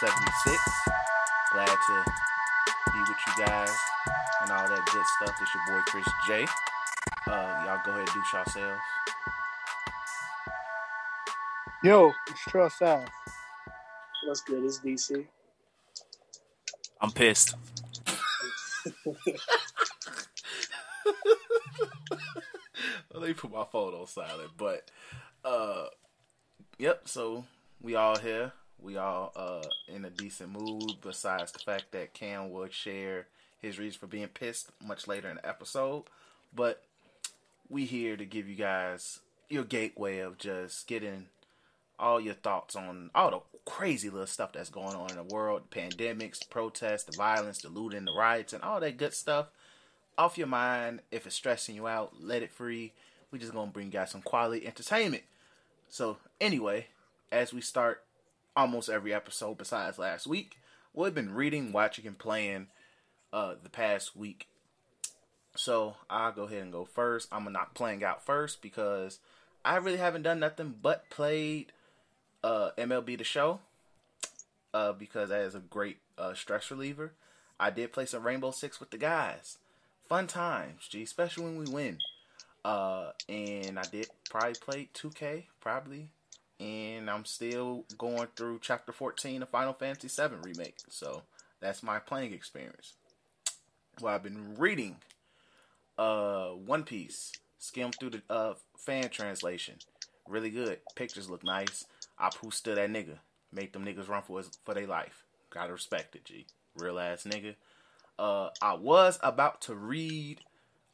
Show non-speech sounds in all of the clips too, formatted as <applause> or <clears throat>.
76. Glad to be with you guys and all that good stuff. It's your boy Chris J. Uh, y'all go ahead and do yourselves. Yo, it's Trust South. What's good? It's DC. I'm pissed. <laughs> Let me put my phone on silent. But uh yep, so we all here. We all uh in a decent mood, besides the fact that Cam will share his reasons for being pissed much later in the episode. But we here to give you guys your gateway of just getting all your thoughts on all the crazy little stuff that's going on in the world, pandemics, protests, the violence, the looting, the riots, and all that good stuff off your mind. If it's stressing you out, let it free. We just gonna bring you guys some quality entertainment. So anyway, as we start almost every episode besides last week, we've been reading, watching, and playing uh the past week. So I'll go ahead and go first. I'm gonna knock playing out first because I really haven't done nothing but played uh MLB the show. Uh because that is a great uh stress reliever. I did play some Rainbow Six with the guys fun times, G, especially when we win. Uh, and I did probably play 2K, probably, and I'm still going through Chapter 14 of Final Fantasy VII Remake. So that's my playing experience. Well, I've been reading uh One Piece, skimmed through the uh fan translation, really good. Pictures look nice. Apoo stood that nigga, made them niggas run for his, for their life. Gotta respect it, G. Real ass nigga. Uh, I was about to read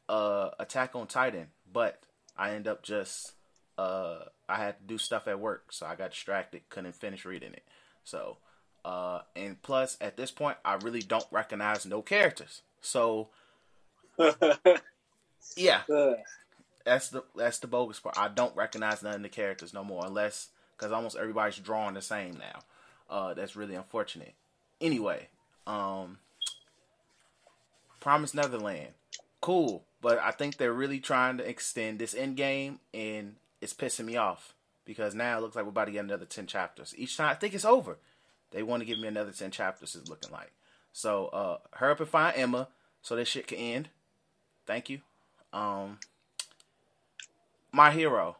uh, Attack on Titan, but I end up just uh, I had to do stuff at work, so I got distracted, couldn't finish reading it. So, uh, and plus at this point, I really don't recognize no characters. So, <laughs> yeah, Uh, that's the that's the bogus part. I don't recognize none of the characters no more, unless because almost everybody's drawing the same now. Uh, that's really unfortunate. Anyway, um, Promise Neverland, cool, but I think they're really trying to extend this end game, and it's pissing me off because now it looks like we're about to get another ten chapters. Each time I think it's over, they want to give me another ten chapters. it's looking like so. Uh, hurry up and find Emma so this shit can end. Thank you. Um, my hero,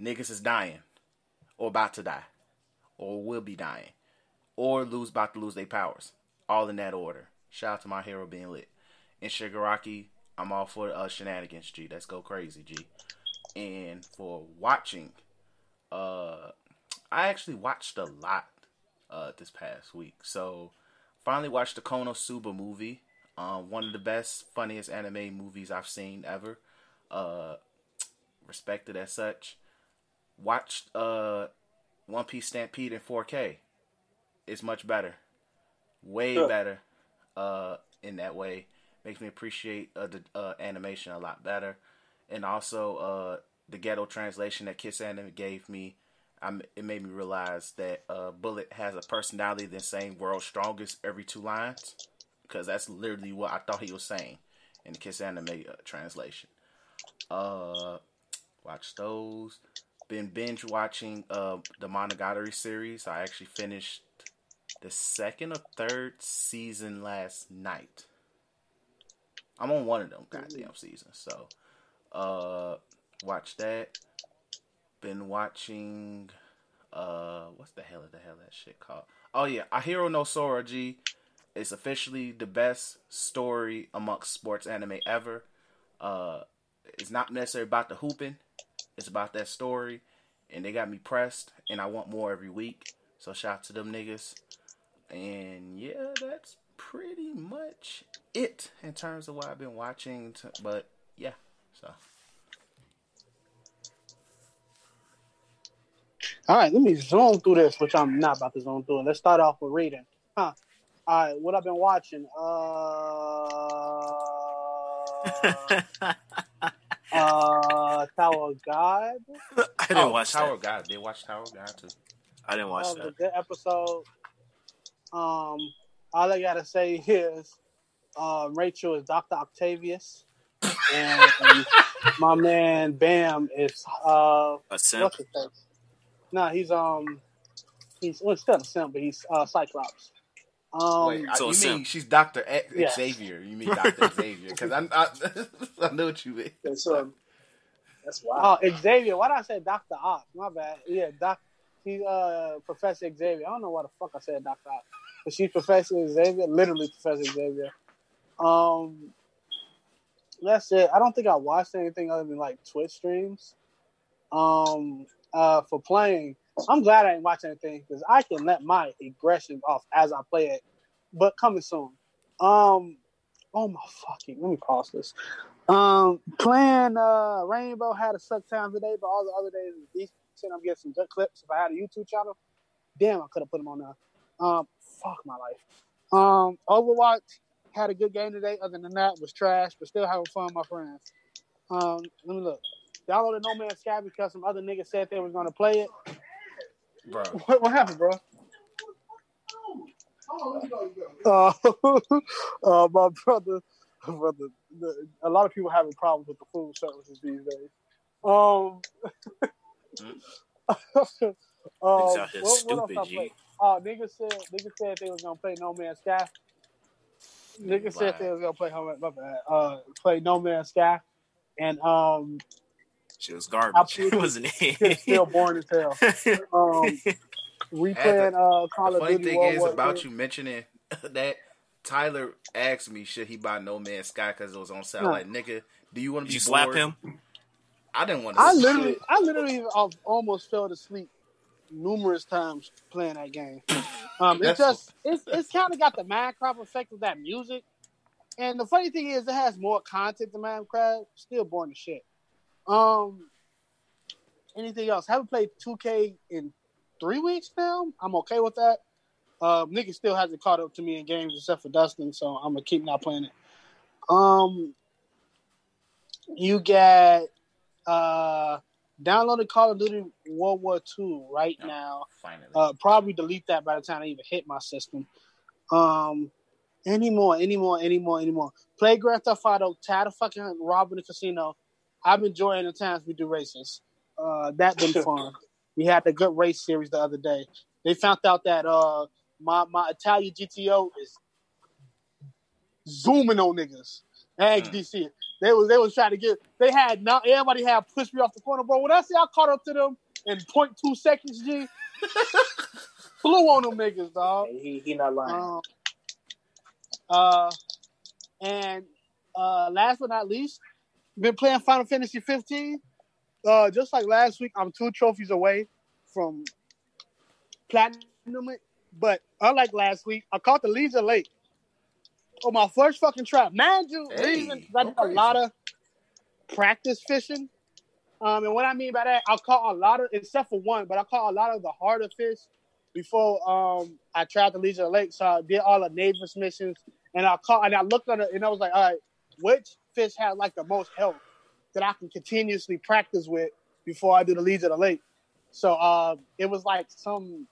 niggas is dying, or about to die, or will be dying, or lose about to lose their powers. All in that order. Shout out to my hero being lit. And Shigaraki, I'm all for uh, shenanigans, G. Let's go crazy, G. And for watching, uh, I actually watched a lot uh, this past week. So finally watched the Konosuba movie. Um, one of the best, funniest anime movies I've seen ever. Uh, respected as such. Watched uh, One Piece Stampede in 4K. It's much better, way better. Uh, in that way, makes me appreciate uh, the uh, animation a lot better, and also uh, the ghetto translation that Kiss Anime gave me. I'm, it made me realize that uh, Bullet has a personality than saying "world's strongest" every two lines, because that's literally what I thought he was saying in the Kiss Anime uh, translation. Uh, watch those. Been binge watching uh the Monogatari series. I actually finished the second or third season last night. I'm on one of them goddamn seasons, so uh watch that. Been watching uh what's the hell of the hell that shit called? Oh yeah, Ahiru no Sora G is officially the best story amongst sports anime ever. Uh it's not necessarily about the hooping. It's about that story. And they got me pressed and I want more every week. So shout out to them niggas. And yeah, that's pretty much it in terms of what I've been watching. But yeah, so All right, let me zone through this, which I'm not about to zone through. Let's start off with reading. Huh. All right, what I've been watching? Uh, <laughs> uh, Tower of God. <laughs> I didn't oh, watch Tower that. God. They watch Tower God too. I didn't watch That was a good episode. Um, all I gotta say <laughs> is, uh, Rachel is Doctor Octavius, and my man Bam is uh, A simp. what's his? No, he's um, he's well, still a simp, but he's uh, Cyclops. Um, Wait, so you mean simp. she's Doctor X- Yeah. Xavier? You mean Doctor <laughs> Xavier? Because I, I, I know what you mean. That's um, that's wild. Oh, Xavier. Why did I say Doctor Ock? My bad. Yeah, Doc. He's uh Professor Xavier. I don't know why the fuck I said Doctor Ock, but she's Professor Xavier. Literally Professor Xavier. Um, that's it. I don't think I watched anything other than like Twitch streams. Um, uh, for playing, I'm glad I ain't watch anything because I can let my aggression off as I play it. But coming soon. Um, oh my fucking. Let me pause this. Um, playing uh Rainbow had a suck time today, but all the other days was decent. I'm getting some good clips. If I had a YouTube channel, damn, I could have put them on there. Um, fuck my life. Um, Overwatch had a good game today. Other than that, was trash, but still having fun my friends. Um, let me look. Downloaded No Man's Sky because some other niggas said they was gonna play it. Bro, <laughs> What, what happened, bro? Uh, <laughs> uh, my brother, brother, the, a lot of people having problems with the food services these days. Um, <laughs> um, what- what else stupid, I G. played? Oh, niggas said niggas said they was gonna play No Man's Sky. Niggas said they was gonna play Home. my bad, uh, play No Man's Sky, and um, She was garbage. Absolutely. <laughs> Wasn't it's it? still boring as hell. <laughs> Um, we As playing uh, Call the of funny Duty thing World is War about II. you mentioning <laughs> that Tyler asked me should he buy No Man's Sky because it was on sale. Huh. Like nigga, do you want to be you slap him? I didn't want to. I literally, I literally I've almost fell asleep numerous times playing that game. <laughs> Um, it's just it's it's kind of got the Minecraft effect of that music. And the funny thing is, it has more content than Minecraft. Still boring as shit. Um, anything else? Haven't played 2K in three weeks now. I'm okay with that. Um, nigga still hasn't caught up to me in games except for Dustin, so I'm gonna keep not playing it. Um, you got uh downloaded Call of Duty World War II right No. now. Finally, Uh, probably delete that by the time I even hit my system. Um, anymore, anymore, anymore, anymore. Play Grand Theft Auto. Tired of fucking robbing the casino. I've been enjoying the times we do races. Uh, that been <laughs> fun. We had the good race series the other day. They found out that uh my my Italian GTO is zooming on niggas. Ask Mm. DC. They was they was trying to get. They had not everybody had pushed me off the corner, bro. When I say I caught up to them in 0.2 seconds, G, <laughs> flew on them niggas, dog. He he not lying. Um, uh, and uh, last but not least, been playing Final Fantasy 15. Uh, just like last week, I'm two trophies away from platinum it. But unlike last week, I caught the Legion late on my first fucking trap. Mind you, Hey, Legion, I did a lot of practice fishing. Um, and what I mean by that, I caught a lot of, except for one, but I caught a lot of the harder fish before um I tried to Legion Lake. So I did all the Navis missions, and I caught and I looked on it, and I was like, all right, which fish had like the most health that I can continuously practice with before I do the of the Lake. So uh, it was like some,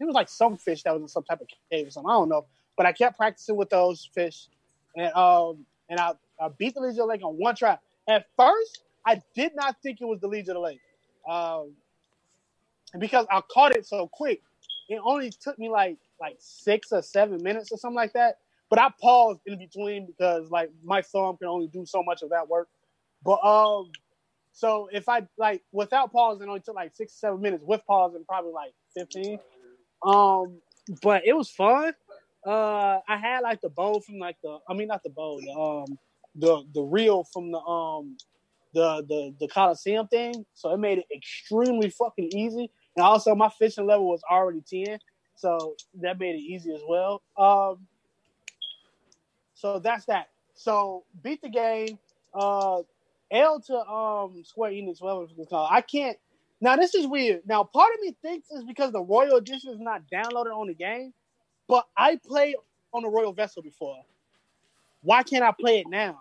it was like some fish that was in some type of cave or something. I don't know, but I kept practicing with those fish, and um and I, I beat the Legion of the Lake on one try. At first, I did not think it was the Legion of the Lake. Um, because I caught it so quick, it only took me like like six or seven minutes or something like that. But I paused in between because like my thumb can only do so much of that work. But um, so if I like without pausing, it only took like six seven minutes. With pausing, probably like fifteen. Um, but it was fun. Uh, I had like the bow from like the I mean not the bow, the um the the reel from the um the the the Coliseum thing. So it made it extremely fucking easy. And also my fishing level was already 10. So that made it easy as well. Um so that's that. So beat the game. Uh L to um Square Enix, whatever it's called. I can't now this is weird. Now part of me thinks it's because the Royal Edition is not downloaded on the game. But I played on the Royal Vessel before. Why can't I play it now?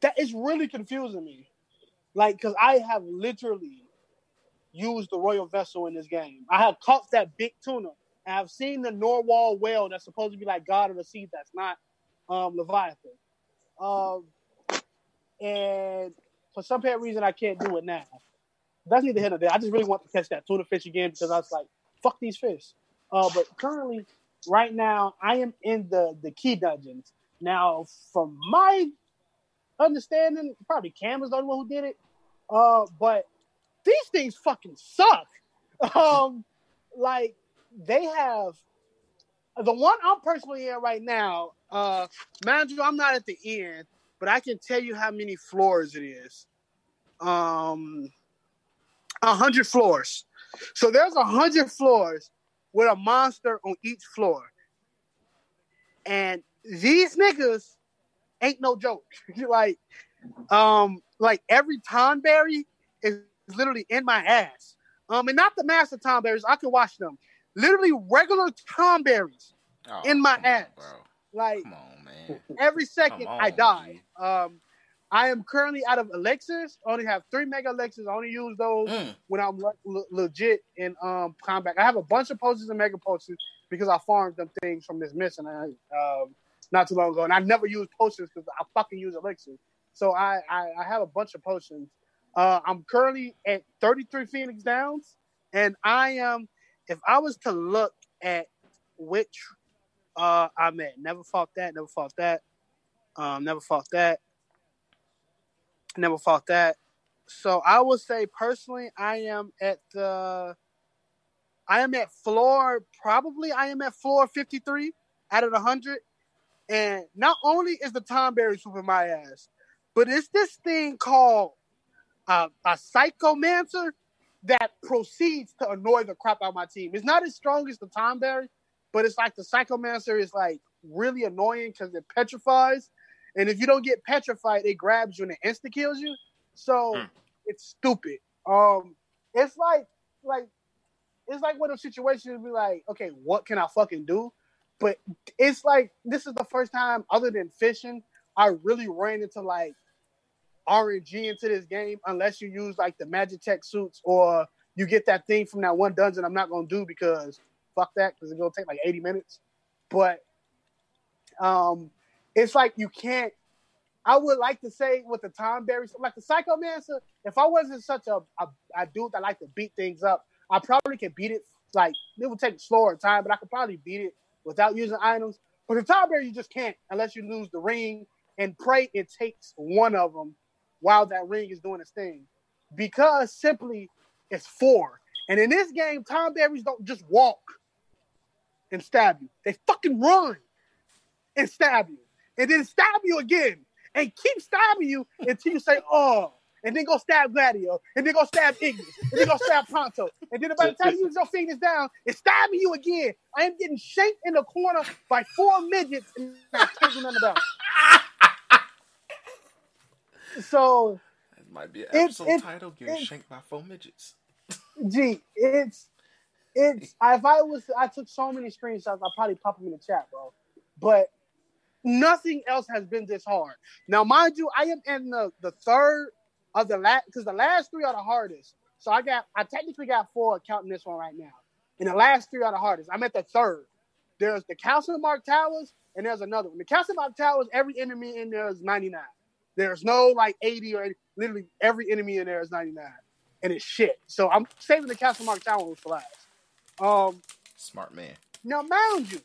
That is really confusing me. Like, because I have literally used the Royal Vessel in this game. I have caught that big tuna. And I've seen the Narwhal whale that's supposed to be like God of the Sea that's not um, Leviathan. Um, and for some reason, I can't do it now. That's neither here nor there. I just really want to catch that tuna fish again because I was like, fuck these fish. Uh, but currently, right now, I am in the the key dungeons. Now, from my understanding, probably Cam was the only one who did it. Uh, but these things fucking suck. <laughs> Um, like they have the one I'm personally in right now. Uh, mind you, I'm not at the end, but I can tell you how many floors it is. Um, a hundred floors. So there's a hundred floors with a monster on each floor, and these niggas ain't no joke. <laughs> like, um, like every Tonberry is literally in my ass. Um, and not the master Tonberries. I can watch them. Literally regular Tonberries Oh, in my on, ass. Like Come on, man. every second Come I die. Um, I am currently out of elixirs. I only have three mega elixirs. I only use those Mm. when I'm le- le- legit in um combat. I have a bunch of potions and mega potions because I farmed them things from this mission uh, um, not too long ago, and I never use potions because I fucking use elixirs. So I, I I have a bunch of potions. Uh, I'm currently at 33 Phoenix Downs, and I am. If I was to look at which uh, I'm at, never fought that, never fought that, um, never fought that, never fought that. So I would say personally, I am at the, I am at floor probably I am at floor 53 out of the hundred, and not only is the Tonberry swooping my ass, but it's this thing called a psychomancer that proceeds to annoy the crap out of my team. It's not as strong as the Tonberry, but it's like the psychomancer is like really annoying because it petrifies, and if you don't get petrified, it grabs you and it insta kills you. So Hmm. it's stupid. Um, it's like like it's like one of those situations be like, okay, what can I fucking do? But it's like this is the first time, other than fishing, I really ran into like RNG into this game. Unless you use like the Magitek suits or you get that thing from that one dungeon. I'm not gonna do because fuck that because it's gonna take like 80 minutes. But um, it's like you can't. I would like to say with the Tonberry, like the Psychomancer, if I wasn't such a, a, a dude that like to beat things up, I probably could beat it. Like it would take slower time, but I could probably beat it without using items. But the Tonberry, you just can't unless you lose the ring and pray it takes one of them while that ring is doing its thing, because simply it's four. And in this game, Tonberries don't just walk and stab you; they fucking run and stab you, and then stab you again, and keep stabbing you until you say, "Oh," and then go stab Gladio, and then go stab Ignis, and then go stab Prompto, and then by the time you use your fingers down, it's stabbing you again. I am getting shanked in the corner by four midgets, and I can't do nothing about <laughs> it. So, That might be an it's- title: "Getting shanked by four midgets." gee, it's it's. If I was, I took so many screenshots. I'll probably pop them in the chat, bro. But nothing else has been this hard. Now, mind you, I am in the the third of the last because the last three are the hardest. So I got, I technically got four counting this one right now, and the last three are the hardest. I'm at the third. There's the Costlemark Towers, and there's another one. The Costlemark Towers, every enemy in there is 99. There's no like 80 or 80, literally every enemy in there is 99, and it's shit. So I'm saving the Costlemark Towers for last. Um, Smart man. now, mind you,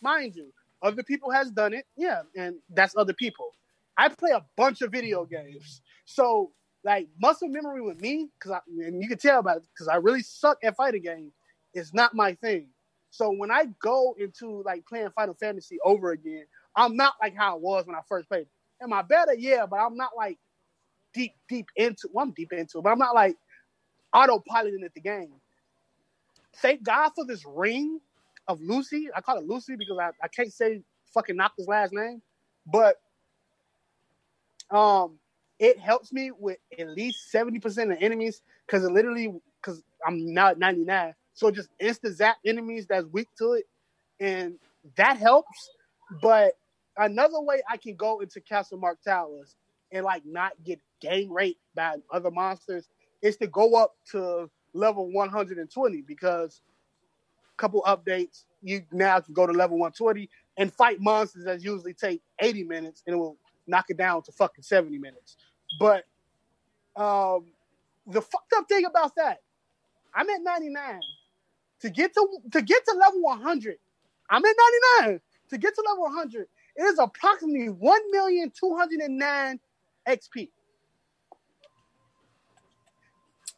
mind you, other people has done it, yeah, and that's other people. I play a bunch of video games, so like muscle memory with me, because and you can tell about it, because I really suck at fighting games. It's not my thing. So when I go into like playing Final Fantasy over again, I'm not like how I was when I first played. Am I better? Yeah, but I'm not like deep, deep into. Well, I'm deep into it, but I'm not like autopiloting at the game. Thank God for this ring of Lucy. I call it Lucy because I, I can't say fucking knock his last name, but um, it helps me with at least seventy percent of enemies because it literally because I'm now at ninety nine, so just insta zap enemies that's weak to it, and that helps. But another way I can go into Costlemark Towers and like not get gang raped by other monsters is to go up to level 120 because couple updates you now can go to level 120 and fight monsters that usually take 80 minutes and it will knock it down to fucking 70 minutes. But um, the fucked up thing about that, I'm at 99. To get to to get to level 100, I'm at 99. To get to level 100, it is approximately 1,209 XP.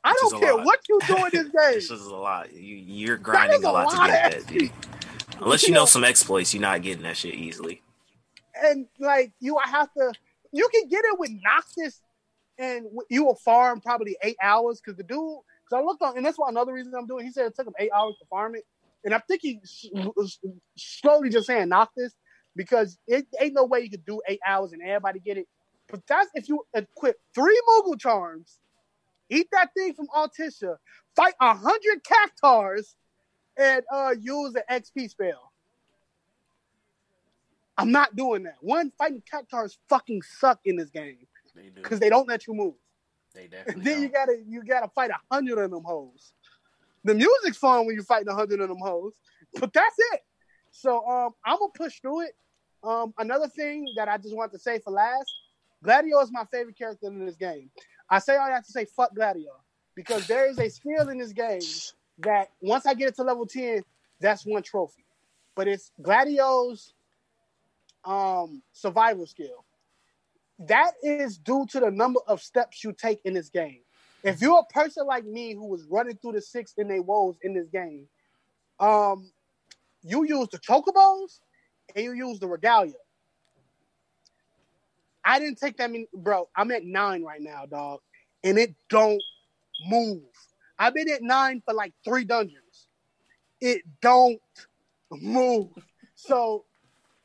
I don't care what you do in this <laughs> game. This is a lot. You, you're grinding a a lot, lot. to get that, dude. <laughs> Unless you know some exploits, you're not getting that shit easily. and like you I have to you can get it with Noctis and you will farm probably eight hours because the dude because I looked on and that's why another reason I'm doing he said it took him eight hours to farm it and I think he slowly just saying Noctis because it ain't no way you could do eight hours and everybody get it but that's if you equip three Moogle charms eat that thing from Altissia fight a hundred cactuars and uh use an XP spell I'm not doing that. One, fighting cactuars fucking suck in this game They do. because they don't let you move. They And definitely. then you don't. gotta you gotta fight a hundred of them hoes. The music's fun when you're fighting a hundred of them hoes, but that's it. So um, I'm gonna push through it. Um, another thing that I just want to say for last, Gladio is my favorite character in this game. I say all that to say fuck Gladio because there is a skill in this game that once I get it to level ten, that's one trophy. But it's Gladio's um, survival skill. That is due to the number of steps you take in this game. If you're a person like me who was running through the six in their woes in this game, um, you use the chocobos and you use the regalia. I didn't take that many, bro. I'm at nine right now, dog, and it don't move. I've been at nine for like three dungeons. It don't move. So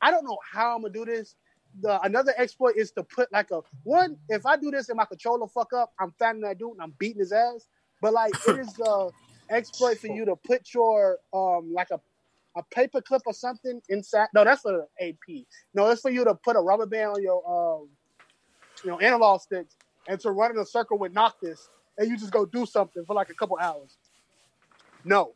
I don't know how I'm gonna do this. The another exploit is to put like a one. If I do this and my controller fuck up, I'm finding that dude and I'm beating his ass. But like it is a exploit for you to put your um like a a paper clip or something inside. No, that's for the AP. No, it's for you to put a rubber band on your um you know analog sticks and to run in a circle with Noctis and you just go do something for like a couple hours. No.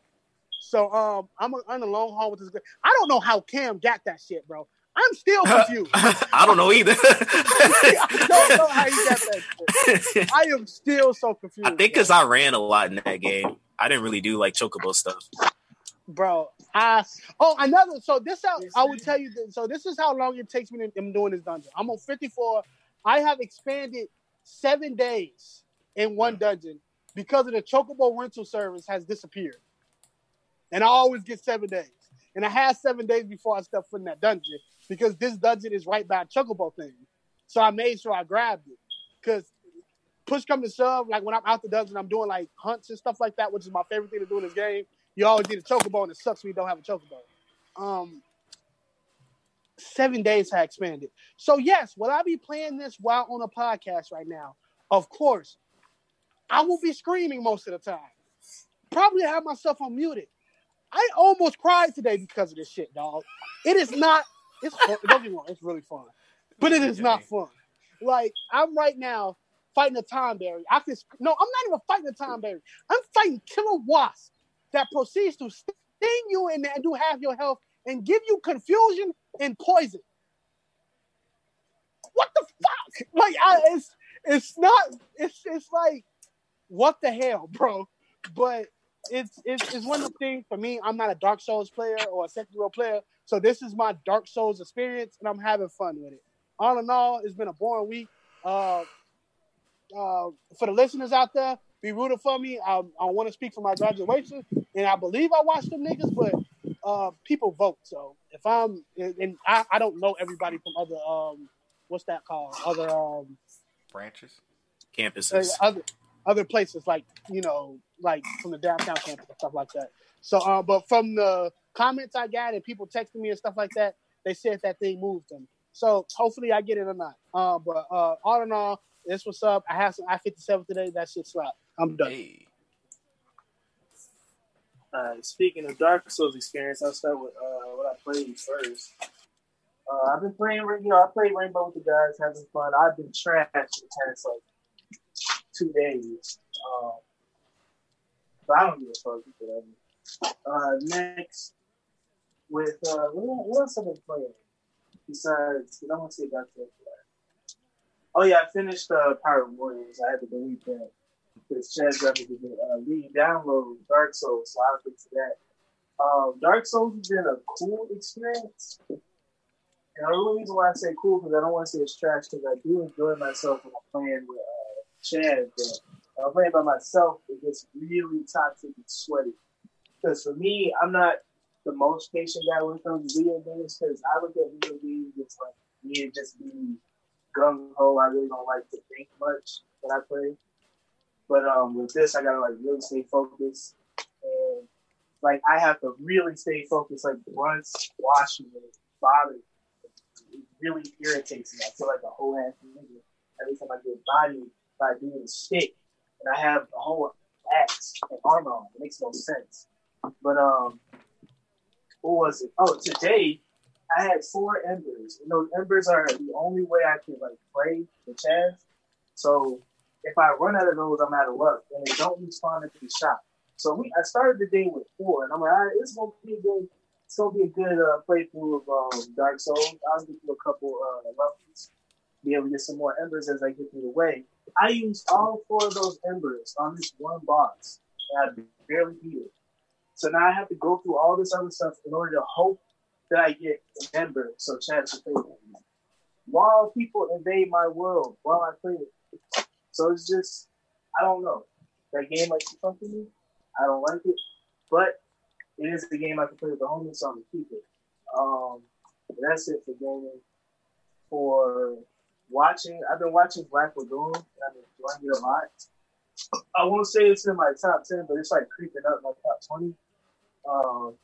So um I'm on the long haul with this. guy. I don't know how Cam got that shit, bro. I'm still <laughs> confused. I don't know either. <laughs> I don't know how you got that shit. <laughs> I am still so confused. I think because I ran a lot in that game. I didn't really do like chocobo stuff. Bro. I oh another. So this how I would tell you. This, so this is how long it takes me. To, I'm doing this dungeon. I'm on 54. I have expanded seven days in one dungeon because of the chocobo rental service has disappeared, and I always get seven days. And I had seven days before I stepped foot in that dungeon because this dungeon is right by a chocobo thing. So I made sure I grabbed it because push come to shove, like when I'm out the dungeon, I'm doing like hunts and stuff like that, which is my favorite thing to do in this game. You always need a chocobo, and it sucks when you don't have a chocobo. Um, seven days I expanded. So yes, will I be playing this while on a podcast right now? Of course, I will be screaming most of the time. Probably have myself unmuted. I almost cried today because of this shit, dog. It is not. It's don't get me wrong. It's really fun, but it is not fun. Like I'm right now fighting a time berry. I can no. I'm not even fighting a time berry. I'm fighting killer wasp that proceeds to sting you and, do half your health and give you confusion and poison. What the fuck? Like I, it's it's not. It's it's like what the hell, <laughs> bro? But it's it's it's one of the things for me. I'm not a Dark Souls player or a Sekiro player, so this is my Dark Souls experience, and I'm having fun with it. All in all, it's been a boring week. Uh, uh, for the listeners out there, be rooting for me. I, I want to speak for my graduation, and I believe I watched them niggas, but uh, people vote. So if I'm, and I, I don't know everybody from other, um, what's that called? Other, um, branches. Campuses. other, other places like you know, like from the downtown campus and stuff like that. So, uh, but from the comments I got and people texting me and stuff like that, they said that thing moved them. So hopefully I get it or not. Uh, but uh, all in all, this what's up. I have some I fifty seven today. That shit slap. I'm done. Hey, Uh, speaking of Dark Souls experience, I'll start with uh, what I played first. Uh, I've been playing, you know, I played Rainbow with the guys, having fun. I've been trashed the past like two days. Um, but I don't give a fuck. Whatever. Uh, next, with uh, what, what else have I been playing? Besides, I want to say Dark Souls. Oh yeah, I finished uh, Pirate Warriors. I had to delete that because Chad got me to uh, re-download Dark Souls, so I'll get to that. Um, Dark Souls has been a cool experience. And the only reason why I say cool because I don't want to say it's trash because I do enjoy myself when I'm playing with uh, Chad. But when I'm playing by myself, it gets really toxic and sweaty. Because for me, I'm not the most patient guy when it comes to video games because I look at video games as like me just being gung ho. I really don't like to think much when I play. But um, with this, I gotta like really stay focused, and like I have to really stay focused. Like once washing it bothers it really irritates me. I feel like a whole ass nigga every time I get body by doing a stick, and I have a whole axe and armor on. It makes no sense. But um, what was it? Oh, today I had four embers. And those embers are the only way I can like play the chance. So if I run out of those, I'm out of luck, and they don't respond into the shop. So we, I started the day with four, and I'm like, it's gonna be a good, it's gonna be a good uh, playthrough of um, Dark Souls. I'll get through a couple uh, levels, be able to get some more embers as I get through the way. I used all four of those embers on this one boss, and I barely beat it. So now I have to go through all this other stuff in order to hope that I get an ember so Chad can play with me. While people invade my world, while I play it. So it's just, I don't know. That game to come to me. I don't like it, but it is the game I can play with the homies, so I'm gonna keep it. Um, that's it for gaming. For watching, I've been watching Black Lagoon. I've been enjoying it a lot. I won't say it's in my top ten, but it's like creeping up my top twenty. Um,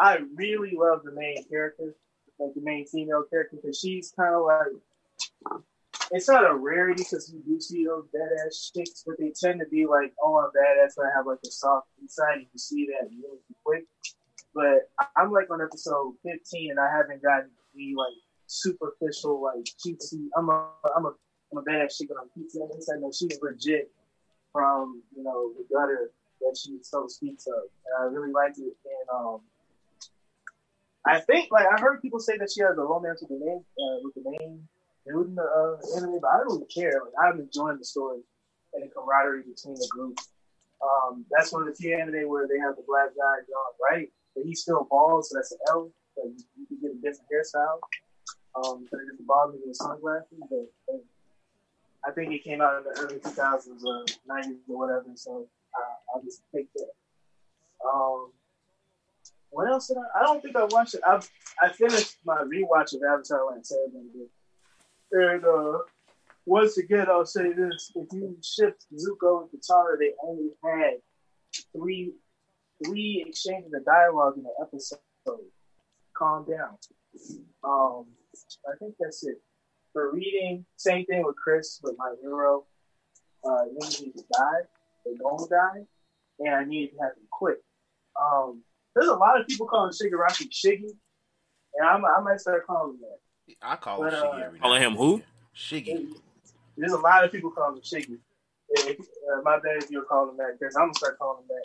I really love the main character, like the main female character, because she's kind of like it's not a rarity because you do see those badass chicks, but they tend to be like, oh, I'm badass, but I have like a soft inside. You see that really quick. But I'm like on episode 15, and I haven't gotten the like superficial, like cutesy. I'm a, I'm a, I'm a badass chick, I'm on this. I know she's legit from you know the gutter that she so speaks of, and I really liked it. And um, I think like I heard people say that she has a romance with the main uh, with the main in the uh, anime, but I don't really care. Like I'm enjoying the story and the camaraderie between the group. Um, that's one of the few anime where they have the black guy John right, but he's still bald, so that's an L. So you, you can get a different hairstyle. Um, but with sunglasses, but, but I think it came out in the early 2000s or 90s or whatever. So uh, I'll just take that. Um, what else did I? I don't think I watched it. I I finished my rewatch of Avatar Last Airbender. And uh, once again, I'll say this: if you shift Zuko and Katara, they only had three three exchanges of dialogue in the episode. Calm down. Um, I think that's it. For reading, same thing with Chris with my hero. Uh, needed to die. They're going to die, and I needed to have them quick. Um, there's a lot of people calling Shigaraki Shiggy, and I'm, I might start calling him that. I call But, him uh, Shiggy every Calling him who? Shiggy. There's a lot of people calling him Shiggy. If, uh, my bad if you're calling him that, because I'm gonna start calling him that.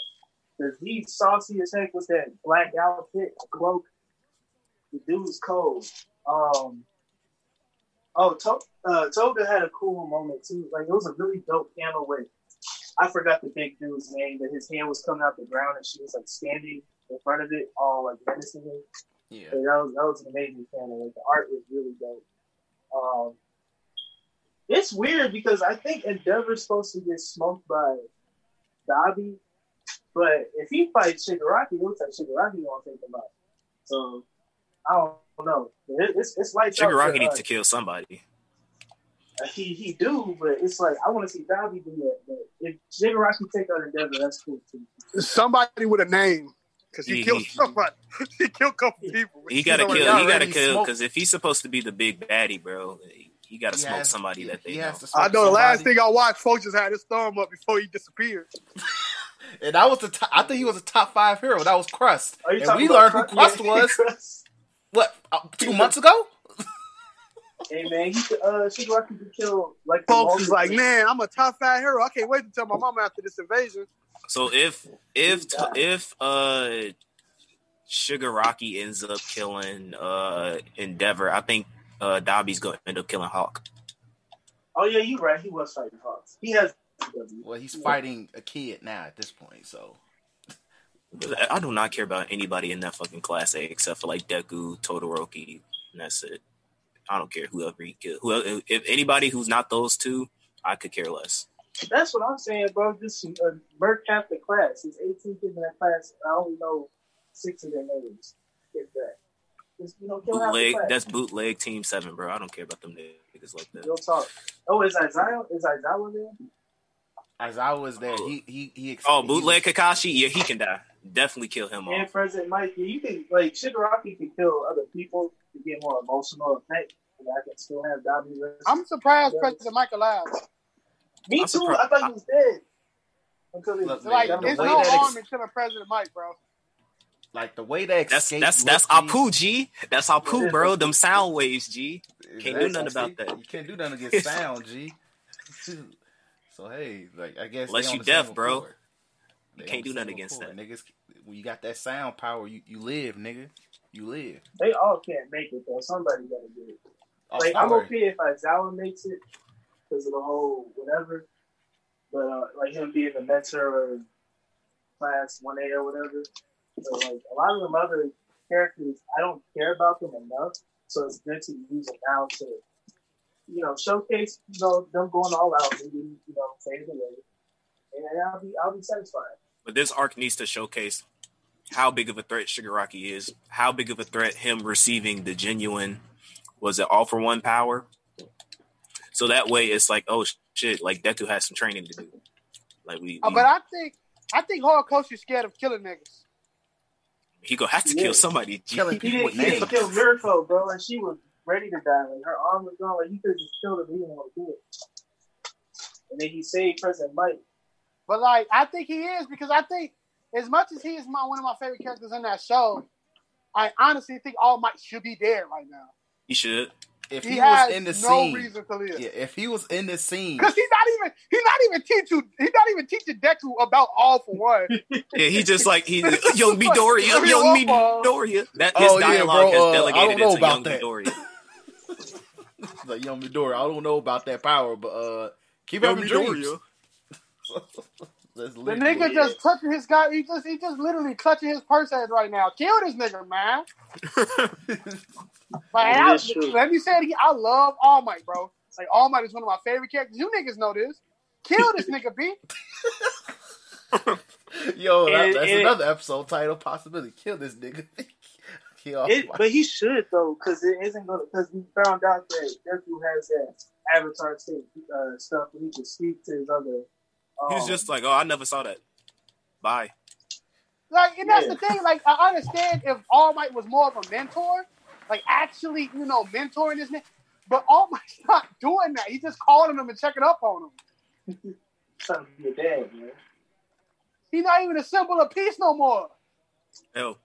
Because he's saucy as heck with that black outfit, cloak. The dude's cold. Um. Oh, to- uh, Toga had a cool moment too. Like it was a really dope panel with. I forgot the big dude's name, but his hand was coming out the ground and she was like standing in front of it, all like menacing him. Yeah. So that was that was an amazing panel. Like the art was really dope. Um, it's weird because I think Endeavor's supposed to get smoked by Dabi, but if he fights Shigaraki, it looks like Shigaraki won't take him out. So I don't know. It, it's it's like Shigaraki needs to kill somebody. he he do, but it's like I want to see Dabi do that. But if Shigaraki take out Endeavor, that's cool too. Somebody with a name, because he He- killed <laughs> somebody. <laughs> he killed a couple people. He gotta kill. already He gotta kill smoked- because if he's supposed to be the big baddie, bro, he gotta He smoke has- somebody he- that they know. I smoke know the last thing I watched, folks just had his thumb up before he disappeared. <laughs> And that was the top, I think he was a top five hero. That was Crust. Are you And talking we about learned who Crust? Crust Yeah, was. Crust. What uh, two months ago? Hey man, he could, uh, Shigaraki could kill like Folks is like, man, I'm a top fat hero. I can't wait to tell my mom after this invasion. So if if if uh Shigaraki ends up killing uh Endeavor, I think uh Dabi's gonna end up killing Hawk. Oh yeah, you're right. He was fighting Hawks. He has. Well, he's fighting a kid now at this point. So I do not care about anybody in that fucking class A except for like Deku, Todoroki, and that's it. I don't care whoever he kills. Whoever, if anybody who's not those two, I could care less. That's what I'm saying, bro. Just uh, Merc half the class. He's 18 kids in that class. I only know six of their names. If that. Just you know, kill half the Bootleg, class. that's bootleg team seven, bro. I don't care about them niggas like that. Real talk. Oh, is Isaiah? Is Isaiah there? Aizawa was there. Oh. He he he. ex- Oh, bootleg was- Kakashi, yeah, he can die. Definitely kill him And off. President Mike, you can like Shigaraki can kill other people to get more emotional effect, and I can still have Dabi. I'm surprised President Mike alive. Me I'm too. surprised- I thought he was dead. Until they Look, Like, man, there's no harm ex- in killing President Mike, bro. like the way that That's that's that's looked, G, Apoo G. That's Apoo, bro. Them sound waves, G. Can't do nothing about that. You can't do nothing against sound, G. <laughs> <laughs> so hey, like I guess Unless you the same deaf, bro. accord. You They can't do nothing same against accord. Niggas, when you got that sound power, you, you live, nigga. You live. They all can't make it though. Somebody gotta do it. Oh, Like I'm okay if Aizawa makes it because of the whole whatever, but uh, like him being the mentor or class one A or whatever. So like a lot of them other characters, I don't care about them enough. So it's good to use them now to, you know, showcase you know them going all out and you know fade away, and I'll be I'll be satisfied. But this arc needs to showcase how big of a threat Shigaraki is, how big of a threat him receiving the genuine was it all for one power. So that way it's like, oh shit, like Deku has some training to do. Like we, oh, we- but I think I think Horikoshi scared of killing niggas. he gonna have to Yeah. kill somebody. G. Killing He people didn't, with he didn't kill Mirko, bro, and she was ready to die. Like her arm was gone. Like he could have just killed her, but he didn't want to do it. And then he saved President Mike. But like, I think he is because I think as much as he is my one of my favorite characters in that show, I honestly think All Might should be dead right now. He should. If He, he, has was in the no scene, reason to live. yeah, if he was in the scene, Because he's not even he's not even teaching he's not even teaching Deku about all for one. <laughs> Yeah, he just like he <laughs> young Midoriya, Young young Midoriya. Midoriya. That his Oh, yeah, dialogue bro, uh, has delegated don't it to young that. Midoriya. <laughs> <laughs> like young Midori, I don't know about that power, but uh, keep Young having dreams. Midoriya. <laughs> The nigga it. just clutching his guy. He just he just literally clutching his purse head right now. Kill this nigga, man. <laughs> Like, I, is let me say it again. I love All Might, bro. Like All Might is one of my favorite characters. You niggas know this. Kill this nigga, B. Yo, that, And- that's and- another episode title possibility. Kill this nigga. <laughs> Kill It, but he should though, because it isn't gonna. Because we found out that Deku has that Avatar state uh, stuff and he can speak to his other. Um, He's just like, oh, I never saw that. Bye. Like, and that's Yeah. the thing. Like, I understand if All Might was more of a mentor, like actually, you know, mentoring this nigga. But All Might's <laughs> not doing that. He's just calling him and checking up on him. <laughs> trying to be a dad, man. He's not even a symbol of peace no more. Hell,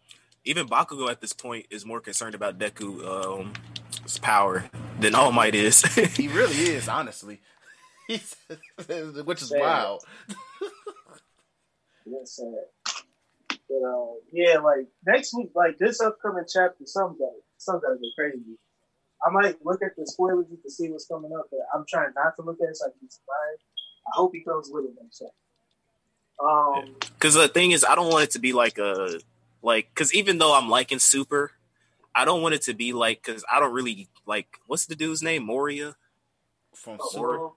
even Bakugo at this point is more concerned about Deku um, his power than All Might is. <laughs> he <laughs> really is, honestly. <laughs> He's, which is Sad. wild. That's sad. But uh, yeah, like next week, like this upcoming chapter, some guy, some guys are crazy. I might look at the spoilers to see what's coming up, but I'm trying not to look at it so I can survive. I hope he comes with it next chapter. Um, Because the thing is, I don't want it to be like a like. Because even though I'm liking Super, I don't want it to be like. Because I don't really like. What's the dude's name? Moria. From uh, Super. Moro,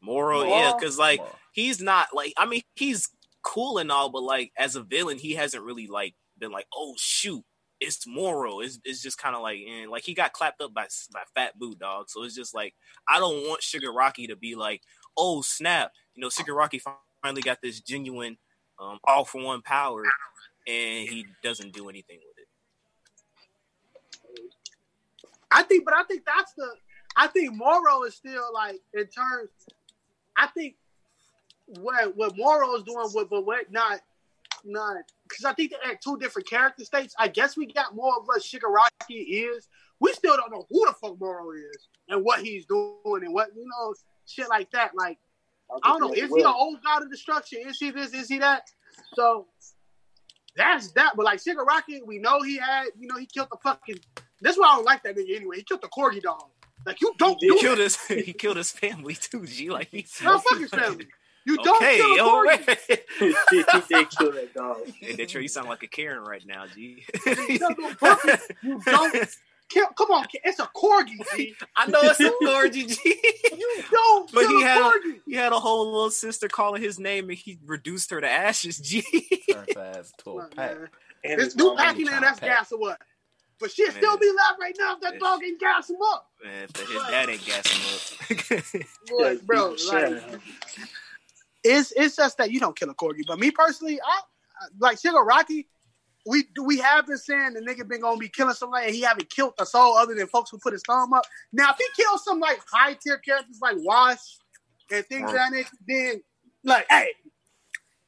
Moro. Moro? Yeah. Because like Moro. he's not like. I mean, he's cool and all, but like as a villain, he hasn't really like been like, oh shoot. It's Moro. It's, it's just kind of like, and like he got clapped up by by Fat Boot Dog. So it's just like I don't want Shigaraki to be like, oh snap, you know, Shigaraki finally got this genuine um, all for one power, and he doesn't do anything with it. I think, but I think that's the. I think Moro is still like in terms. I think what what Moro is doing, what but what not not because I think they had two different character states. I guess we got more of what Shigaraki is. We still don't know who the fuck Moro is and what he's doing and what you know shit like that. Like I don't know, is he an old god of destruction? Is he this? Is he that? So that's that. But like Shigaraki, we know he had, you know, he killed the fucking. That's why I don't like that nigga anyway. He killed the corgi dog. Like you don't He do killed that. his <laughs> he killed his family too, G. Like he No, fuck his family. You don't Okay, kill the all corgi. right. <laughs> he, he did kill that dog. Hey, Detroit, you sound like a Karen right now, G. You don't, <laughs> fuck it. You don't kill. Come on, kid. it's a corgi. G. I know it's a corgi, G. <laughs> You don't But he a had a- corgi. He had a whole little sister calling his name, and he reduced her to ashes. G. Turn <laughs> to a Look, pack. And This new mom. Packy man, that's Pack. gas or what? But shit still Man. be alive right now if that dog ain't gas him up. Man, his dad ain't gassing up. <laughs> Boy, bro, beat the shit like, out of him. it's it's just that you don't kill a corgi. But me personally, I like Sugar Shigaraki. We we have been saying the nigga been gonna be killing somebody, and he haven't killed a soul other than folks who put his thumb up. Now, if he kills some like high tier characters like Wash and things of that then like, hey,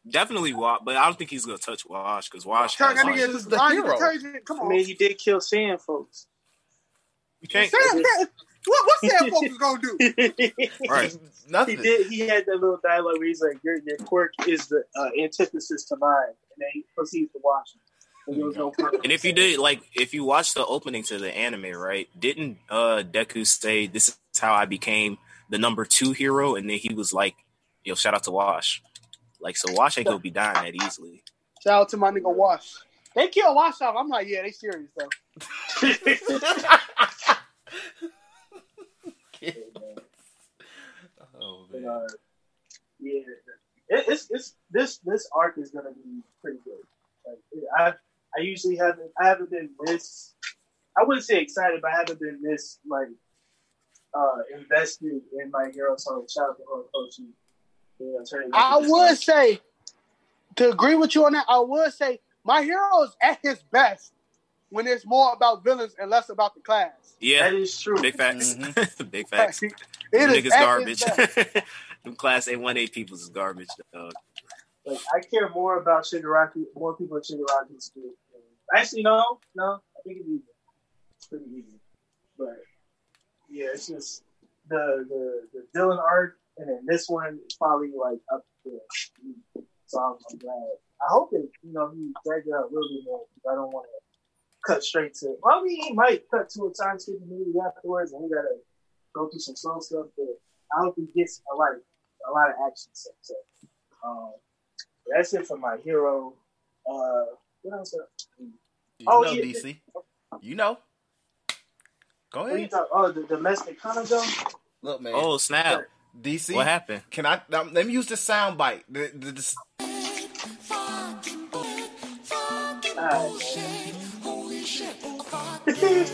Definitely Wash, but I don't think he's gonna touch Wash because Wash turn has that like, nigga is the hero. detergent. Come I on, mean, he did kill Sand folks. you can't. Sam, what what Sam folks gonna do? <laughs> he Right. Nothing. did. He had that little dialogue where he's like, "Your your quirk is the uh, antithesis to mine," and then he proceeds to Wash. him. And no. And if you did like if you watch the opening to the anime, right? Didn't uh Deku say this is how I became the number two hero? And then he was like, yo, shout out to Wash. Like so Wash ain't gonna be dying that easily. Shout out to my nigga Wash. They kill Wash off. I'm like, yeah, they serious though. <laughs> oh But, man. uh, yeah, it, it's it's this this arc is gonna be pretty good. Like I I usually haven't I haven't been this I wouldn't say excited, but I haven't been this like uh invested in my hero. So shout out to Horikoshi. You know, I would this- say to agree with you on that. I would say my hero is at his best when it's more about villains and less about the class. Yeah, that is true. big facts. Mm-hmm. <laughs> big facts. It Them is niggas at garbage. his best. <laughs> Them class A one A peoples is garbage, dog. Like I care more about Shigaraki, more people in Shigaraki's group. Actually, no, no, I think it's even. It's pretty easy. But yeah, it's just the the the Dylan art, and then this one is probably like up there. So I'm, I'm glad. I hope that you know he dragged it out a little bit more because I don't want to cut straight to. Well, I mean, he might cut to a time skip movie afterwards, and we gotta go through some slow stuff. But I hope he gets a lot, of a lot of action stuff. So, um, that's it for my hero. Uh, what else? You Oh, know, yeah. DC. You know. Go What you ahead. talk? Oh, the domestic Kanojo. Look, man. Oh snap! DC. What happened? Can I um, let me use the sound bite? The, the, the,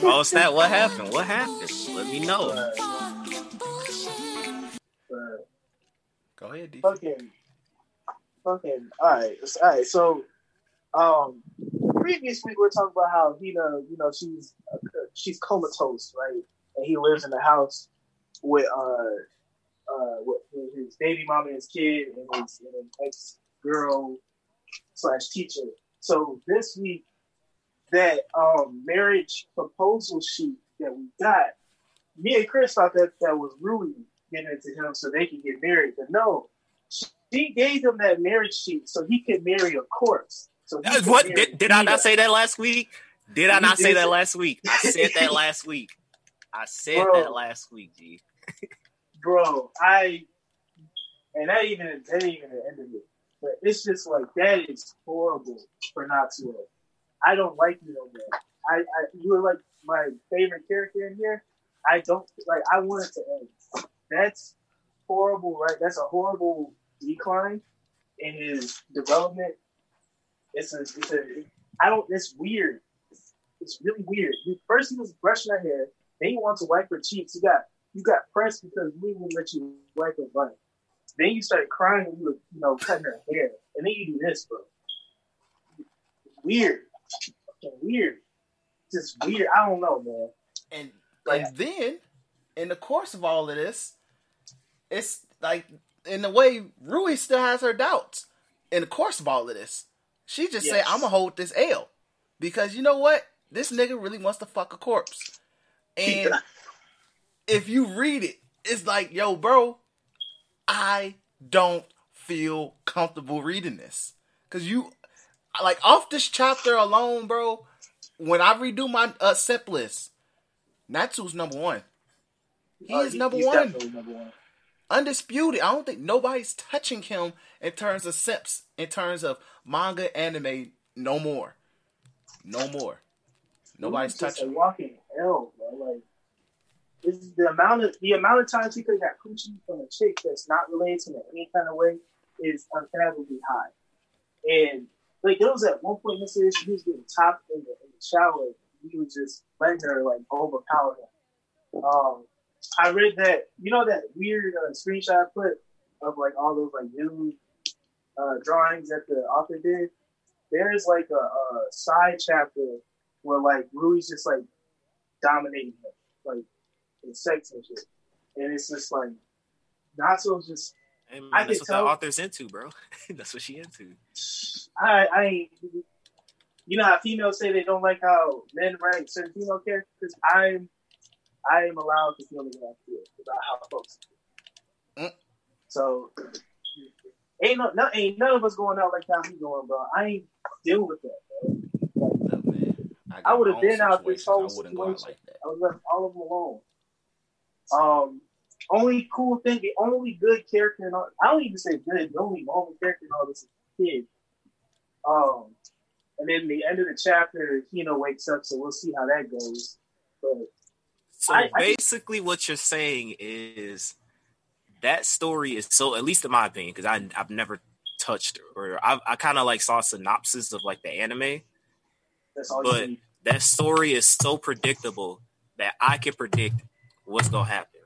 Oh snap! What happened? What happened? Let me know. Go ahead, DC. fucking, fucking. All right, all right. So, um, previous week we were talking about how Hina, you know, she's uh, she's comatose, right? And he lives in the house with uh uh with, with his baby mama and his kid and his, and his ex girl slash teacher. So this week, that um marriage proposal sheet that we got, me and Chris thought that that was Rui getting it to him so they could get married, but no, she gave him that marriage sheet so he could marry a corpse. So Uh, What did, did I not say that last week? Did I You not say did that say- last week? I said that <laughs> last week. I said Bro. that last week, G. bro, I and that even that ain't even the end of it. But it's just like that is horrible for Natsuo. I don't like you no more. I, I you were like my favorite character in here. I don't like I want it to end. That's horrible, right? That's a horrible decline in his development. It's a it's a I don't it's weird. It's really weird. First he was brushing her hair, then he wants to wipe her cheeks. You got you got pressed because we wouldn't let you wipe her butt. Then you started crying when you were, you know, cutting her hair. And then you do this, bro. Weird. Fucking weird. Just weird. I don't know, man. And Like- and then in the course of all of this, it's like in a way, Rui still has her doubts in the course of all of this. She just Yes. said, "I'm gonna hold this L," because you know what? This nigga really wants to fuck a corpse, and if you read it, it's like, yo, bro, I don't feel comfortable reading this because you, like, off this chapter alone, bro. When I redo my uh, sip list, Natsu's number one. He Uh, is number he's one number one. Undisputed. I don't think nobody's touching him in terms of simps, in terms of manga, anime. No more, no more. Nobody's He's just touching. a him. walking hell, bro. Like, it's the amount of the amount of times he could have got coochie from a chick that's not related to him in any kind of way is unfathomably high. And like there was at one point in this series, he was getting topped in the, in the shower. He was just letting her like overpower him. Um, I read that you know that weird uh, screenshot I put of like all those like nude uh, drawings that the author did. There's like a, a side chapter where like Rui's just like dominating him, like in sex and shit, and it's just like Natsu's just Hey, man, I that's what tell- the author's into, bro. <laughs> that's what she into. I I ain't. You know how females say they don't like how men write certain female characters. I'm I am allowed to feel the way I feel about how folks. feel. Mm. So ain't no, no ain't none of us going out like how he going, bro. I ain't dealing with that, bro. Look, man, got I would've been out this situations. whole I wouldn't go out situation. like that. I was left all of them alone. Um, only cool thing, the only good character in all, I don't even say good, the only normal character in all this is kid. Um, and then the end of the chapter, Hina wakes up, so we'll see how that goes. But So I- I- basically, what you're saying is that story is so, at least in my opinion, because I I've never touched or I I kind of like saw a synopsis of like the anime. that's all But- That story is so predictable that I can predict what's gonna happen.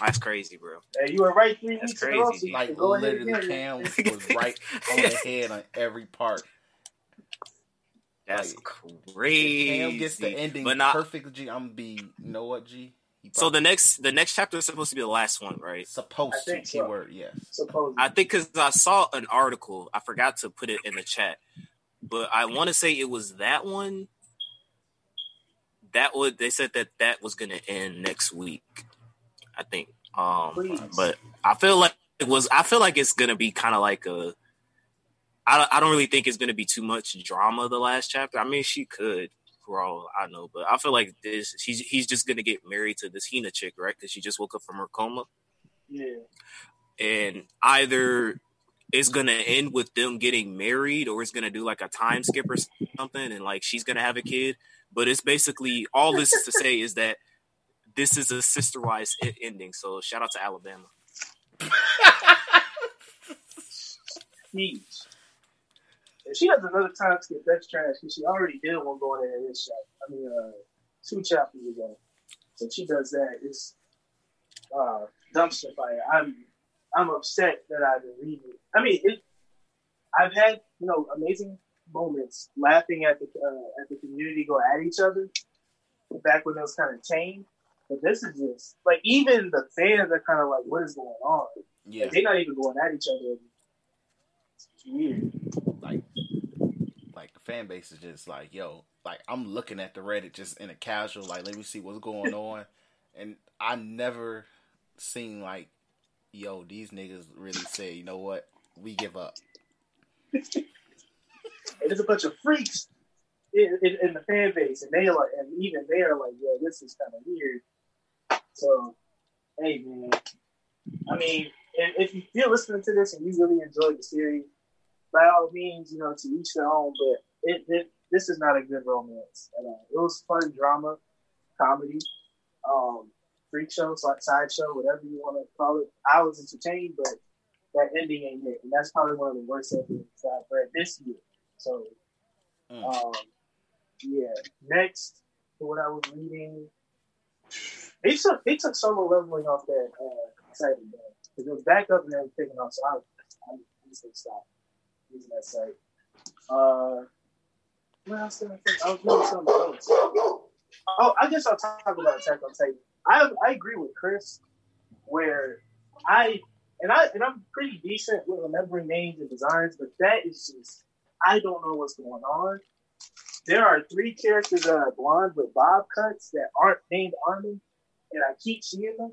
That's crazy, bro. Hey, you were right three That's weeks in a row, crazy, so Like can go ahead literally. Cam was right on the <laughs> head on every part. That's Like, crazy. Cam gets the ending but not. perfect. G, I'm gonna be. You know what, G? So the next the next chapter is supposed to be the last one, right? supposed to think so. keyword yes. Supposedly. I think because I saw an article, I forgot to put it in the chat, but I want to say it was that one. That would they said that that was gonna end next week, I think. Um, Please. but I feel like it was. I feel like it's gonna be kind of like a. I don't- I don't really think it's gonna be too much drama the last chapter. I mean, she could for all I know, but I feel like this. He's he's just gonna get married to this Hina chick, right? Because she just woke up from her coma yeah. and either it's gonna end with them getting married or it's gonna do like a time skip or something and like she's gonna have a kid but it's basically all this is to say is that this is a sister wise ending so shout out to alabama Huge. If she has another time skip, that's trash because she already did one going in this chapter. I mean, uh, two chapters ago. So she does that. It's uh, dumpster fire. I'm I'm upset that I've been reading. it. I mean, it. I've had you know amazing moments laughing at the uh, at the community go at each other back when it was kind of tame. But this is just like even the fans are kind of like, what is going on? Yeah, Like, they're not even going at each other. It's weird. like, fan base is just like, yo, like I'm looking at the Reddit just in a casual, like, let me see what's going <laughs> on, and I never seen like, yo, these niggas really say, you know what, we give up. And there's a bunch of freaks in, in, in the fan base, and they like, and even they are like, yo, this is kind of weird. So, hey, man. I mean, if, if you're listening to this and you really enjoyed the series, by all means, you know, to each their own. But it, it this is not a good romance at all. It was fun drama, comedy, um, freak show, side sideshow, whatever you want to call it. I was entertained, but that ending ain't it, and that's probably one of the worst endings I've read this year. So, Mm. um, yeah. Next, what I was reading, they took they took solo leveling off that uh, site because it was back up and then taken off. So I, I, I'm just gonna stop using that site. Uh, what else did I think? I was doing something else. Oh, I guess I'll talk about Attack on Titan. I I agree with Chris, where I and I and I'm pretty decent with remembering names and designs, but that is just I don't know what's going on. There are three characters that are blonde with bob cuts that aren't named Armin, and I keep seeing them,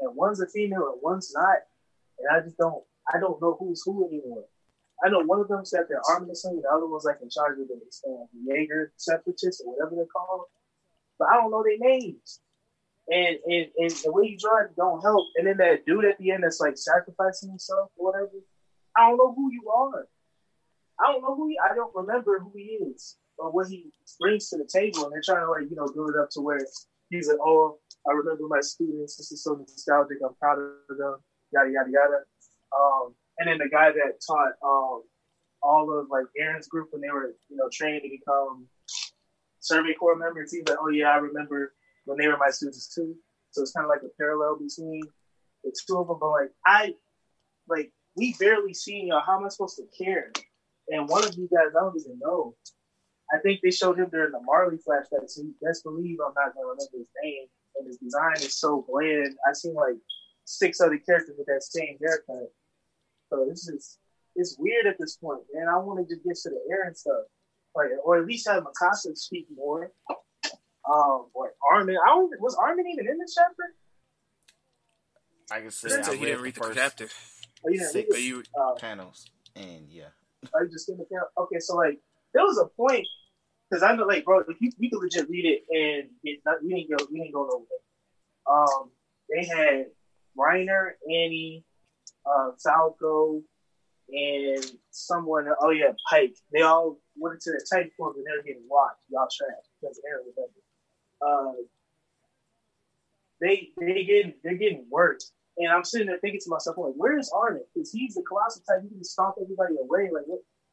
and one's a female and one's not, and I just don't I don't know who's who anymore. I know one of them said they're Armin or something, the other one's like in charge of the, uh, Jaeger separatists or whatever they're called, but I don't know their names and and, and the way you draw it don't help. And then that dude at the end that's like sacrificing himself or whatever. I don't know who you are. I don't know who he. I don't remember who he is or what he brings to the table. And they're trying to like you know build it up to where he's like, oh, I remember my students. This is so nostalgic. I'm proud of them. Yada yada yada. Um, and then the guy that taught um, all of like Eren's group when they were you know trained to become Survey Corps members. He's like, oh yeah, I remember when they were my students too. So it's kind of like a parallel between the two of them. But like I, like we barely seen y'all. How am I supposed to care? And one of you guys, I don't even know. I think they showed him during the Marley flashback, so you best believe I'm not gonna remember his name. And his design is so bland. I've seen like six other characters with that same haircut. So this is it's weird at this point, man. I want to just get to the air and stuff, like, or at least have Mikasa speak more. Um, boy, Armin. I don't. Was Armin even in this chapter? I can say So I he didn't read the the first chapter. Oh, you didn't six read you- Uh, panels, and yeah, I just in the count. Okay, so like there was a point because I know like bro, if you you could legit read it and it not, you didn't go we didn't go nowhere. Um, they had Reiner, Annie, uh, Falco, and someone. Oh yeah, Pieck. They all went into the Titan form and they were getting watched. Y'all trash because Eren remember. Uh, they they getting they're getting worse. And I'm sitting there thinking to myself, like, where is Armin? Because he's the colossal type. He can stomp everybody away. Like,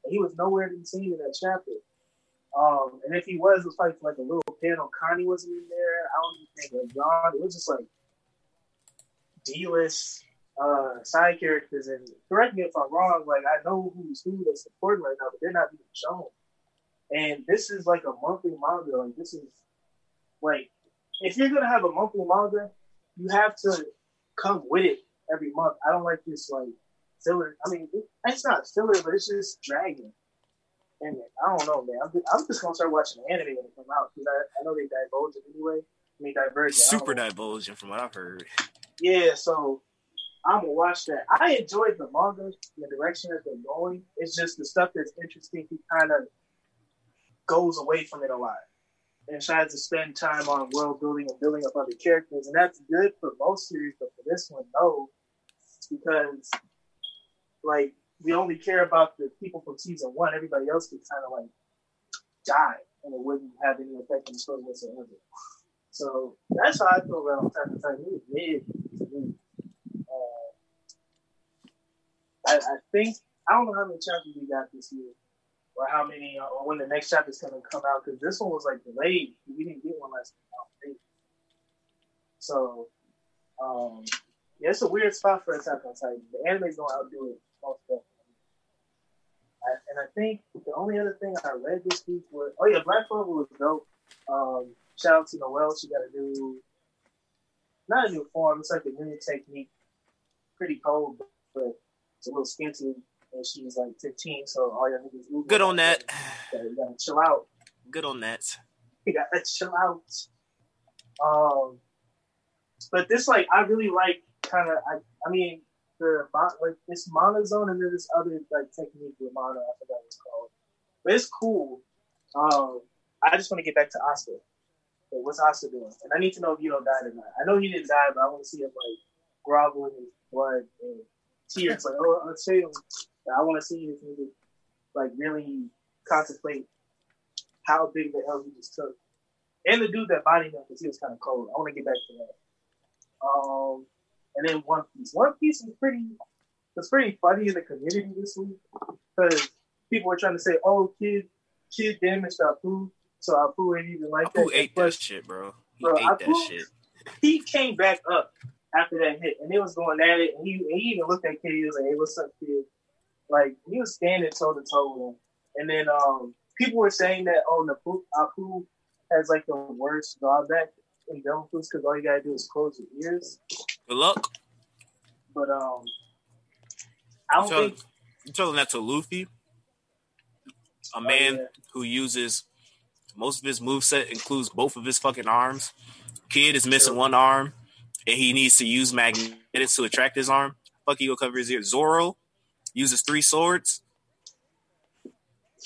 he was nowhere to be seen in that chapter. Um, and if he was, it was for like a little panel. Connie wasn't in there. I don't even think like John. It was just like D-list uh, side characters. And correct me if I'm wrong. Like I know who's who that's supporting right now, but they're not being shown. And this is like a monthly manga. Like this is like if you're gonna have a monthly manga, you have to come with it every month. I don't like this like filler. I mean, it, it's not filler, but it's just dragging. And I don't know, man. I'm just, I'm just gonna start watching anime when it comes out because I, I know they divulge it anyway. I mean, diverge. it. I don't Super divulging from what I've heard. Yeah, so I'm gonna watch that. I enjoyed the manga, the direction that they're going. It's just the stuff that's interesting. He kind of goes away from it a lot and tries to spend time on world building and building up other characters, and that's good for most series. But for this one, no, because like we only care about the people from season one. Everybody else could kind of like die, and it wouldn't have any effect on the story whatsoever. So that's how I feel about Attack on Titan. It mid to me. Uh, I, I think I don't know how many chapters we got this year, or how many, uh, or when the next chapter's gonna come out. Because this one was like delayed. We didn't get one last think. So, um, yeah, it's a weird spot for Attack on Titan. The anime's gonna outdo it most definitely. I, and I think the only other thing I read this week was, oh yeah, Black Clover was dope. Um, shout out to Noelle. She got a new, not a new form. It's like a new technique. Pretty cold, but it's a little skinty. And she's like 15, so all your niggas. Good on that. You gotta, you gotta chill out. Good on that. <laughs> You gotta chill out. Um, but this, like, I really like kind of. I, I mean, the like this monozone and then this other like technique with mono. I forgot what it's called, but it's cool. Um, I just want to get back to Oscar. Okay, what's Oscar doing? And I need to know if you don't die not. I know he didn't die, but I want to see him like grovel in his blood and tears. Like, oh, let's see him. I want to see this nigga like really contemplate how big the hell he just took. And the dude that bodied him because he was kind of cold. I want to get back to that. Um, and then One Piece. One Piece is pretty. It's pretty funny in the community this week because people were trying to say, "Oh, kid, kid damaged Apoo, so Apoo ain't even like Apoo that." ate But that shit, bro. He Bro, ate that shit. he came back up after that hit, and they was going at it. And he, he even looked at kid. He was like, "Hey, what's up, kid?" Like he was standing toe to toe with him. And then um, people were saying that oh, Apoo, Apoo has like the worst drawback in Devil Fruits because all you gotta do is close your ears. Good luck. But um, I don't telling, think. you telling that to Luffy, a oh, man yeah. who uses most of his moveset includes both of his fucking arms. Kid is missing one arm, and he needs to use magnetics to attract his arm. Fuck, he gonna cover his ears. Zoro uses three swords,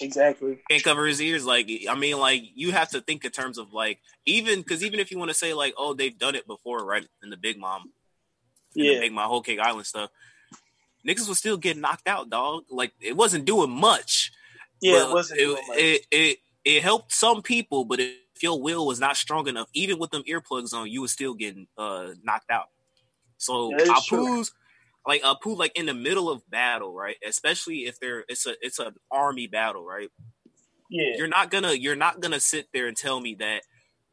Exactly. can't cover his ears. Like, I mean, like you have to think in terms of like even because even if you want to say like, oh, they've done it before, right? In the Big Mom, in the Yeah. Big Mom Whole Cake Island stuff, niggas was still getting knocked out, dog. Like it wasn't doing much. Yeah, it wasn't. It, it, it it helped some people, but if your will was not strong enough, even with them earplugs on, you was still getting uh knocked out. So is true. Apoo's like Apoo, like in the middle of battle, right? Especially if they're it's a it's an army battle, right? yeah. You're not gonna you're not gonna sit there and tell me that,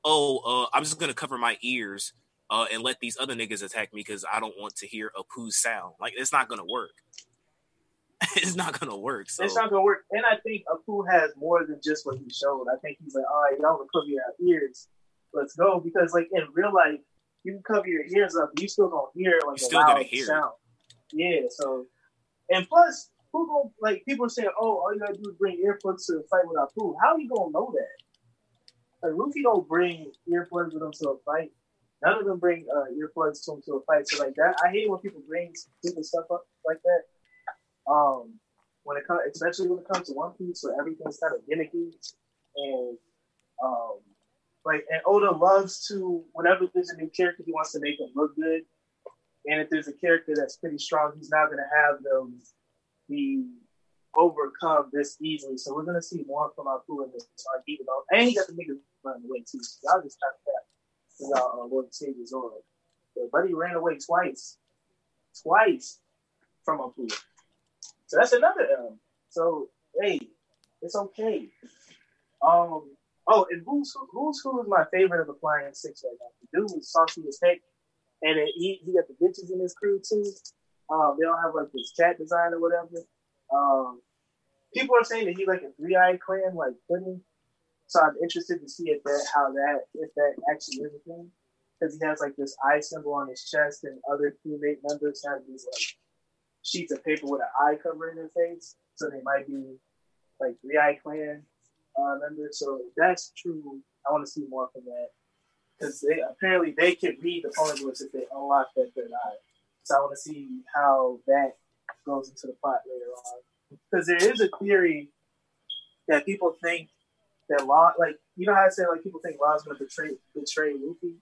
oh, uh, I'm just gonna cover my ears uh, and let these other niggas attack me because I don't want to hear Apoo's sound. Like it's not gonna work. <laughs> it's not gonna work. So It's not gonna work. And I think Apoo has more than just what he showed. I think he's like, all right, y'all gonna cover your ears. Let's go. Because like in real life, you can cover your ears up, you still gonna hear like You're a still loud gonna hear it. sound. Yeah. So, and plus, who gonna like people saying, oh, all you gotta do is bring earplugs to the fight with Apoo. How are you gonna know that? Like Luffy don't bring earplugs with him to a fight. None of them bring uh, earplugs to him to a fight. So like that, I hate when people bring stupid stuff up like that. Um, when it comes, especially when it comes to One Piece, where everything's kind of gimmicky, and um, like and Oda loves to whenever there's a new character, he wants to make them look good. And if there's a character that's pretty strong, he's not going to have them be overcome this easily. So we're going to see more from Apoo in this arc, even though, and he got the niggas running away too. Y'all just trying to cap for y'all uh, Lord and Savior Zoro. But Buddy ran away twice, twice from Apoo. So that's another L. So hey, it's okay. Um. Oh, and who's who, who's who is my favorite of the Flying Six right now? The dude was saucy as heck, and it, he he got the bitches in his crew too. Um, they don't have like this cat design or whatever. Um, people are saying that he like a three eyed clan like Pudding. So I'm interested to see if that how that if that actually is a thing because he has like this eye symbol on his chest, and other crewmate members have these like sheets of paper with an eye covering their face, so they might be like three eye clan uh, members. So if that's true, I want to see more from that. Because they apparently they can read the poneglyphs if they unlock that third eye. So I want to see how that goes into the plot later on. Because there is a theory that people think that Law, like you know how I say like people think Law's going to betray betray Luffy,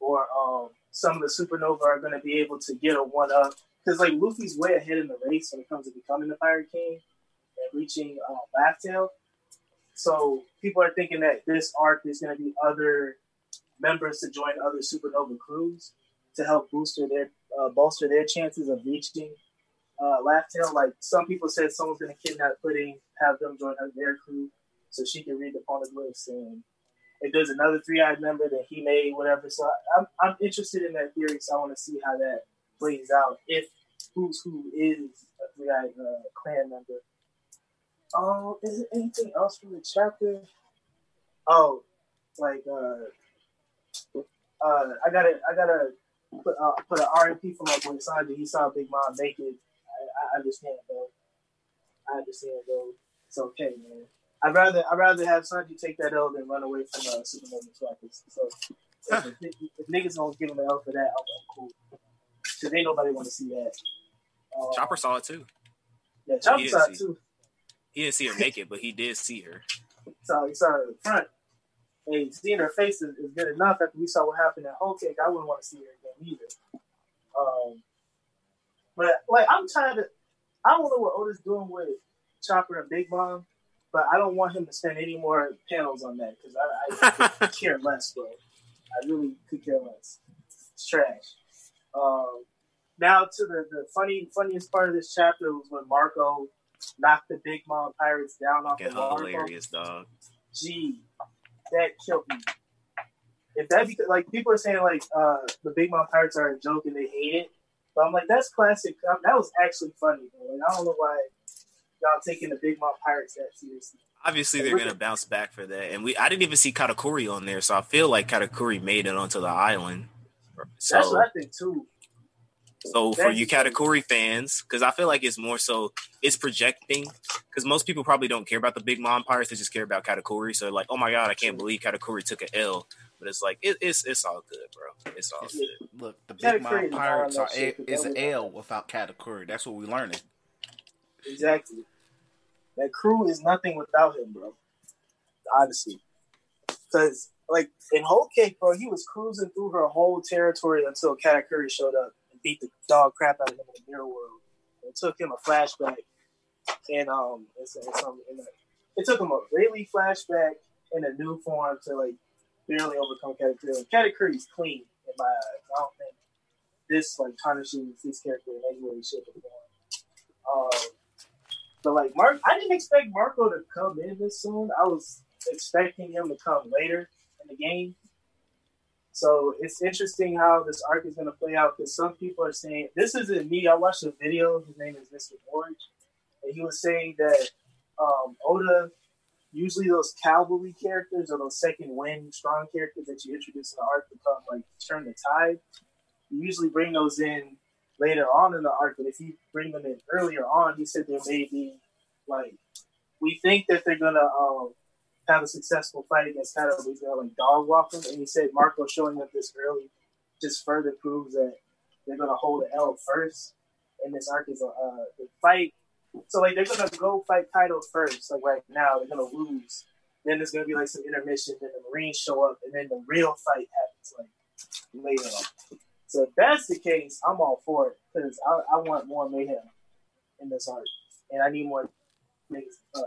or um, some of the supernova are going to be able to get a one up because like Luffy's way ahead in the race when it comes to becoming the Pirate King and reaching uh, Laugh Tale. So people are thinking that this arc is going to be other members to join other supernova crews to help booster their uh, bolster their chances of reaching uh, Laugh Tale. Like some people said, someone's going to kidnap Pudding, have them join their crew so she can read the poneglyphs. And if there's another three-eyed member, that he may whatever. So I'm I'm interested in that theory. So I want to see how that plays out. If who's who is a three-eyed uh, clan member. Oh, is there anything else from the chapter? Oh, like uh, uh, I gotta, I gotta put uh, put an RMP for my boy Sanji. He saw Big Mom naked. I, I understand though. I understand though. It's okay, man. I'd rather I'd rather have Sanji take that L than run away from uh, Supernova Swappers. So if, if, if niggas don't give him an L for that, I'm, I'm cool. Cause ain't nobody want to see that. Uh, Chopper saw it too. yeah, Chopper saw it too. He didn't see her naked, but he did see her. <laughs> So he saw her in the front. Hey, seeing her face is, is good enough. After we saw what happened at Whole Cake, I wouldn't want to see her again either. Um, but like, I'm tired of. I don't know what Oda's doing with Chopper and Big Mom, but I don't want him to spend any more panels on that because I, I <laughs> care less, bro. I really could care less. It's trash. Um, now to the, the funny funniest part of this chapter was when Marco knocked the Big Mom pirates down off the Fucking waterfall. hilarious, dog. Gee, that killed me. If that because like people are saying like uh the Big Mom Pirates are a joke and they hate it, but I'm like that's classic. Um, That was actually funny. Bro. Like I don't know why y'all taking the Big Mom Pirates that seriously. Obviously, they're gonna bounce back for that, and we I didn't even see Katakuri on there, so I feel like Katakuri made it onto the island. That's So what I think too. So for you Katakuri fans, because I feel like it's more so it's projecting. Because most people probably don't care about the big mom pirates; they just care about Katakuri. So like, oh my god, I can't believe Katakuri took an L. But it's like it, it's it's all good, bro. It's all good. Look, the big mom pirates are shit, a, is that an L without Katakuri. That's what we're learning. Exactly. That crew is nothing without him, bro. Honestly. Because, like, in Whole Cake, bro, he was cruising through her whole territory until Katakuri showed up and beat the dog crap out of him in the mirror world. It took him a flashback. And, um, it's, it's, um, a, it took him a really flashback in a new form to, like, barely overcome Katakuri. And Katakuri's clean in my eyes. I don't think this, like, tarnishes his character in any way, shape, or form. Um, but like Mark, I didn't expect Marco to come in this soon. I was expecting him to come later in the game. So it's interesting how this arc is going to play out because some people are saying this isn't me. I watched a video. His name is Mr. Orange, and he was saying that um, Oda usually those cavalry characters or those second wind strong characters that you introduce in the arc to become like turn the tide. You usually bring those in later on in the arc, but if you bring them in earlier on, he said there may be like we think that they're gonna um, have a successful fight against gonna like dog walk him. And he said Marco showing up this early just further proves that they're gonna hold the L first. in this arc is a uh, fight. So like they're gonna go fight Kaido first. Like right now, they're gonna lose. Then there's gonna be like some intermission. Then the Marines show up, and then the real fight happens like later on. So if that's the case, I'm all for it because I, I want more mayhem in this arc, and I need more niggas. Uh,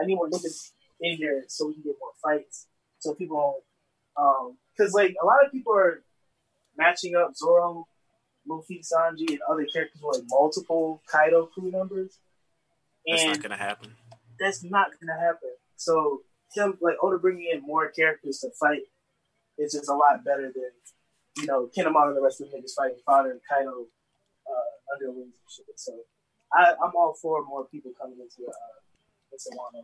I need more niggas in here so we can get more fights. So people don't, because like a lot of people are matching up Zoro, Luffy, Sanji, and other characters with like multiple Kaido crew members, That's not gonna happen. that's not gonna happen. So him like Oda bringing in more characters to fight is just a lot better than you know Kinemon and the rest of the niggas fighting fodder and Kaido uh, underlings and shit. So I, I'm all for more people coming into uh, into Wano.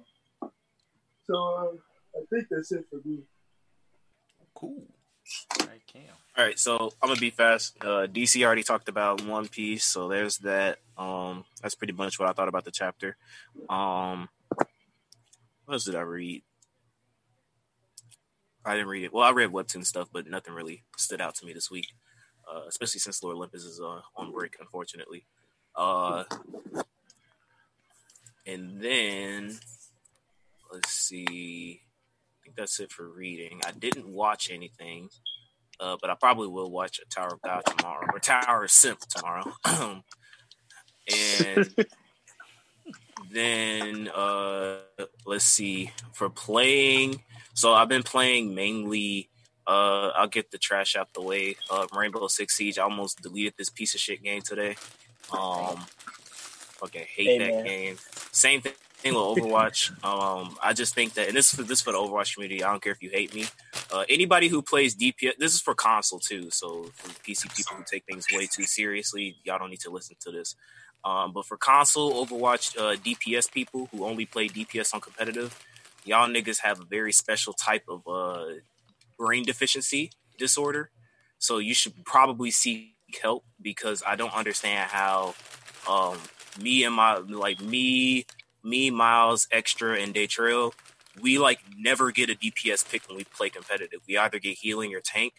So um, I think that's it for me. Cool. I can. All right, so I'm gonna be fast. Uh, DC already talked about One Piece, so there's that. Um, that's pretty much what I thought about the chapter. Um, what else did I read? I didn't read it. Well, I read webtoon stuff, but nothing really stood out to me this week, uh, especially since Lore Olympus is uh, on break, unfortunately. Uh, and then let's see. I think that's it for reading. I didn't watch anything. Uh, but I probably will watch a Tower of God tomorrow or Tower of Simp tomorrow. <clears throat> and then uh, let's see for playing. So I've been playing mainly. Uh, I'll get the trash out the way. Uh, Rainbow Six Siege. I almost deleted this piece of shit game today. Um, fucking hate Hey, that man. game. Same thing with Overwatch. um, I just think that, and this is for, this is for the Overwatch community. I don't care if you hate me. Uh, anybody who plays DPS, this is for console too. So PC people who take things way too seriously, y'all don't need to listen to this. Um, but for console Overwatch uh, DPS people who only play DPS on competitive, y'all niggas have a very special type of uh, brain deficiency disorder. So you should probably seek help because I don't understand how um, me and my like me, me, Miles, Extra, and Daytrail we like never get a DPS pick when we play competitive. We either get healing or tank.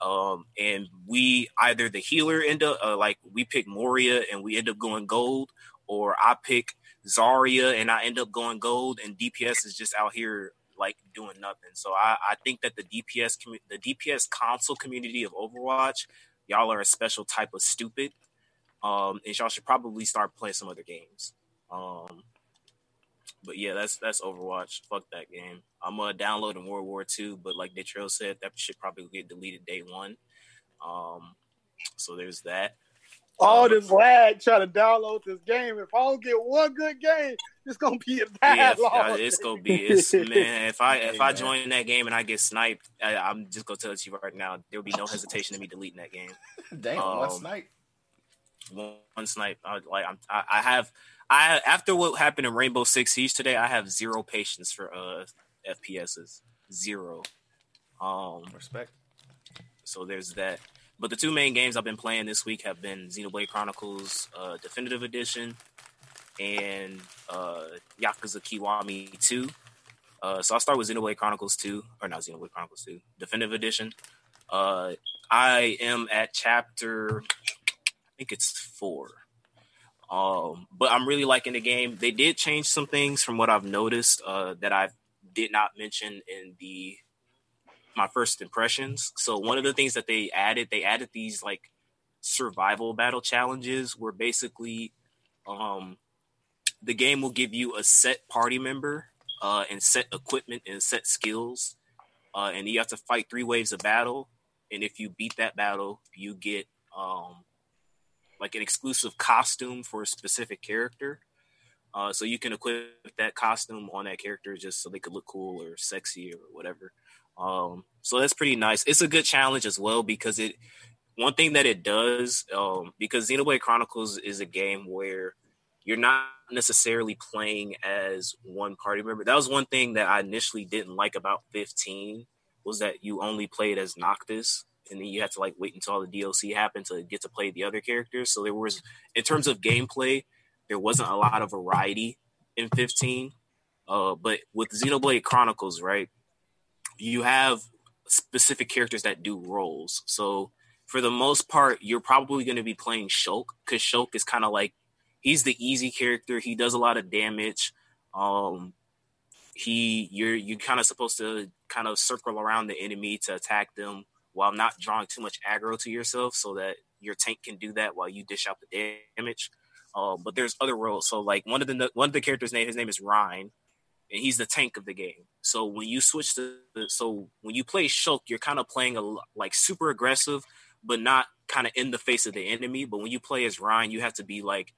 Um, and we either the healer end up uh, like we pick Moira and we end up going gold, or I pick Zarya and I end up going gold, and DPS is just out here like doing nothing. So I, I think that the DPS commu- the DPS console community of Overwatch, y'all are a special type of stupid. Um, and y'all should probably start playing some other games. Um, but yeah, that's that's Overwatch. Fuck that game. I'm uh, downloading World War II, but like Detrail said, that should probably get deleted day one. Um, so there's that. All this lag trying to download this game. If I don't get one good game, it's gonna be a bad Yeah, loss. uh, it's gonna be. It's man. If I if Hey, I join that game and I get sniped, I, I'm just gonna tell you right now, there will be no hesitation in me deleting that game. <laughs> Damn, one Um, snipe. One, one snipe. I, like I'm, I, I have. I after what happened in Rainbow Six Siege today, I have zero patience for uh FPSs. Zero. Um. Respect. So there's that. but the two main games I've been playing this week have been Xenoblade Chronicles uh, Definitive Edition and uh, Yakuza Kiwami 2. Uh, so I'll start with Xenoblade Chronicles 2, or not Xenoblade Chronicles 2, Definitive Edition. Uh, I am at chapter, I think it's four. Um, but I'm really liking the game. They did change some things from what I've noticed uh, that I did not mention in the my first impressions. So one of the things that they added, they added these like survival battle challenges where basically um, the game will give you a set party member uh, and set equipment and set skills, uh, and you have to fight three waves of battle. And if you beat that battle, you get um, like an exclusive costume for a specific character. Uh, so you can equip that costume on that character just so they could look cool or sexy or whatever. Um, so that's pretty nice. It's a good challenge as well because it one thing that it does um, because Xenoblade Chronicles is a game where you're not necessarily playing as one party member. That was one thing that I initially didn't like about 15 was that you only played as Noctis and then you had to like wait until all the DLC happened to get to play the other characters. So there was in terms of gameplay, there wasn't a lot of variety in 15. Uh, but with Xenoblade Chronicles, right, you have specific characters that do roles. So for the most part, you're probably going to be playing Shulk because Shulk is kind of like he's the easy character. He does a lot of damage. Um, he you're you kind of supposed to kind of circle around the enemy to attack them while not drawing too much aggro to yourself, so that your tank can do that while you dish out the damage. Uh, but there's other roles. So like one of the one of the characters' name, his name is Reyn, and he's the tank of the game. So when you switch to so when you play Shulk, you're kind of playing a like super aggressive, but not kind of in the face of the enemy. But when you play as Reyn, you have to be like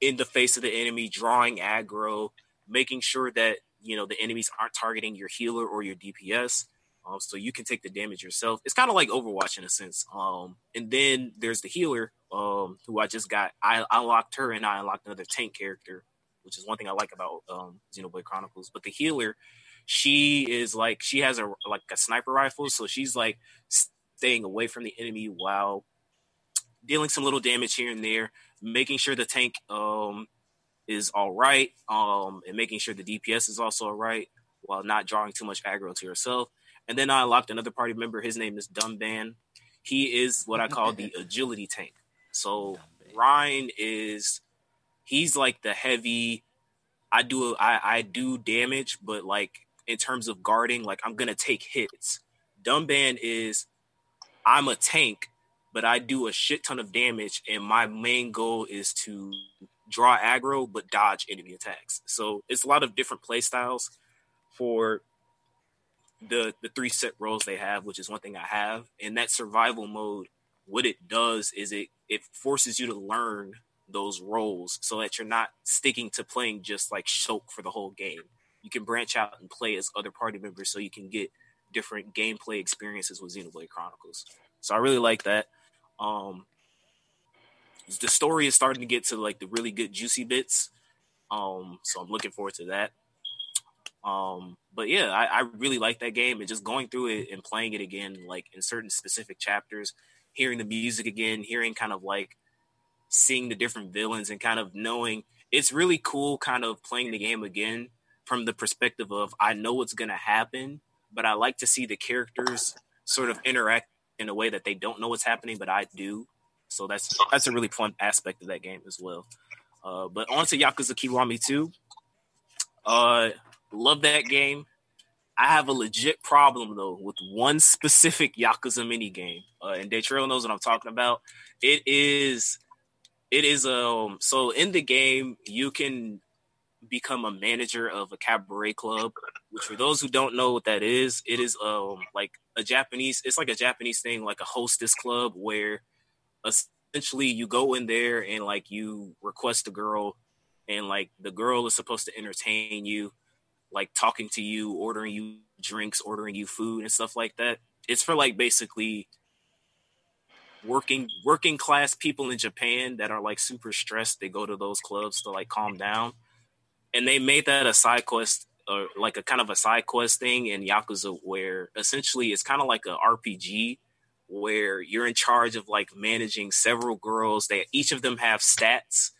in the face of the enemy, drawing aggro, making sure that you know the enemies aren't targeting your healer or your DPS. Um, so you can take the damage yourself. It's kind of like Overwatch in a sense. Um, and then there's the healer, um, who I just got. I, I unlocked her, and I unlocked another tank character, which is one thing I like about um, Xenoblade Chronicles. But the healer, she is like she has a like a sniper rifle, so she's like staying away from the enemy while dealing some little damage here and there, making sure the tank um, is all right, um, and making sure the DPS is also all right while not drawing too much aggro to yourself. And then I unlocked another party member. His name is Dunban. He is what I call the <laughs> agility tank. So Ryan is he's like the heavy. I do I, I do damage, but like in terms of guarding, like I'm gonna take hits. Dunban is I'm a tank, but I do a shit ton of damage, and my main goal is to draw aggro but dodge enemy attacks. So it's a lot of different play styles for the the three set roles they have, which is one thing I have. In that survival mode, what it does is it it forces you to learn those roles so that you're not sticking to playing just like Shulk for the whole game. You can branch out and play as other party members so you can get different gameplay experiences with Xenoblade Chronicles. So I really like that. Um, the story is starting to get to like the really good juicy bits. Um, so I'm looking forward to that. Um, but yeah, I, I really like that game and just going through it and playing it again, like in certain specific chapters, hearing the music again, hearing kind of like seeing the different villains and kind of knowing it's really cool kind of playing the game again from the perspective of I know what's going to happen, but I like to see the characters sort of interact in a way that they don't know what's happening, but I do. So that's that's a really fun aspect of that game as well. Uh, but on to Yakuza Kiwami 2. Uh, love that game. I have a legit problem though with one specific Yakuza mini game, uh, and Daytrail knows what I'm talking about. It is, it is um. So in the game, you can become a manager of a cabaret club. Which, for those who don't know what that is, it is um like a Japanese. It's like a Japanese thing, like a hostess club, where essentially you go in there and like you request a girl, and like the girl is supposed to entertain you like talking to you, ordering you drinks, ordering you food and stuff like that. It's for like basically working working class people in Japan that are like super stressed. They go to those clubs to like calm down. And they made that a side quest or like a kind of a side quest thing in Yakuza where essentially it's kind of like a RPG where you're in charge of like managing several girls. That each of them have stats,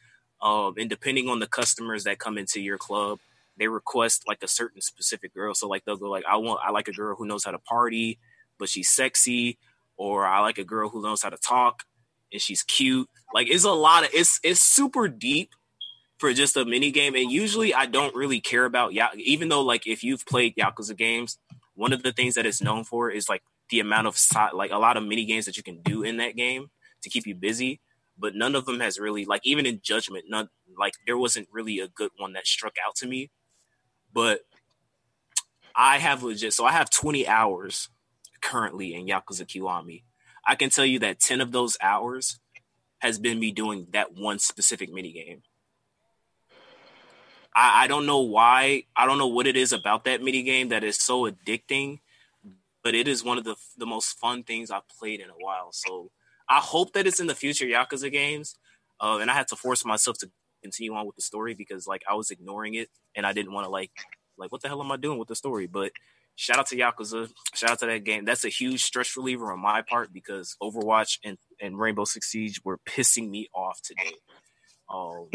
um, and depending on the customers that come into your club, they request like a certain specific girl. So like they'll go like, I want, I like a girl who knows how to party, but she's sexy, or I like a girl who knows how to talk and she's cute. Like it's a lot of it's it's super deep for just a mini game. And usually I don't really care about yeah, even though like if you've played Yakuza games, one of the things that it's known for is like the amount of like a lot of mini games that you can do in that game to keep you busy. But none of them has really like even in Judgment, none like there wasn't really a good one that struck out to me. But I have legit so I have 20 hours currently in Yakuza Kiwami. I can tell you that 10 of those hours has been me doing that one specific mini game. I, I don't know why. I don't know what it is about that mini game that is so addicting, but it is one of the the most fun things I've played in a while. So I hope that it's in the future Yakuza games. Uh, and I had to force myself to continue on with the story because like I was ignoring it and I didn't want to like like what the hell am I doing with the story? But shout out to Yakuza. Shout out to that game. That's a huge stress reliever on my part because Overwatch and, and Rainbow Six Siege were pissing me off today. Um,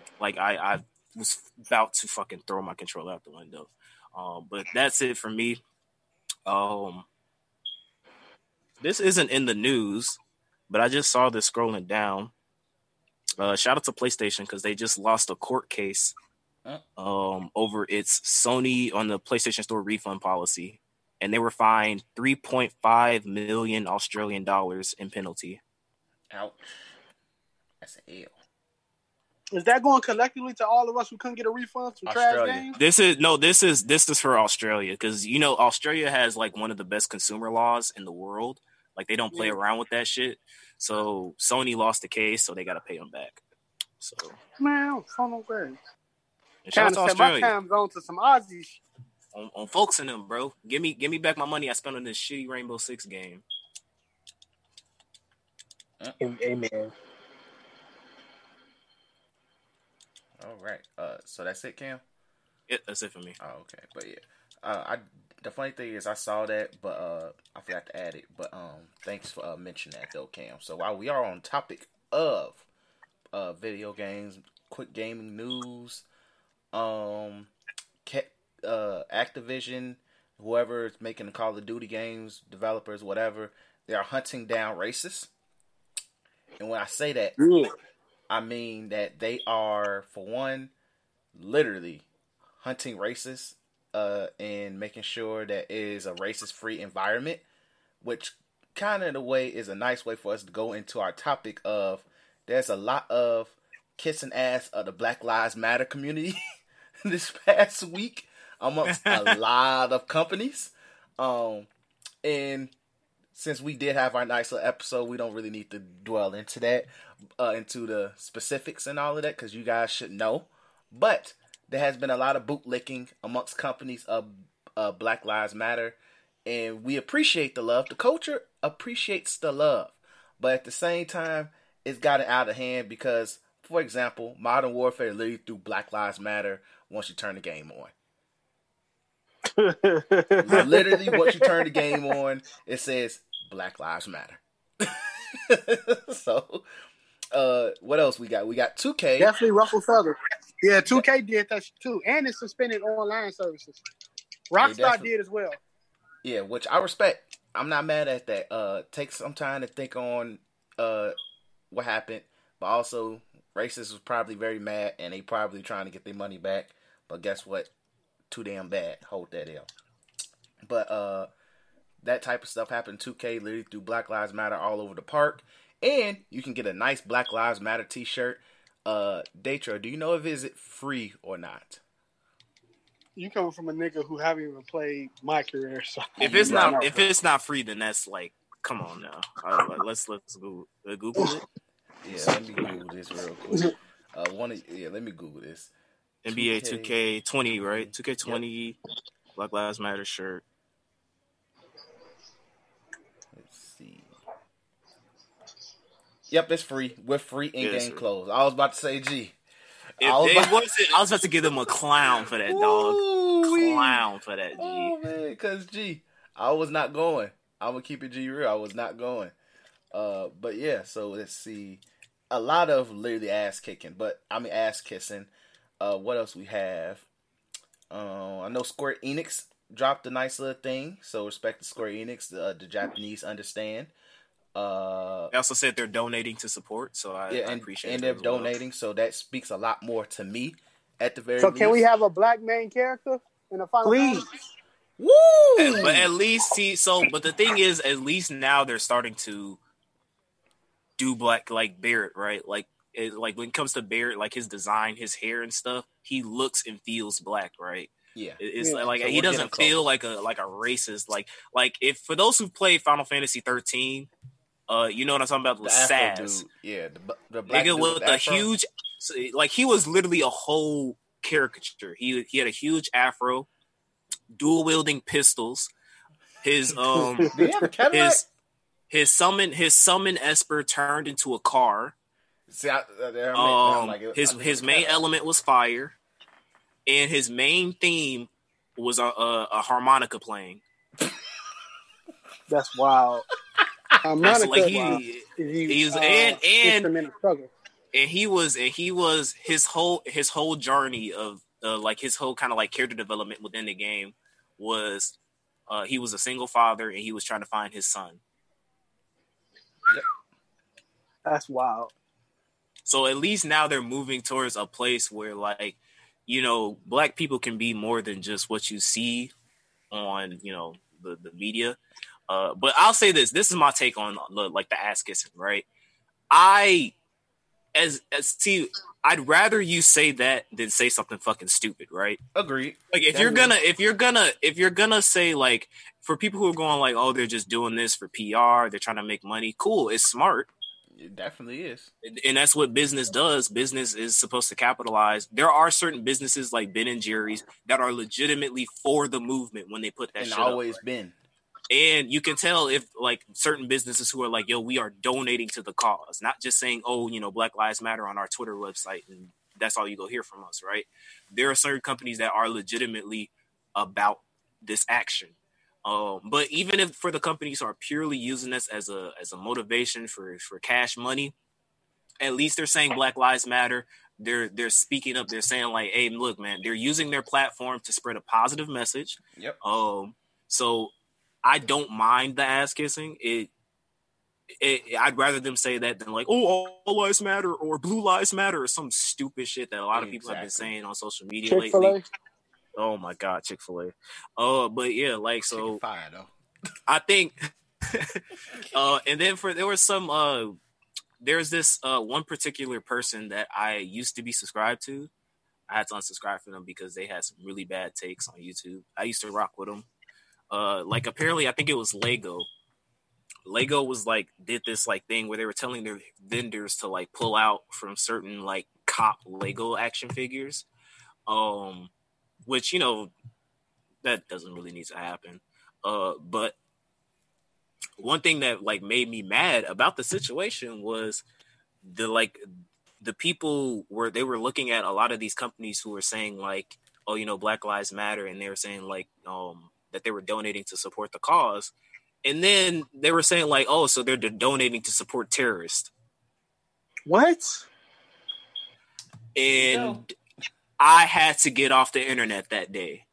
<laughs> like I, I was about to fucking throw my controller out the window. Um, but that's it for me. Um, this isn't in the news, but I just saw this scrolling down. Uh, shout out to PlayStation because they just lost a court case um, over its Sony on the PlayStation Store refund policy, and they were fined 3.5 million Australian dollars in penalty. Ouch. That's an L. Is that going collectively to all of us who couldn't get a refund for trash games? This is no, this is this is for Australia because you know Australia has like one of the best consumer laws in the world. Like they don't play yeah. around with that shit. So Sony lost the case, so they got to pay them back. So man, son of a Trying to set my time zone to some Aussies. On, on folks in them, bro. Give me give me back my money I spent on this shitty Rainbow Six game. Amen. All right. Uh, so that's it, Cam. Yeah, that's it for me. Oh, okay. But yeah, uh, I the funny thing is I saw that, but uh, I forgot to add it. But um, thanks for uh, mentioning that though, Cam. So while we are on topic of uh video games, quick gaming news, um, uh, Activision, whoever is making the Call of Duty games, developers, whatever, they are hunting down racists. And when I say that, yeah. I mean that they are, for one, literally hunting racists uh, and making sure that is a racist free environment, which kind of in a way is a nice way for us to go into our topic of there's a lot of kissing ass of the Black Lives Matter community <laughs> this past week amongst a <laughs> lot of companies. Um, and since we did have our nice little episode, we don't really need to dwell into that, uh, into the specifics and all of that, because you guys should know. But there has been a lot of bootlicking amongst companies of uh, Black Lives Matter, and we appreciate the love. The culture appreciates the love, but at the same time, it's gotten out of hand because, for example, Modern Warfare literally through Black Lives Matter once you turn the game on. <laughs> Literally, once you turn the game on, it says Black Lives Matter. <laughs> so, uh, what else we got? We got 2K. Definitely ruffle feathers. Yeah, 2K did that too, and it suspended online services. Rockstar did as well. Yeah, which I respect. I'm not mad at that. Uh, take some time to think on uh what happened, but also Racists was probably very mad, and they probably trying to get their money back. But guess what? Too damn bad. Hold that L. But uh, that type of stuff happened 2K literally through Black Lives Matter all over the park, and you can get a nice Black Lives Matter T-shirt. Uh, Datra, do you know if is it free or not? You come from a nigga who haven't even played my career, so <laughs> if it's not if it's not free, then that's like, come on now. Right, let's let's Google, uh, Google it. Yeah, let me Google this real quick. Uh, one, of, yeah, let me Google this. NBA 2K, 20, right? 2K20, yep. Black Lives Matter shirt. Let's see. Yep, it's free with free in-game yes, clothes. I was about to say, G. If I was, they about... <laughs> wasn't, I was about to give them a clown for that dog. Ooh, clown for that, G. Oh man, because G, I was not going. I'm gonna keep it G real. I was not going. Uh, but yeah. So let's see. A lot of literally ass kicking, but I mean ass kissing. Uh, what else we have? Uh, I know Square Enix dropped a nice little thing, so respect to Square Enix. The, uh, the Japanese understand. Uh, they also said they're donating to support, so I, yeah, I and, appreciate and they're as well. donating, so that speaks a lot more to me. At the very So can we have a black main character in the final? Please. Fantasy? Woo! But at least see, so but the thing is, at least now they're starting to do black like Barret, right? Like it, like when it comes to Barret, like his design, his hair and stuff, he looks and feels black, right? yeah, It- It's Yeah. like So he doesn't feel like a like a racist. Like like if for those who played Final Fantasy thirteen, uh, you know what I'm talking about the with Afro Sazh, dude. Yeah, the, bu- the black nigga dude with with a Afro. huge, like he was literally a whole caricature. He he had a huge afro, dual wielding pistols. His <laughs> um Do you have a Cadillac? his his summon his summon Esper turned into a car. See, I, uh, I'm Um, like, his I his main Cadillac. element was fire, and his main theme was a, a, a harmonica playing. That's wild. And so, Monica, like he, wow, he's- uh, and- and- and he was and he was his whole his whole journey of uh, like his whole kind of like character development within the game was uh, he was a single father and he was trying to find his son. That's wild. So at least now they're moving towards a place where like you know black people can be more than just what you see on you know the the media. Uh, but I'll say this: this is my take on the, like the ass kissing. Right? I as as see, I'd rather you say that than say something fucking stupid. Right? Agreed. Like if That you're gonna if you're gonna if you're gonna say like for people who are going like oh they're just doing this for PR they're trying to make money cool it's smart It definitely is. and that's what business does. Business is supposed to capitalize. There are certain businesses like Ben and Jerry's that are legitimately for the movement when they put that and shit up. always been. And you can tell if like certain businesses who are like, "Yo, we are donating to the cause," not just saying, "Oh, you know, Black Lives Matter" on our Twitter website, and that's all you go hear from us, right? There are certain companies that are legitimately about this action. Um, but even if for the companies who are purely using this as a as a motivation for for cash money, at least they're saying Black Lives Matter. They're they're speaking up. They're saying like, "Hey, look, man, they're using their platform to spread a positive message." Yep. Um, so I don't mind the ass kissing. It, it, I'd rather them say that than like, oh, all lives matter or blue lives matter or some stupid shit that a lot of people have been saying on social media Chick Fil lately. Oh my god, Chick Fil A. Uh, but yeah, like so, fire though. <laughs> I think. <laughs> uh, and then for there was some. Uh, there's this uh one particular person that I used to be subscribed to. I had to unsubscribe from them because they had some really bad takes on YouTube. I used to rock with them. Uh, like apparently, I think it was Lego. Lego was like did this like thing where they were telling their vendors to like pull out from certain like cop Lego action figures, um, which you know that doesn't really need to happen. Uh, but one thing that like made me mad about the situation was the like the people were they were looking at a lot of these companies who were saying like oh you know black lives matter and they were saying like um that they were donating to support the cause and then they were saying like oh so they're donating to support terrorists What? and I had to get off the internet that day.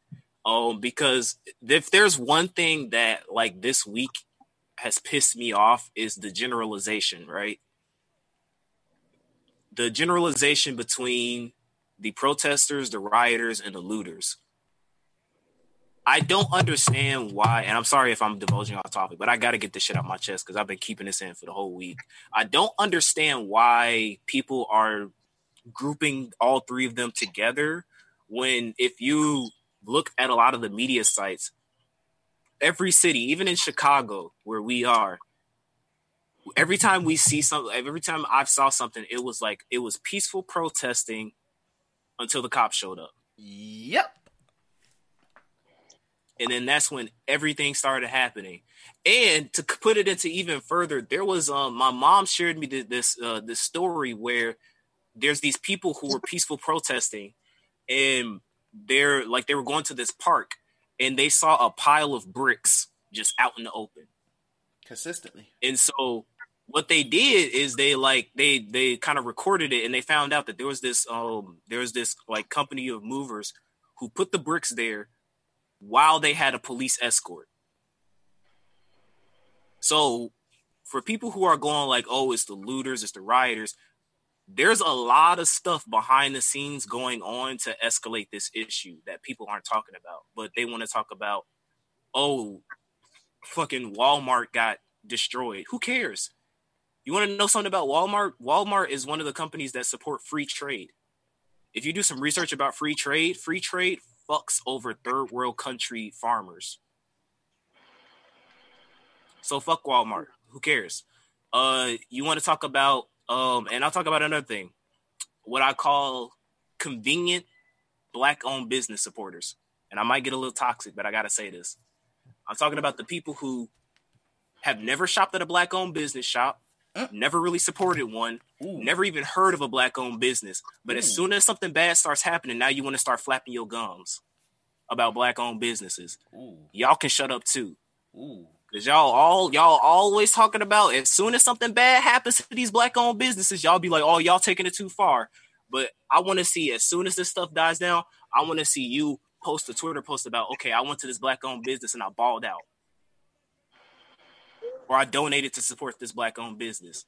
Um, because if there's one thing that like this week has pissed me off is the generalization, right? The generalization between the protesters, the rioters, and the looters. I don't understand why, and I'm sorry if I'm divulging off topic, but I got to get this shit out my chest because I've been keeping this in for the whole week. I don't understand why people are grouping all three of them together when if you look at a lot of the media sites every city even in chicago where we are every time we see something every time i saw something it was like it was peaceful protesting until the cops showed up Yep. And then that's when everything started happening and to put it into even further there was um my mom shared me this uh this story where there's these people who were peaceful protesting and they're like they were going to this park and they saw a pile of bricks just out in the open consistently. And so what they did is they like they they kind of recorded it and they found out that there was this um there was this like company of movers who put the bricks there while they had a police escort. So for people who are going like, oh, it's the looters, it's the rioters, there's a lot of stuff behind the scenes going on to escalate this issue that people aren't talking about. But they want to talk about, oh, fucking Walmart got destroyed. Who cares? You want to know something about Walmart? Walmart is one of the companies that support free trade. If you do some research about free trade, free trade fucks over third world country farmers. So fuck Walmart. Who cares? Uh, you want to talk about um, and I'll talk about another thing. What I call convenient black-owned business supporters. And I might get a little toxic, but I gotta say this. I'm talking about the people who have never shopped at a black-owned business shop. Mm. never really supported one, Ooh. never even heard of a black-owned business. But Ooh. as mm. soon as something bad starts happening, now you want to start flapping your gums about black-owned businesses. Ooh. Y'all can shut up too. Cause y'all all y'all always talking about as soon as something bad happens to these black owned businesses, y'all be like, oh, y'all taking it too far. But I want to see as soon as this stuff dies down, I want to see you post a Twitter post about, okay, I went to this black owned business and I balled out. Or I donated to support this black owned business.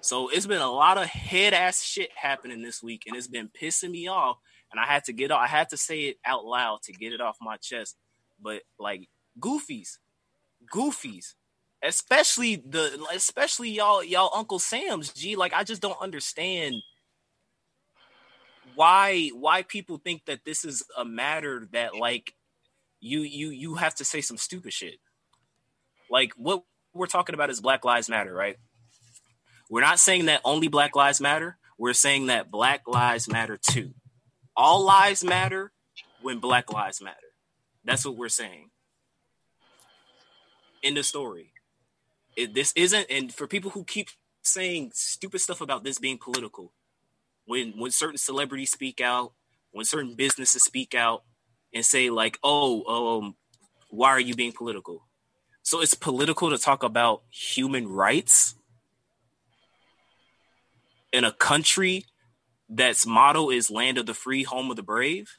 So it's been a lot of head ass shit happening this week, and it's been pissing me off. And I had to get I had to say it out loud to get it off my chest. But like goofies, goofies especially the especially y'all y'all uncle sam's g like i just don't understand why why people think that this is a matter that like you you you have to say some stupid shit like what we're talking about is black lives matter right? We're not saying that only black lives matter. We're saying that black lives matter too. All lives matter when black lives matter. That's what we're saying. In the story. It, this isn't, and for people who keep saying stupid stuff about this being political, when when certain celebrities speak out, when certain businesses speak out and say like, "Oh, um, why are you being political?" So it's political to talk about human rights in a country that's motto is "Land of the Free, Home of the Brave."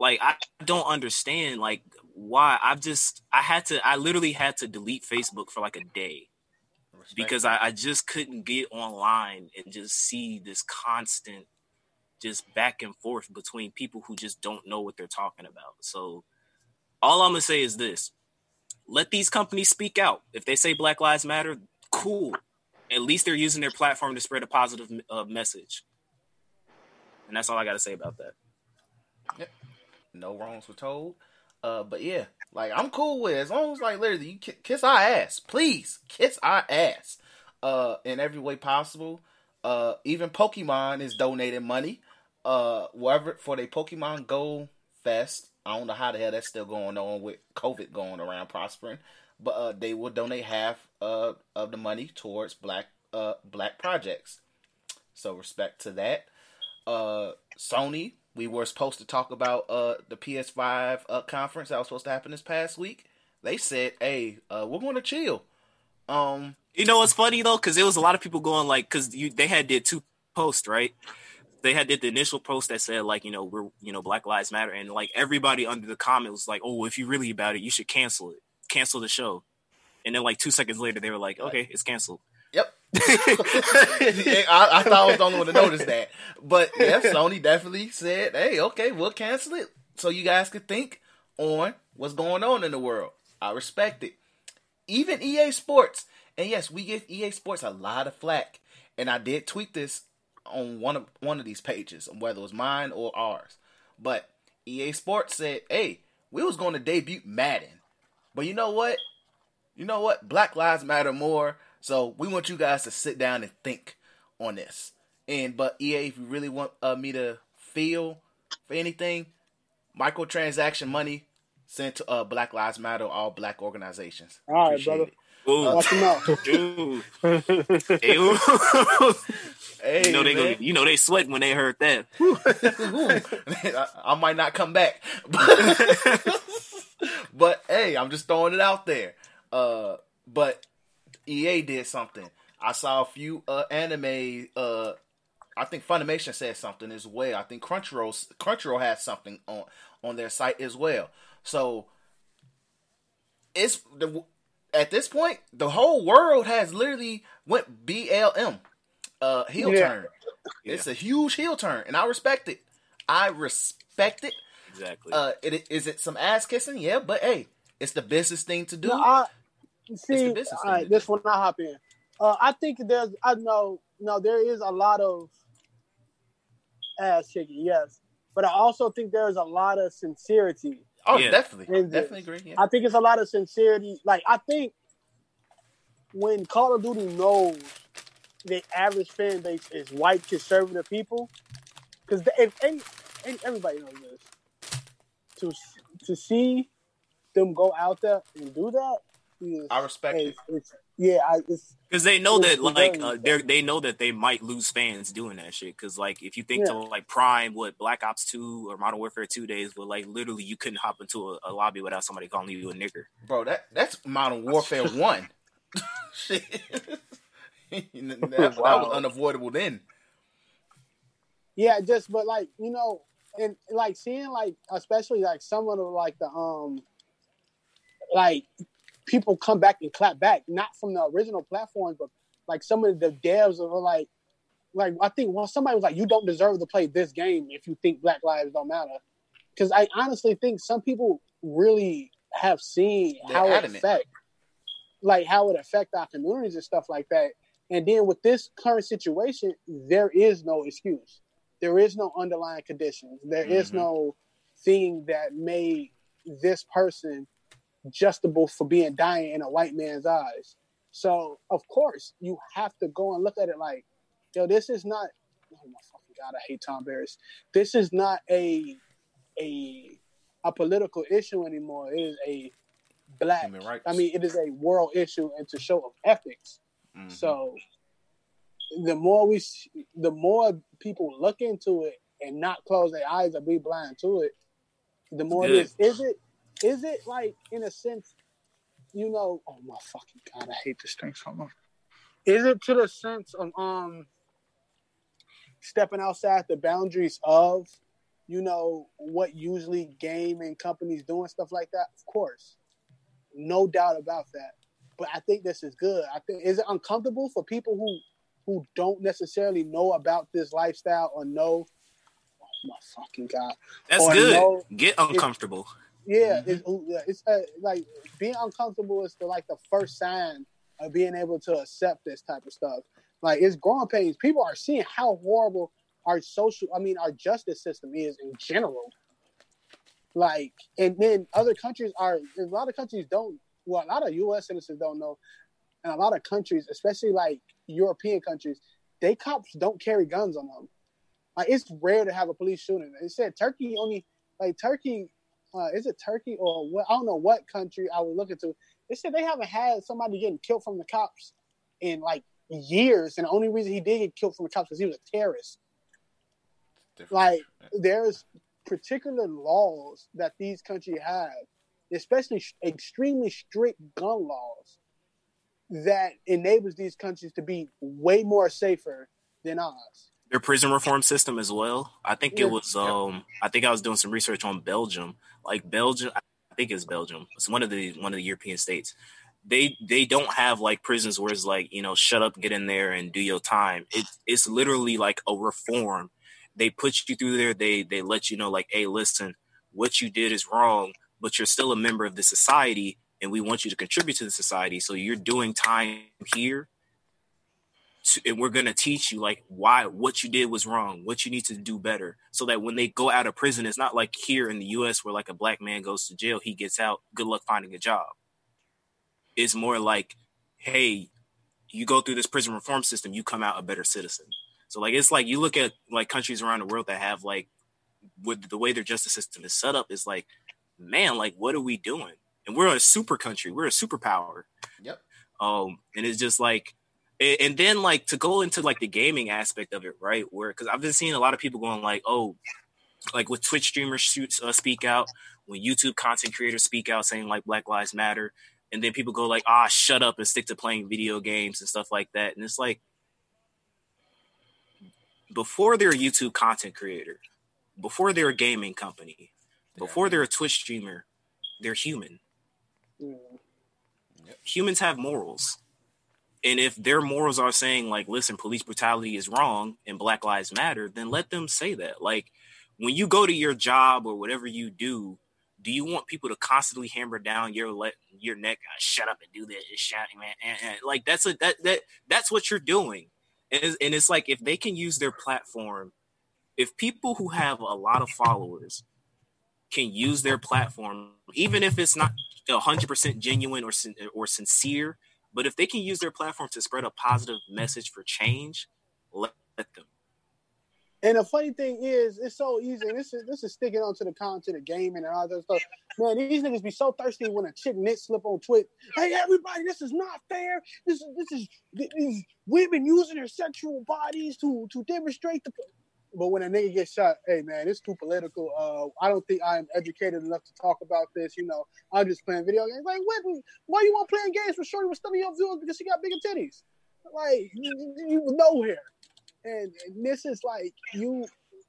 Like I don't understand. Like why I've just I had to I literally had to delete Facebook for like a day because I, I just couldn't get online and just see this constant just back and forth between people who just don't know what they're talking about. So all I'm gonna say is this: let these companies speak out. If they say Black Lives Matter, cool. At least they're using their platform to spread a positive uh, message. And that's all I got to say about that. Yep. No wrongs were told. Uh, but yeah, like I'm cool with it. as long as like literally you kiss our ass, please kiss our ass, uh, in every way possible. Uh, even Pokemon is donating money, uh, for their Pokemon Go Fest. I don't know how the hell that's still going on with COVID going around prospering, but uh, they will donate half uh, of the money towards black uh, black projects. So respect to that. Uh, Sony we were supposed to talk about uh, the PS5 uh, conference that was supposed to happen this past week. They said, "Hey, we're going to chill." Um, you know what's funny though, because there was a lot of people going like, because they had did two posts, right? They had did the initial post that said like, you know, we're you know Black Lives Matter, and like everybody under the comment was like, "Oh, if you're really about it, you should cancel it, cancel the show." And then like two seconds later, they were like, "Okay, it's canceled." Yep. <laughs> I, I, thought I was the only one to notice that. But yeah, <laughs> Sony definitely said, hey, okay, we'll cancel it so you guys could think on what's going on in the world. I respect it. Even EA Sports. And yes, we give EA Sports a lot of flack. And I did tweet this on one of one of these pages, whether it was mine or ours. But EA Sports said, hey, we was going to debut Madden. But you know what? You know what? Black Lives Matter more so we want you guys to sit down and think on this. And but EA, if you really want uh, me to feel for anything, microtransaction money sent to uh, Black Lives Matter, all black organizations. All right, Appreciate brother. It. Ooh. Watch him out, <laughs> dude. <laughs> hey, you know they go, you know they sweat when they heard that. <laughs> I, I might not come back. But but hey, I'm just throwing it out there. Uh, but EA did something. I saw a few uh, anime. Uh, I think Funimation said something as well. I think Crunchyroll Crunchyroll has something on on their site as well. So it's the at this point the whole world has literally went BLM uh heel Yeah. turn. It's a huge heel turn, and I respect it. I respect it. Exactly. Uh, it, is it some ass kissing? Yeah, but hey, it's the business thing to do. No, I the see. business All right, thing. this one I hop in. Uh, I think there's. I know. No, there is a lot of ass kicking. Yes, but I also think there's a lot of sincerity. Oh, Yeah. definitely, Is definitely agree. Yeah. I think it's a lot of sincerity. Like I think when Call of Duty knows the average fan base is white conservative people, because if any, any, everybody knows this, to to see them go out there and do that, is, I respect is- it. it's, yeah, I, it's Because they know that, like, uh, they they know that they might lose fans doing that shit. Because, like, if you think Yeah. to like Prime, what Black Ops Two or Modern Warfare Two days, but like literally you couldn't hop into a, a lobby without somebody calling you a nigger. bro. That that's Modern Warfare <laughs> One. <laughs> Shit, <laughs> that, that was unavoidable then. Yeah, just but like you know, and like seeing like especially like some of the like the um like people come back and clap back, not from the original platforms, but like some of the devs are like like I think well somebody was like, You don't deserve to play this game if you think Black Lives don't matter. Cause I honestly think some people really have seen They're how it adamant. affect like how it affect our communities and stuff like that. And then with this current situation, there is no excuse. There is no underlying conditions. There is Mhm. no thing that made this person justable for being dying in a white man's eyes. So of course you have to go and look at it like, yo, this is not. Oh my fucking god, I hate Tonberries. This is not a a a political issue anymore. It is a black. I mean, it is a world issue and to show of ethics. Mhm. So the more we, the more people look into it and not close their eyes or be blind to it, the more it is. Is it? Is it like in a sense? You know, oh my fucking god, I hate this thing so much. Is it to the sense of um stepping outside the boundaries of, you know, what usually game and companies do and stuff like that? Of course, no doubt about that but I think this is good. I think is it uncomfortable for people who who don't necessarily know about this lifestyle or know? Oh my fucking god! That's good. no, Get uncomfortable. Yeah, Mhm. it's, it's uh, like being uncomfortable is the like the first sign of being able to accept this type of stuff. Like it's growing pains. People are seeing how horrible our social, I mean, our justice system is in general. Like, and then other countries are. A lot of countries don't. Well, a lot of U.S. citizens don't know, and a lot of countries, especially like European countries, they cops don't carry guns on them. Like it's rare to have a police shooting. They said Turkey only like Turkey uh, is it Turkey or what? I don't know what country I was looking to. They said they haven't had somebody getting killed from the cops in like years, and the only reason he did get killed from the cops because he was a terrorist. Like there's particular laws that these countries have, especially sh- extremely strict gun laws, that enables these countries to be way more safer than ours. Their prison reform system as well. I think Yeah. it was. Um, I think I was doing some research on Belgium. Like Belgium, I think it's Belgium. It's one of the one of the European states. They they don't have like prisons where it's like you know shut up, get in there, and do your time. It, it's literally like a reform. They put you through there. They they let you know like, hey, listen, what you did is wrong, but you're still a member of the society, and we want you to contribute to the society. So you're doing time here to, and we're gonna teach you like why what you did was wrong, what you need to do better, so that when they go out of prison, it's not like here in the U.S. where like a black man goes to jail, he gets out, good luck finding a job. It's more like, hey, you go through this prison reform system, you come out a better citizen. So like it's like you look at like countries around the world that have like with the way their justice system is set up is like, man, like what are we doing? And we're a super country, we're a superpower. Yep. Um, and it's just like, and, and then like to go into like the gaming aspect of it, right? Where because I've been seeing a lot of people going like, oh, like with Twitch streamers shoots uh, speak out, when YouTube content creators speak out saying like Black Lives Matter, and then people go like, ah, shut up and stick to playing video games and stuff like that. And it's like before they're a YouTube content creator, before they're a gaming company, before they're a Twitch streamer, they're human. Mm. Yep. Humans have morals. And if their morals are saying like, listen, police brutality is wrong and Black Lives Matter, then let them say that. Like when you go to your job or whatever you do, do you want people to constantly hammer down your le- your neck? Uh, shut up and do this, shouting, man. And, and, like that's a that that that's what you're doing. And it's, and it's like if they can use their platform, if people who have a lot of followers can use their platform, even if it's not hundred percent genuine or or sincere, but if they can use their platform to spread a positive message for change, let, them. And the funny thing is, it's so easy. And this is this is sticking onto the content of gaming and all that stuff. Man, these niggas be so thirsty when a chick knit slip on Twitch. Hey, everybody, this is not fair. This is this is these women using their sexual bodies to to demonstrate the. But when a nigga gets shot, hey man, it's too political. Uh, I don't think I'm educated enough to talk about this. You know, I'm just playing video games. Like, what? Why you want playing games with Shorty with studying your viewers because she got bigger titties? Like, you, you know here and, and this is like you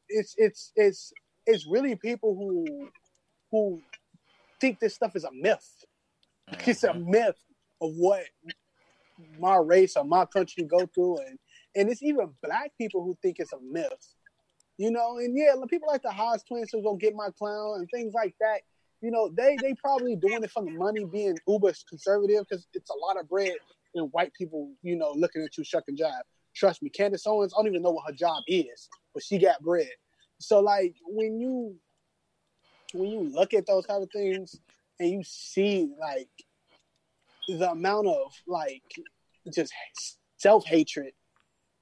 it's it's it's it's really people who who think this stuff is a myth. Mm-hmm. It's a myth of what my race or my country go through, and and it's even black people who think it's a myth. You know, and yeah, people like the Haas twins go get my clown and things like that. You know, they they probably doing it for the money, being uber conservative because it's a lot of bread and white people, you know, looking at you shuck and jive. Trust me, Candace Owens, I don't even know what her job is, but she got bread. So like when you when you look at those kind of things and you see like the amount of like just self hatred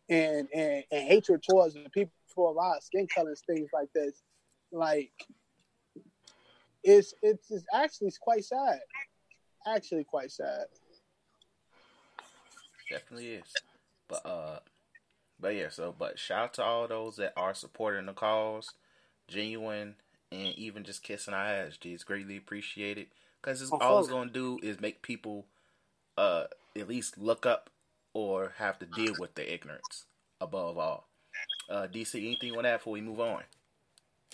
and, and and hatred towards the people of our skin colors, things like this, like it's it's, it's actually quite sad. Actually, quite sad. Definitely is. But uh, but yeah. So, but shout out to all those that are supporting the cause, genuine, and even just kissing our ass. It's greatly appreciated because oh, all it's gonna do is make people uh at least look up or have to deal with the ignorance above all. Uh, DC, anything on that before we move on?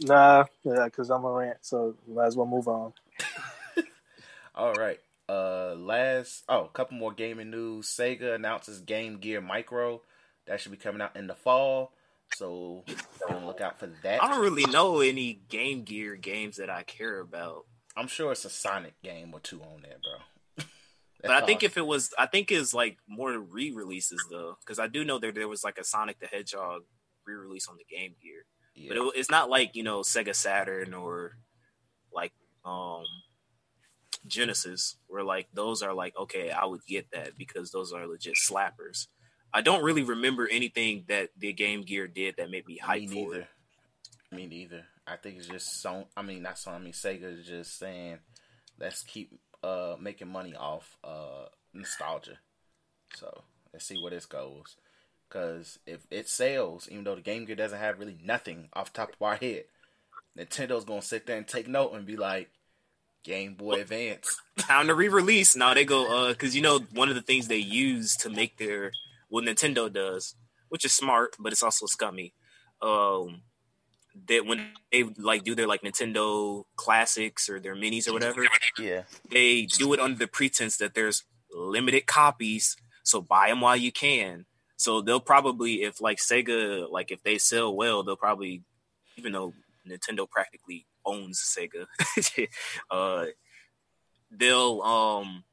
Nah, yeah, because I'm a rant, so might as well move on. <laughs> all right. Uh, last oh, a couple more gaming news. Sega announces Game Gear Micro that should be coming out in the fall. So look out for that. I don't really know any Game Gear games that I care about. I'm sure it's a Sonic game or two on there, bro. <laughs> but I think if it was, I think it's like more re-releases though, because I do know that there was like a Sonic the Hedgehog re-release on the Game Gear, yeah. but it, it's not like you know Sega Saturn or like um Genesis, where like those are like okay, I would get that because those are legit slappers. I don't really remember anything that the Game Gear did that made me hype me neither. Me neither. I think it's just so. I mean, not so. I mean, Sega is just saying, let's keep uh making money off uh nostalgia. So let's see where this goes. Because if it sells, even though the Game Gear doesn't have really nothing off top of our head, Nintendo's gonna sit there and take note and be like, Game Boy Advance. Time to re-release. Now they go uh because you know one of the things they use to make their what Nintendo does, which is smart, but it's also scummy. Um that when they like do their like Nintendo classics or their minis or whatever, yeah, they do it under the pretense that there's limited copies, so buy them while you can. So they'll probably, if like Sega, like if they sell well, they'll probably, even though Nintendo practically owns Sega, <laughs> uh, they'll um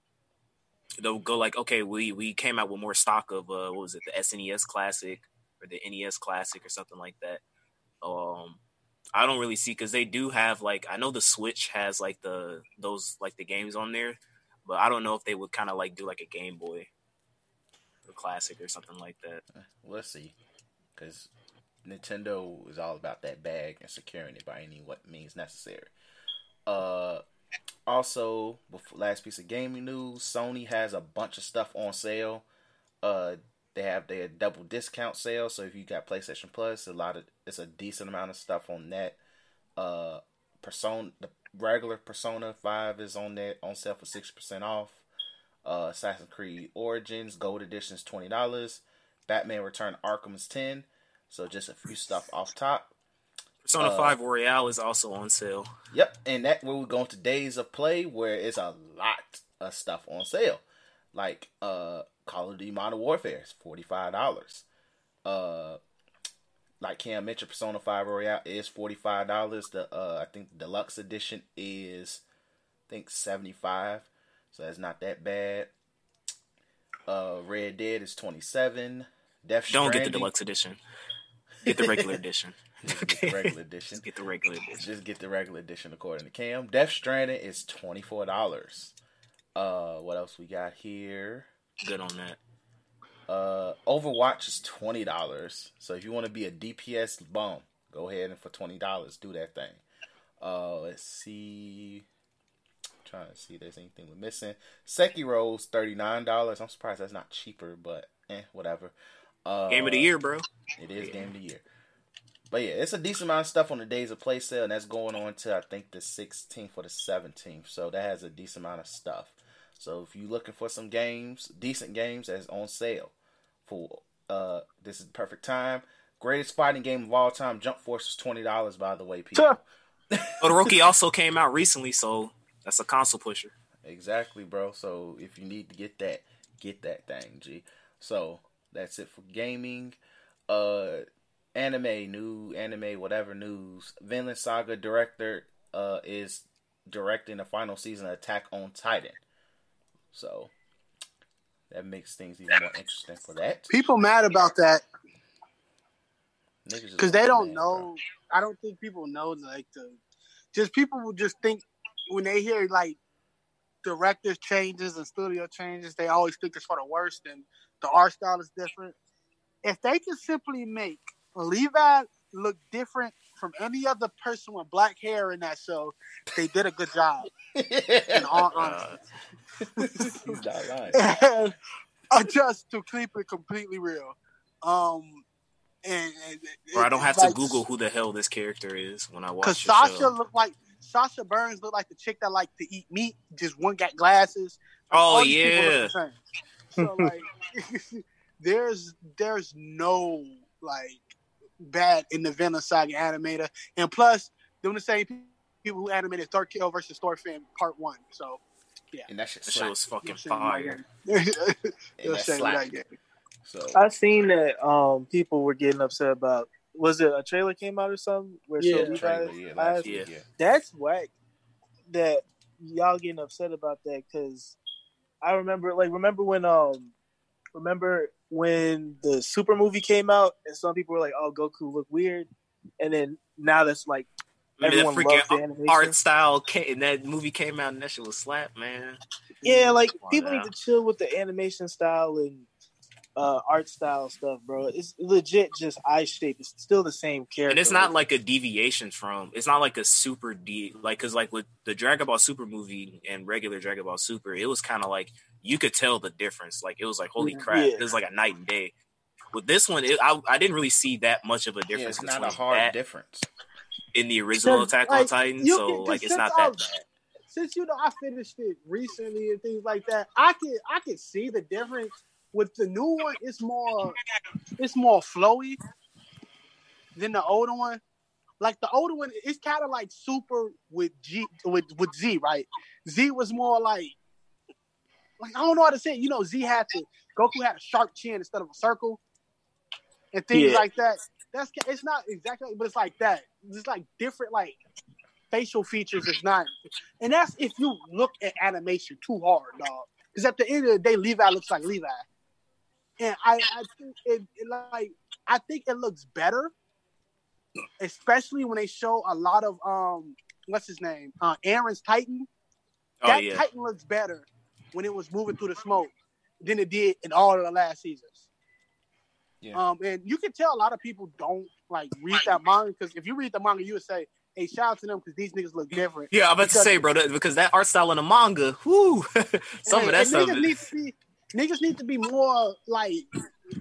they'll go like, okay, we we came out with more stock of uh what was it, the SNES Classic or the NES Classic or something like that. Um, I don't really see because they do have like I know the Switch has like the those like the games on there, but I don't know if they would kind of like do like a Game Boy Classic or something like that. Let's see, because Nintendo is all about that bag and securing it by any what means necessary. Uh, also, last piece of gaming news: Sony has a bunch of stuff on sale. Uh, they have their double discount sale, so if you got PlayStation Plus, a lot of it's a decent amount of stuff on that. Uh, Persona, the regular Persona Five is on that on sale for six percent off. Uh, Assassin's Creed Origins Gold Edition is twenty dollars. Batman Return Arkham is ten. So just a few stuff off top. Persona Uh, 5 Royale is also on sale. Yep, and that where we go into days of play where it's a lot of stuff on sale, like uh Call of Duty Modern Warfare is forty five dollars. Uh, like Cam mentioned, Persona Five Royale is forty five dollars. The uh, I think deluxe edition is, I think seventy five, so that's not that bad. Uh, Red Dead is twenty seven. Death Don't get the deluxe edition. Get the regular edition. <laughs> Just get the regular edition. Just get the regular edition. Just get the regular edition according to Cam. Death Stranding is twenty four dollars. Uh, what else we got here? Good on that. Uh, Overwatch is twenty dollars. So if you want to be a DPS bum, go ahead and for twenty dollars do that thing. Uh, let's see. Trying to see if there's anything we're missing. Sekiro's thirty nine dollars. I'm surprised that's not cheaper, but eh, whatever. Uh, Game of the year, bro. It is game of the year. But yeah, it's a decent amount of stuff on the days of play sale, and that's going on to I think the 16th or the 17th. So that has a decent amount of stuff. So if you're looking for some games, decent games that's on sale, for uh, this is the perfect time. Greatest fighting game of all time, Jump Force is twenty dollars. By the way, people. <laughs> Todoroki also came out recently, so that's a console pusher. Exactly, bro. So if you need to get that, get that thing, G. So that's it for gaming. Uh anime, new anime, whatever news. Vinland Saga director uh is directing the final season of Attack on Titan. So that makes things even more interesting for that. People mad about that because they don't man, know. bro. I don't think people know like the. Just people will just think when they hear like directors changes and studio changes, they always think it's for the worst and the art style is different. If they can simply make Levi look different from any other person with black hair in that show, they did a good job. In <laughs> all honesty. <laughs> He's not lying. <laughs> and uh, just to keep it completely real. Um, and, and Or I don't have like, to Google who the hell this character is when I watch because Sasha show. looked like Sasha Braus looked like the chick that liked to eat meat. Just one got glasses. Oh All yeah, look the. So <laughs> like, <laughs> there's there's no like bad in the Vinland Saga animator, and plus doing the same people who animated Thorkell versus Thorfinn Part One. So yeah, And that shit that show was fucking you'll see my fire. <laughs> And that slap. that. So I seen that um people were getting upset about. Was it a trailer came out or something? Where Yeah. showed trailer, Levi's yeah, eyes? last Yeah. That's whack. That y'all getting upset about that because I remember, like, remember when um, remember when the Super movie came out and some people were like, "Oh, Goku look weird," and then now that's like I mean, that everyone loves the freaking art style came, and that movie came out and that shit was slap, man. Yeah, like people now. need to chill with the animation style and uh, art style stuff, bro. It's legit just eye shape. It's still the same character. And it's not like a deviation from. It's not like a super de like because like with the Dragon Ball Super movie and regular Dragon Ball Super, it was kind of like you could tell the difference. Like it was like holy crap, Yeah. it was like a night and day. With this one, it, I I didn't really see that much of a Yeah, difference it's not a hard that difference. in the original Because, Attack on Titan. So can- like it's since not I- that bad. since you know I finished it recently and things like that, I can I can see the difference. With the new one, it's more it's more flowy than the older one. Like the older one, it's kind of like super with G with with Z, right? Z was more like like I don't know how to say it. You know, Z had to Goku had a sharp chin instead of a circle and things Yeah. like that. That's it's not exactly, but it's like that. It's like different like facial features. Is not, and that's if you look at animation too hard, dog. Because at the end of the day, Levi looks like Levi, and I, I think it, it like I think it looks better, especially when they show a lot of um what's his name, uh, Eren's Titan. Oh that yeah, Titan looks better when it was moving through the smoke than it did in all of the last seasons. Yeah. Um, and you can tell a lot of people don't like read that manga because if you read the manga, you would say, "Hey, shout out to them because these niggas look different." yeah. I'm about to say, bro, that, because that art style in the manga, whoo, <laughs> some And- of that stuff. Niggas need to be niggas need to be more like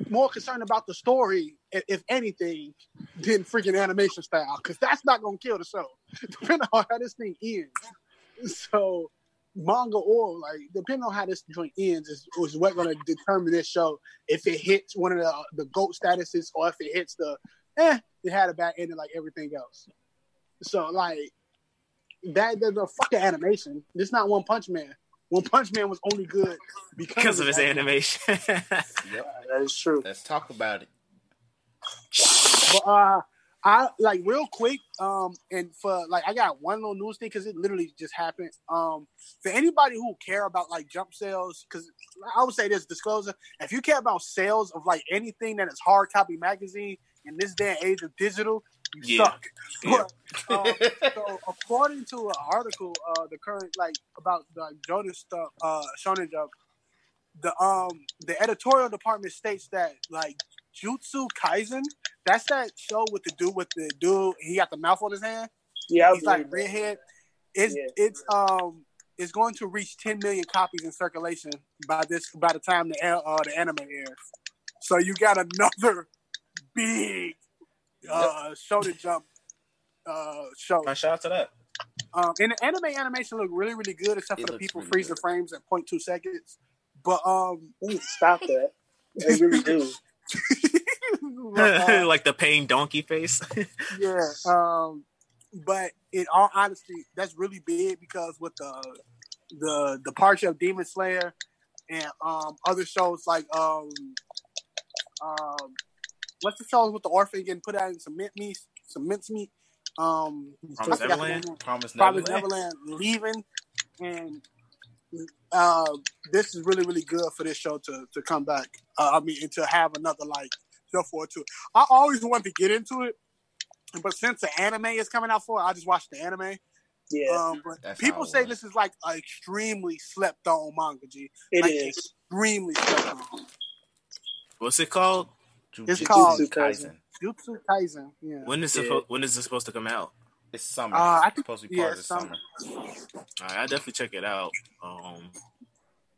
more concerned about the story, if, anything, than freaking animation style because that's not gonna kill the show, <laughs> depending on how this thing ends. So manga or like depending on how this joint ends is, is what gonna determine this show if it hits one of the the goat statuses or if it hits the eh it had a bad ending like everything else. So like that the, the fucking animation. It's not One Punch Man. One Punch Man was only good because, because of his that. animation. <laughs> Yep. That is true. Let's talk about it. But uh, I like real quick. Um, and for like, I got one little news thing because it literally just happened. Um, for anybody who care about like jump sales, because I would say this disclosure: if you care about sales of like anything that is hard copy magazine in this day and age of digital, you Yeah. suck. Yeah. But, um, so according to an article, uh, the current like about the Jonas stuff, uh, Shonen Jump, the um the editorial department states that like Jutsu Kaisen, that's that show with the dude with the dude. He got the mouth on his hand. Yeah, He's like reading that. redhead. It's Yeah. it's um it's going to reach 10 million copies in circulation by this by the time the an- uh, the anime airs. So you got another <laughs> big uh Shonen Jump uh show. My shout out to that. Um, and the anime animation look really, really good, except It for the people really freeze the frames at 0.2 seconds. But um, They need to stop that. They really do. uh, <laughs> <laughs> like the pain donkey face. <laughs> yeah. Um, but in all honesty, that's really big because with the the departure of Demon Slayer and um other shows like um um what's the shows with the orphan getting put out in some mint meat, some mince meat. Um, Promised I forgot the Neverland? Promise Neverland. Neverland leaving, and uh, this is really really good for this show to to come back. Uh, I mean, and to have another like show for it too. I always wanted to get into it, but since the anime is coming out for it, I just watched the anime. Yeah, Um, but That's people say this is like an extremely slept on manga. G, it like is. extremely slept on. What's it called? It's Jujutsu called- Kaisen. Jutsu Kaisen. Yeah. When is it? Yeah. suppo- when is it supposed to come out? It's summer. Uh, I think, it's supposed to be yeah, part of the summer. summer. All right, I definitely check it out. Um,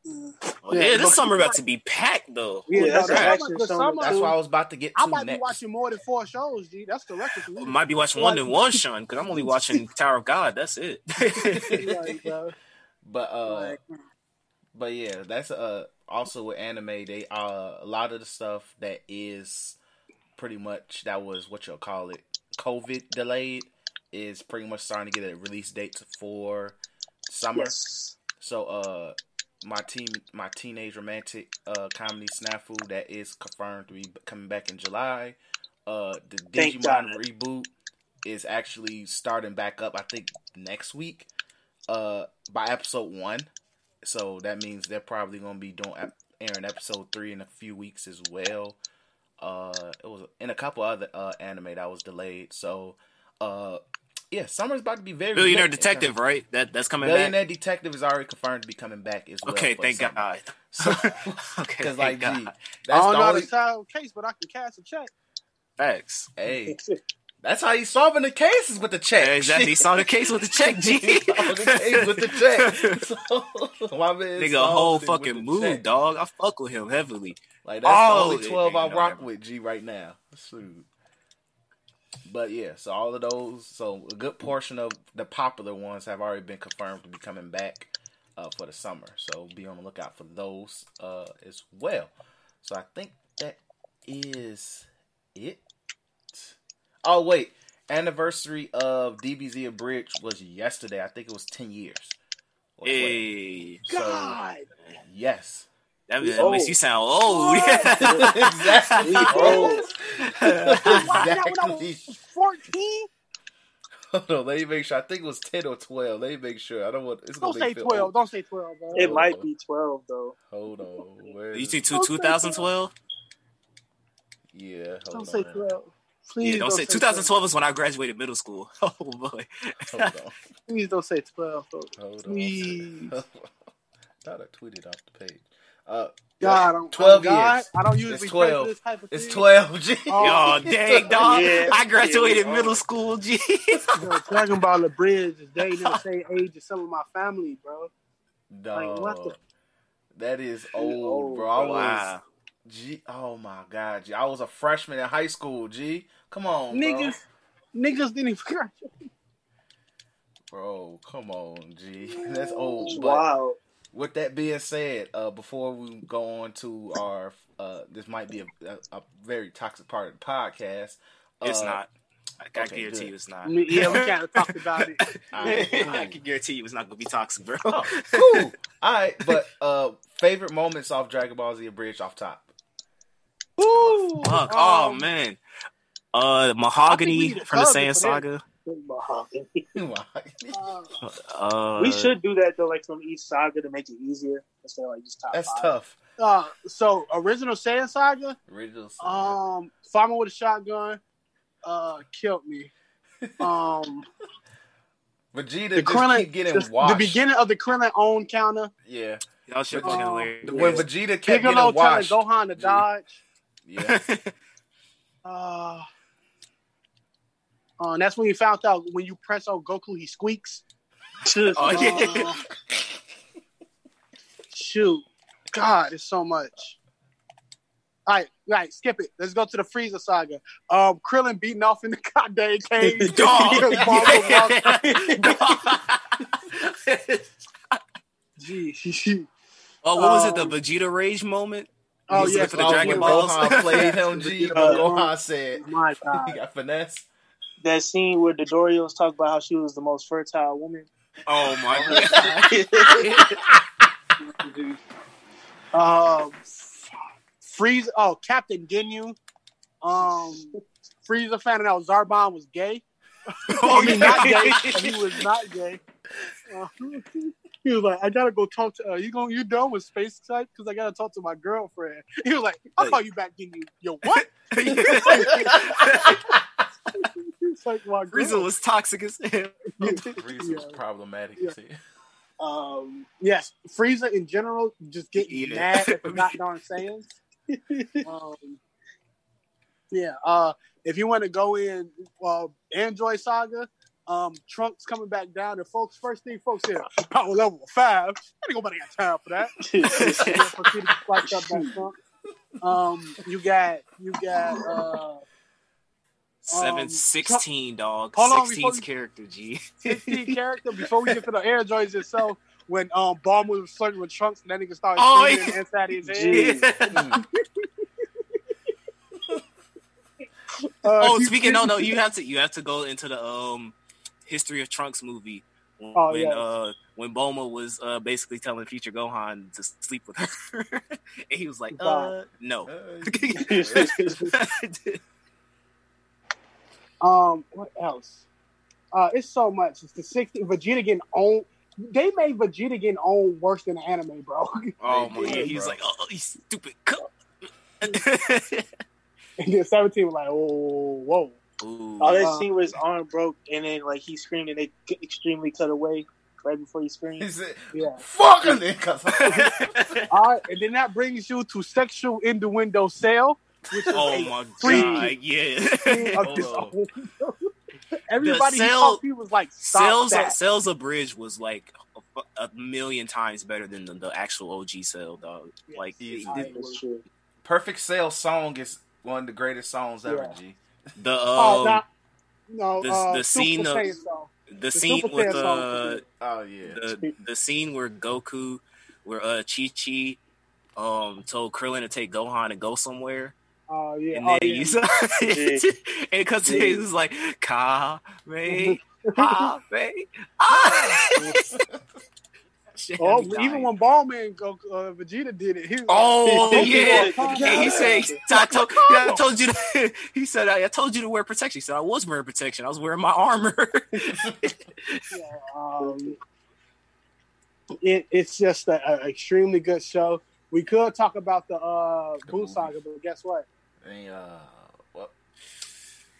Mm. oh, Yeah, yeah, this summer people about to be packed though. Yeah, Yeah, no, that's the summer- the summer- That's what I was about to get To I to might be next. watching more than four shows, G. That's the record for me. Might be watching one than <laughs> one, Sean, because I'm only watching Tower of God. That's it. Like, <laughs> But uh, like, but yeah, that's uh also with anime. They uh a lot of the stuff that is pretty much that was what you'll call it COVID delayed is pretty much starting to get a release date for summer. Yes. So uh my team my teenage romantic uh comedy snafu that is confirmed to be coming back in July. Uh the Thank Digimon God. reboot is actually starting back up I think next week uh by episode 1. So that means they're probably going to be doing airing episode 3 in a few weeks as well. Uh it was in a couple other uh anime that was delayed. So uh yeah, summer's about to be very Billionaire lit in terms- Detective, right? That that's coming Billionaire Detective is already confirmed to be coming back as well. Okay, thank summer. God. <laughs> So, <laughs> Okay, because thank like, God. gee, I that's don't the know only. the child case, but I can cash a check. Facts. Hey, <laughs> that's how he's solving the cases with the check. Yeah, exactly. <laughs> He saw the case with the check, G. <laughs> He solved the case with the check. <laughs> So, my man Nigga, a whole fucking move, check. dog. I fuck with him heavily. Like that's Oh, the only twelve I rock with G right now. Shoot. But yeah, so all of those, so a good portion of the popular ones have already been confirmed to be coming back uh, for the summer. So be on the lookout for those uh, as well. So I think that is it. Oh wait, anniversary of DBZ Abridged was yesterday. I think it was ten years. Hey, So God, yes. that, that makes old. you sound old. <laughs> exactly. We old. Oh. I when I exactly. was fourteen. Hold on, let me make sure. I think it was ten or twelve. Let me make sure. I don't want. It's Don't gonna say twelve. old. Don't say twelve, bro. It might be twelve though. Hold on. Where You is think two, 2012? Yeah. Hold Don't on. say twelve. Please Yeah, don't say 2012 is when I graduated middle school. <laughs> Oh boy. Hold on. <laughs> Please don't say twelve. bro. Hold on. Please. <laughs> Thought I tweeted off the page. Uh, God, I'm, 12 I'm God, years. I don't usually It's 12. this type of it's twelve. G. Oh. Yo, dang dog. Yeah. I graduated Yeah. middle school, G. Yo, Dragon Ball Z Abridged is dating the same age as some of my family, bro. Dog. what the- That is old, old, bro. I was wow. G. Oh my god, G. I was a freshman in high school. G. Come on, Niggas, niggas didn't even graduate. bro. Bro, come on, G. <laughs> That's old. But Wow. with that being said, uh, before we go on to our, uh, this might be a, a, a very toxic part of the podcast. It's Uh, not. I can okay, guarantee good. you it's not. Yeah, we kind of talked about it. <laughs> Alright, I can guarantee you it's not gonna be toxic, bro. Oh, <laughs> cool. All right, but uh, favorite moments off Dragon Ball Z Abridged off top. Ooh, Fuck. oh um, man. Uh, I think we Mahogany from the cousin Saiyan Saga. uh, Uh, we should do that though, like from each saga to make it easier instead of like just top That's five. tough. uh, so original Saiyan Saga. Original. Saga. Um, Farmer with a shotgun. Uh, killed me. <laughs> Um, Vegeta the just Krillin, keep getting the, the beginning of the Krillin own counter. Yeah. y'all should But- fucking Um, hilarious. When Vegeta kept Piccolo getting washed. Gohan to dodge. Yeah. <laughs> Uh, uh, and that's when you found out when you press on Goku, he squeaks. Oh, yeah. Uh, <laughs> shoot, God, it's so much. All right, right, skip it. Let's go to the Frieza saga. Um, Krillin beating off in the goddamn cage. <laughs> Dog. Because Bulma was- Gee. oh, what was it? The Um, Vegeta rage moment. Oh He's yes, looking for the Oh, Dragon when Balls. Gohan played him, G. When Uh, Gohan said my <laughs> he got finesse. That scene where the Dorios talk about how she was the most fertile woman. Oh my god. <laughs> Um, Frieza. Oh, Captain Ginyu. Um, Frieza found out Zarbon was gay. <laughs> Oh, <laughs> I mean, not gay. He was not gay. Uh, he was like, "I gotta go talk to. Uh, you going you done with space type? Because I gotta talk to my girlfriend." He was like, "I'll call you back, Ginyu." Yo, what? It's like my Frieza girl. was toxic as hell. Frieza was problematic. Yeah. as hell. Um, yes, Frieza in general just getting Yeah. mad at the <laughs> not darn Saiyans. um, yeah, uh, if you want to go in uh, Android Saga, um, Trunks coming back down. And folks, first thing, folks here, power level five. Ain't nobody got time for that. <laughs> For Peter to that Um, you got you got uh, Seven Um, sixteen dog. hold on, before 16's you- character G. 16 <laughs> character before we get to the air droids itself. When um Bulma was flirting with Trunks, and that nigga started Oh, screaming yeah. inside his head. Gee. <laughs> Mm. Uh, oh, speaking no, no, <laughs> you have to you have to go into the um history of Trunks movie when Oh, when, yes. uh when Bulma was uh basically telling future Gohan to sleep with her, and he was like, uh, no. Um, what else? Uh, it's so much. It's the 60 Vegeta getting on. They made Vegeta getting on worse than the anime, bro. <laughs> oh my god, he was like, oh, you stupid. <laughs> and then 17 was like, oh, whoa. Ooh. Oh, that Uh, scene where his arm broke and then like he screamed and they c- extremely cut away right before he He screamed. said, Yeah. "Fuck him, <laughs> nigga." All right, and then that brings you to sexual innuendo Cell, which is oh a my freak god, yeah. thing of this Hold own- <laughs> Everybody The he cell- was like, stop Sales that. Sales of Bridge was like a, a million times better than the, the actual OG Cell, dog. Like Yes, the, it That's true. Perfect Cell song is one of the greatest songs ever. Yeah. G. the <laughs> Oh, um, not, no, the- uh, the Super scene of- Saiyan song. the scene Super with Saiyan song uh, Oh yeah. the the scene where Goku, where uh Chi Chi, um told Krillin to take Gohan and go somewhere, Oh yeah, and oh, then yeah. he's <laughs> Yeah. and because he was like Ka Ray. Ha Ray Ah. <laughs> Oh, me even dying. when Ballman go, uh, Vegeta did it. He, Oh <laughs> he- yeah, Calm yeah. He said, I told, yeah, I told you. To, he said, I, I told you to wear protection. He said, I was wearing protection. I was wearing my armor. Yeah, um, it, it's just an extremely good show. We could talk about the uh, Good Boo movie. Saga, but guess what? Uh,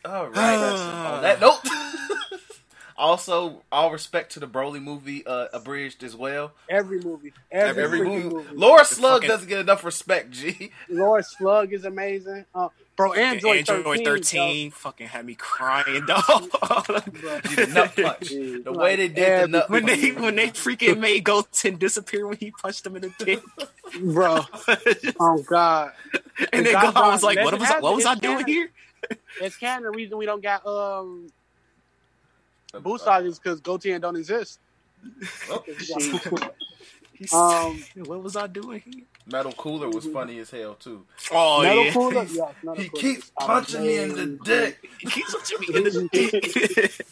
all right. on that note, <laughs> Also, all respect to the Broly movie, uh, abridged as well. Every movie, every, Every movie. movie. Lord Slug fucking- doesn't get enough respect. G. <laughs> Lord Slug is amazing. Uh, bro, Android, Android 13, 13 fucking had me crying, dog. <laughs> Bro. The nut punch. Dude, The like, way they did the nut when they when they freaking made Goten disappear when he punched him in the dick, bro. <laughs> Oh God, and then God, Gohan was like, "What was what was I doing here?" it's kind of the reason we don't got um Busag is because Goten don't exist. <laughs> <laughs> Um, what was I doing here? Metal Cooler was <laughs> funny as hell too. Oh Metal yeah, Cooler, yes, Metal He Cooler keeps is punching me in the amazing. dick. he keeps punching me in the dick.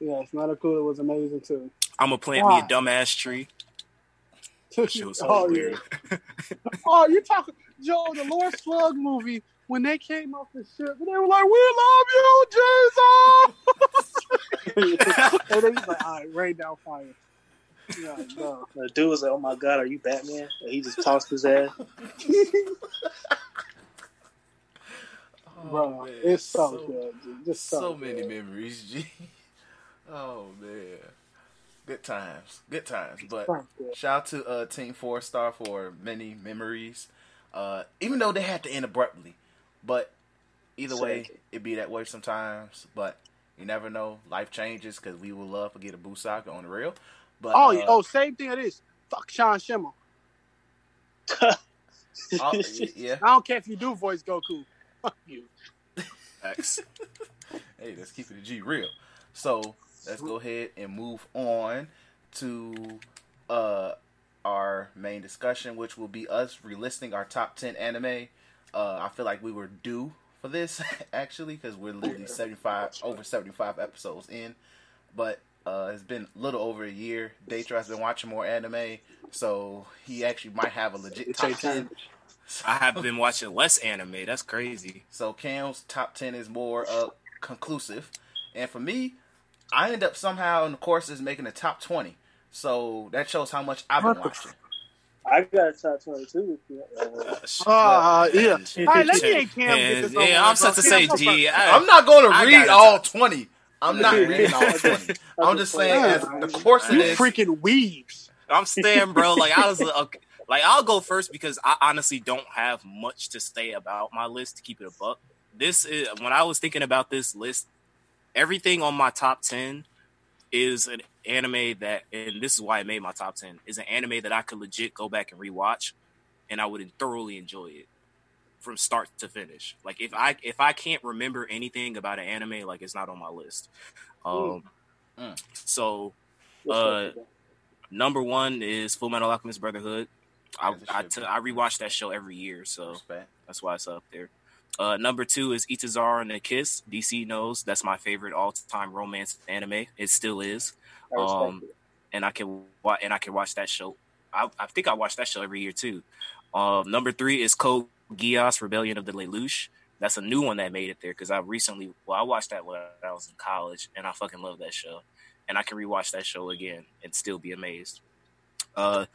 Yes, Metal Cooler was amazing too. I'm gonna plant me a dumbass tree. Shit was so oh, weird. yeah. oh, you talking Joe? The Lord Slug movie when they came off the ship, they were like, "We love you, Jesus!" <laughs> and then he's like, "All right, rain down fire." Yeah, no. The dude was like, "Oh my god, are you Batman?" And he just tossed his ass. <laughs> bro, Oh, man. it's so, good, dude. just so, so many good. memories, <laughs> G. Oh man, good times, good times. But shout out to uh, Team Four Star for many memories. Uh, even though they had to end abruptly, but either way, Exactly. it be that way sometimes. But you never know. Life changes because we would love to get a Busaka on the real. But Oh, uh, oh, same thing. It is. Fuck Sean Schemmel. oh, <laughs> yeah. I don't care if you do voice Goku. Fuck you. X. <laughs> Hey, let's keep it a G real. So let's go ahead and move on to uh our main discussion, which will be us relisting our top ten anime. Uh, I feel like we were due for this <laughs> actually because we're literally seventy five over seventy five episodes in, but uh, it's been a little over a year. Datra has been watching more anime, so he actually might have a legit It's top ten. I have been watching less anime. That's crazy. So Cam's top ten is more uh, conclusive, and for me, I end up somehow in the courses making the top twenty. So that shows how much I've been watching. I got a top twenty-two. Uh, Uh, yeah. All right, let me Yeah, and Cam get this over yeah, I'm with, set to say, go G. first. I- I'm not going to read all twenty. I'm not reading all twenty. I'm just saying, as the course of You this, freaking weebs. I'm staying, bro. <laughs> Like I was, okay, like I'll go first because I honestly don't have much to say about my list to keep it a buck. This is when I was thinking about this list. Everything on my top ten is an anime that, and this is why I made my top ten. Is an anime that I could legit go back and rewatch, and I would thoroughly enjoy it from start to finish. Like if I if I can't remember anything about an anime, like it's not on my list. Um, Mm. so Uh, number one is Full Metal Alchemist Brotherhood. I I, should t- be. I rewatch that show every year, so Respect. that's why it's up there. Uh, number two is Itazura na Kiss. DC knows that's my favorite all-time romance anime. It still is, that? I respect um, and I can wa- and I can watch that show. I, I think I watch that show every year too. Um, number three is Code Geass: Rebellion of the Lelouch. That's a new one that made it there because I recently, well, I watched that when I was in college, and I fucking love that show. And I can rewatch that show again and still be amazed. Uh,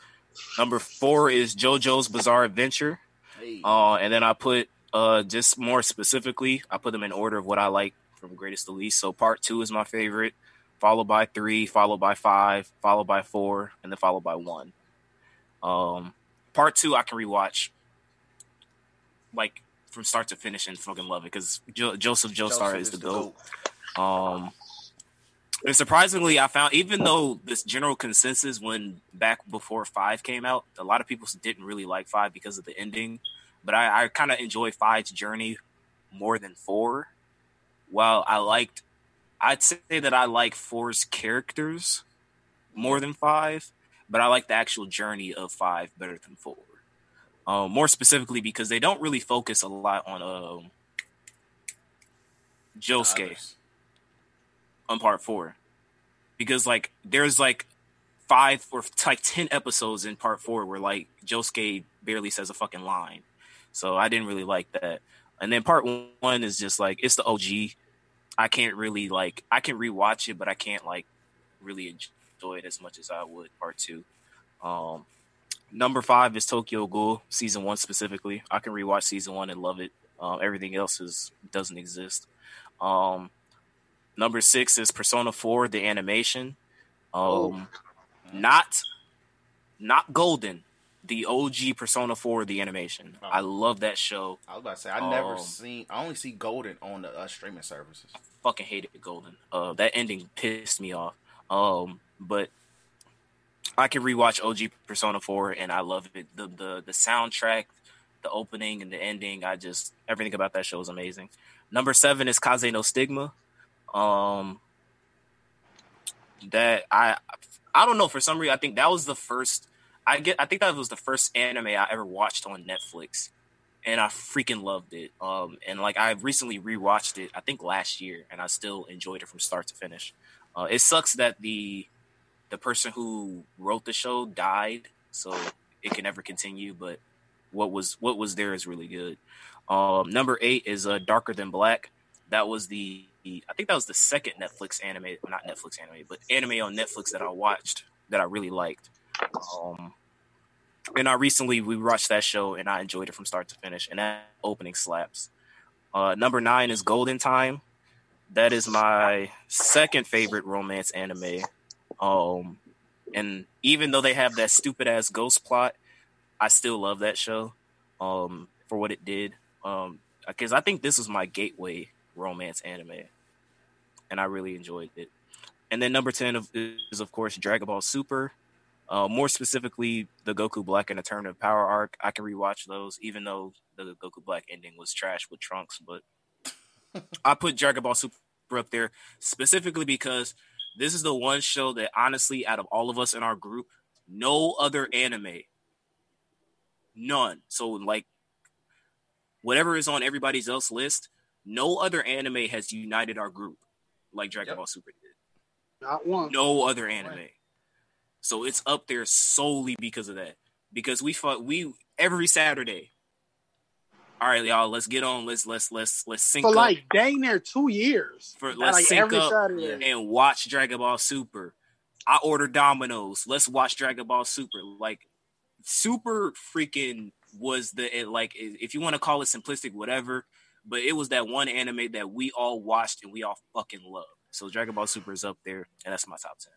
number four is JoJo's Bizarre Adventure. Hey. Uh, and then I put uh just more specifically, I put them in order of what I like from greatest to least. So part two is my favorite, followed by three, followed by five, followed by four, and then followed by one. Um, part two I can rewatch like from start to finish and fucking love it because jo- Joseph Joestar Joseph is the the goat. Um, and surprisingly, I found even though this general consensus when back before five came out, a lot of people didn't really like five because of the ending. But I, I kind of enjoy five's journey more than four. While I liked, I'd say that I like four's characters more than five, but I like the actual journey of five better than four. Um, more specifically because they don't really focus a lot on um, Josuke Others. on part four because like there's like five or like 10 episodes in part four where like Josuke barely says a fucking line. So I didn't really like that. And then part one is just like it's the OG. I can't really like I can rewatch it, but I can't like really enjoy it as much as I would part two. Um number five is Tokyo Ghoul, season one specifically. I can rewatch season one and love it. Um, everything else is doesn't exist. Um Number six is Persona Four, the animation. Um, Oh. not not Golden, the OG Persona Four, the animation. Oh. I love that show. I was about to say I never Um, seen. I only see Golden on the uh, streaming services. fucking hated Golden. Uh, that ending pissed me off. Um, but I can rewatch OG Persona 4 and I love it. The the the soundtrack, the opening and the ending, I just everything about that show is amazing. Number seven is Kaze no Stigma. Um, that I I don't know for some reason I think that was the first I get I think that was the first anime I ever watched on Netflix and I freaking loved it. Um, and like I recently rewatched it, I think last year, and I still enjoyed it from start to finish. Uh, it sucks that the the person who wrote the show died, so it can never continue. But what was what was there is really good. Um, number eight is uh, Darker Than Black. That was the I think that was the second Netflix anime, not Netflix anime, but anime on Netflix that I watched that I really liked. Um, and I recently we watched that show and I enjoyed it from start to finish. And that opening slaps. Uh, number nine is Golden Time. That is my second favorite romance anime. Um, and even though they have that stupid ass ghost plot, I still love that show. Um, for what it did. Um, because I think this was my gateway romance anime, and I really enjoyed it. And then number ten of, is of course Dragon Ball Super. Uh, more specifically, the Goku Black and Alternative Power arc. I can rewatch those, even though the Goku Black ending was trash with Trunks. But <laughs> I put Dragon Ball Super up there specifically because this is the one show that, honestly, out of all of us in our group, no other anime, none. So, like, whatever is on everybody's else list, no other anime has united our group like Dragon Yep. Ball Super did Not one. no other anime. So it's up there solely because of that. Because we fought we every Saturday. All right, y'all, let's get on. Let's let's let's let's sync For up like dang near two years. For- let's sync every up. Saturday. and watch Dragon Ball Super. I order Domino's. Let's watch Dragon Ball Super. Like Super freaking was the it, like if you want to call it simplistic, whatever. But it was that one anime that we all watched and we all fucking loved. So Dragon Ball Super is up there, and that's my top ten.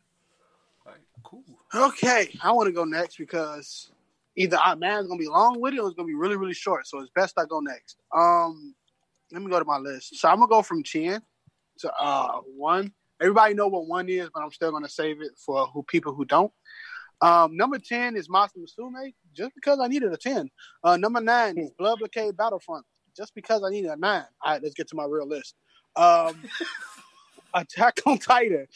Cool. Okay, I want to go next because either I man's gonna be long with it or it's gonna be really really short. So it's best I go next. Um, let me go to my list. So I'm gonna go from ten to uh one. Everybody know what one is, but I'm still gonna save it for who people who don't. Um, number ten is Monster Musume, just because I needed a ten. Uh, number nine is Blood Blockade Battlefront, just because I needed a nine. All right, let's get to my real list. Um, <laughs> Attack on Titan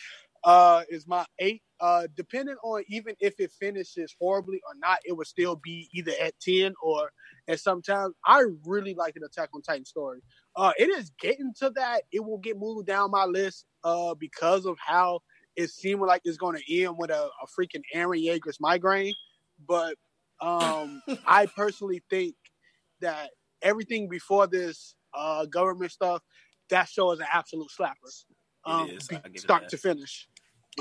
uh, is my eight. Uh, depending on even if it finishes horribly or not, it would still be either at ten or at sometimes. I really like an Attack on Titan story. Uh, it is getting to that. It will get moved down my list uh, because of how it seemed like it's going to end with a, a freaking Eren Yeager's migraine. But um, <laughs> I personally think that everything before this uh, government stuff, that show is an absolute slapper. Um, is. be- it start to finish.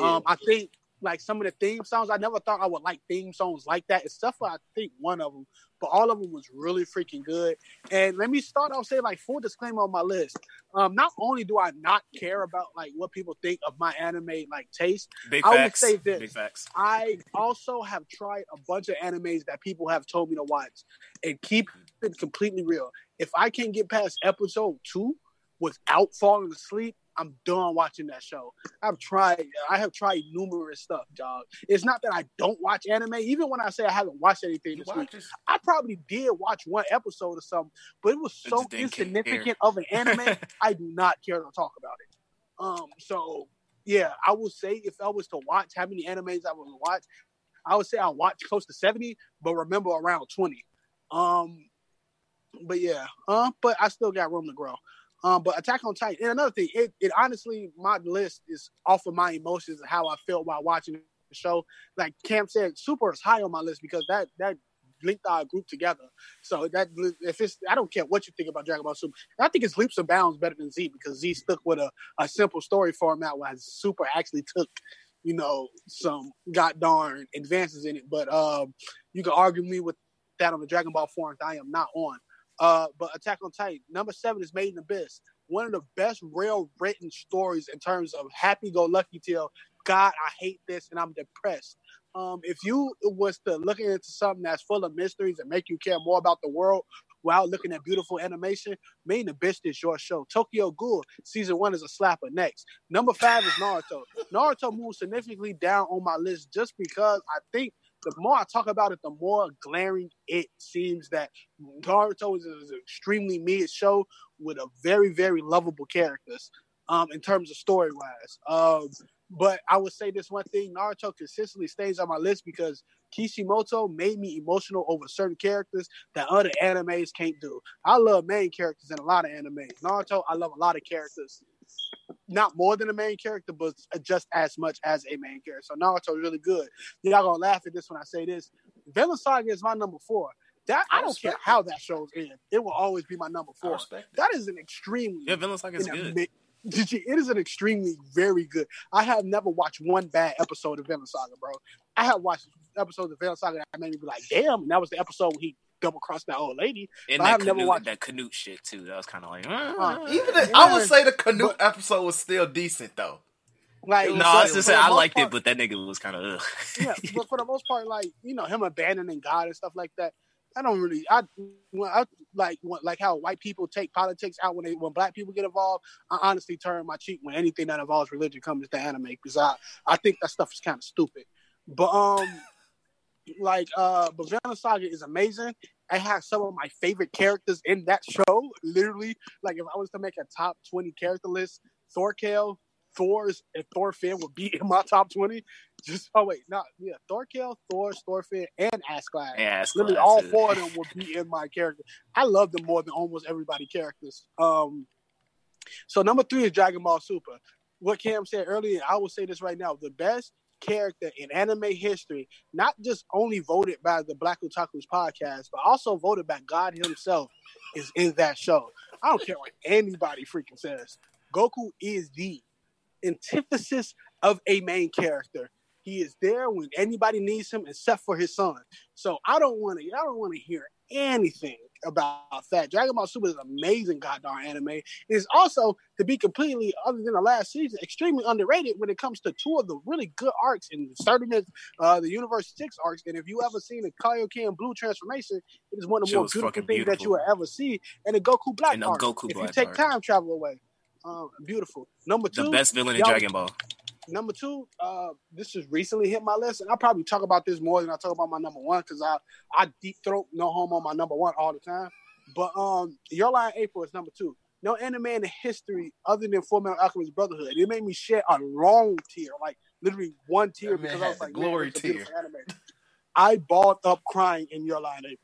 Um, I think like some of the theme songs, I never thought I would like theme songs like that, except for I think one of them, but all of them was really freaking good. And let me start off saying like full disclaimer on my list. Um, not only do I not care about like what people think of my anime like taste, Big I would facts. say this. Big facts. I also have tried a bunch of animes that people have told me to watch and keep it completely real. If I can't get past episode two without falling asleep, I'm done watching that show. I've tried I have tried numerous stuff, dog. It's not that I don't watch anime. Even when I say I haven't watched anything this week, this? I probably did watch one episode or something, but it was so care. insignificant of an anime, <laughs> I do not care to talk about it. Um, so yeah, I will say if I was to watch how many animes I would watch, I would say I watched close to 70, but remember around 20. Um, but yeah, uh, but I still got room to grow. Um, but Attack on Titan, and another thing, it, it honestly, my list is off of my emotions and how I felt while watching the show. Like Cam said, Super is high on my list because that that linked our group together. So that if it's, I don't care what you think about Dragon Ball Super. I think it's leaps and bounds better than Z because Z stuck with a, a simple story format, while Super actually took, you know, some god darn advances in it. But um, you can argue me with that on the Dragon Ball forums. I am not on. Uh, but Attack on Titan number seven is Made in Abyss. one of the best real written stories in terms of happy-go-lucky tale. God, I hate this and I'm depressed. Um, if you was to look into something that's full of mysteries and make you care more about the world while looking at beautiful animation, Made in Abyss is your show. Tokyo Ghoul season one is a slapper. Next, number five is Naruto. Naruto moves significantly down on my list just because I think the more I talk about it, the more glaring it seems that Naruto is an extremely mid show with a very, very lovable characters um, in terms of story wise. Um, but I would say this one thing: Naruto consistently stays on my list because Kishimoto made me emotional over certain characters that other animes can't do. I love main characters in a lot of anime. Naruto, I love a lot of characters, not more than a main character, but just as much as a main character. So Naruto is really good. Y'all gonna laugh at this when I say this. Vinland Saga is my number four. That I, I don't care respect how that show's in. It will always be my number four. That is an extremely Yeah, Vinland Saga is good. <laughs> it is an extremely very good. I have never watched one bad episode of Vinland Saga, bro. I have watched episodes of Vinland Saga that made me be like, damn. And that was the episode he double crossed that old lady. And I that have never Canute, watched- that Canute shit too. That was kind of like, Uh, Even the, I would say the Canute But- episode was still decent though. Like, no, but I was just for saying I liked part- it, but that nigga was kind of ugh. yeah, but for the most part, like you know, him abandoning God and stuff like that. I don't really. I, when I like when, like how white people take politics out when they when black people get involved. I honestly turn my cheek when anything that involves religion comes to anime because I I think that stuff is kind of stupid. But um, like uh, Vinland Saga is amazing. I have some of my favorite characters in that show. Literally, like if I was to make a top twenty character list, Thorkell, Thor's, and Thorfinn would be <laughs> in my top twenty. Just oh wait, not yeah, Thorkell, Thor, Thorfinn, and Askeladd. Yeah, Literally, all four of them would be in my character. I love them more than almost everybody characters. Um, so number three is Dragon Ball Super. What Cam said earlier, I will say this right now: the best character in anime history, not just only voted by the Black Otaku's podcast, but also voted by God Himself, is in that show. I don't care what anybody freaking says. Goku is the antithesis of a main character. He is there when anybody needs him, except for his son. So I don't want to. I don't want to hear anything about that. Dragon Ball Super is an amazing goddamn anime. It is also, to be completely other than the last season, extremely underrated when it comes to two of the really good arcs in Stardom, uh, the Universe Six arcs. And if you ever seen the Kaioken Blue transformation, it is one of the Shit more beautiful things that you will ever see. And the Goku Black And arc. Goku if Black you take arc. time travel away, um, beautiful. Number two, the best villain in Dragon Ball. Number two, uh, this just recently hit my list, and I'll probably talk about this more than I talk about my number one because I I deep throat no homo on my number one all the time. But um, Your Lie in April is number two. No anime in the history other than Full Metal Alchemist Brotherhood. It made me shed a long tear, like literally one tear, because I was like, glory it's a beautiful anime. I balled up crying in Your Lie in April.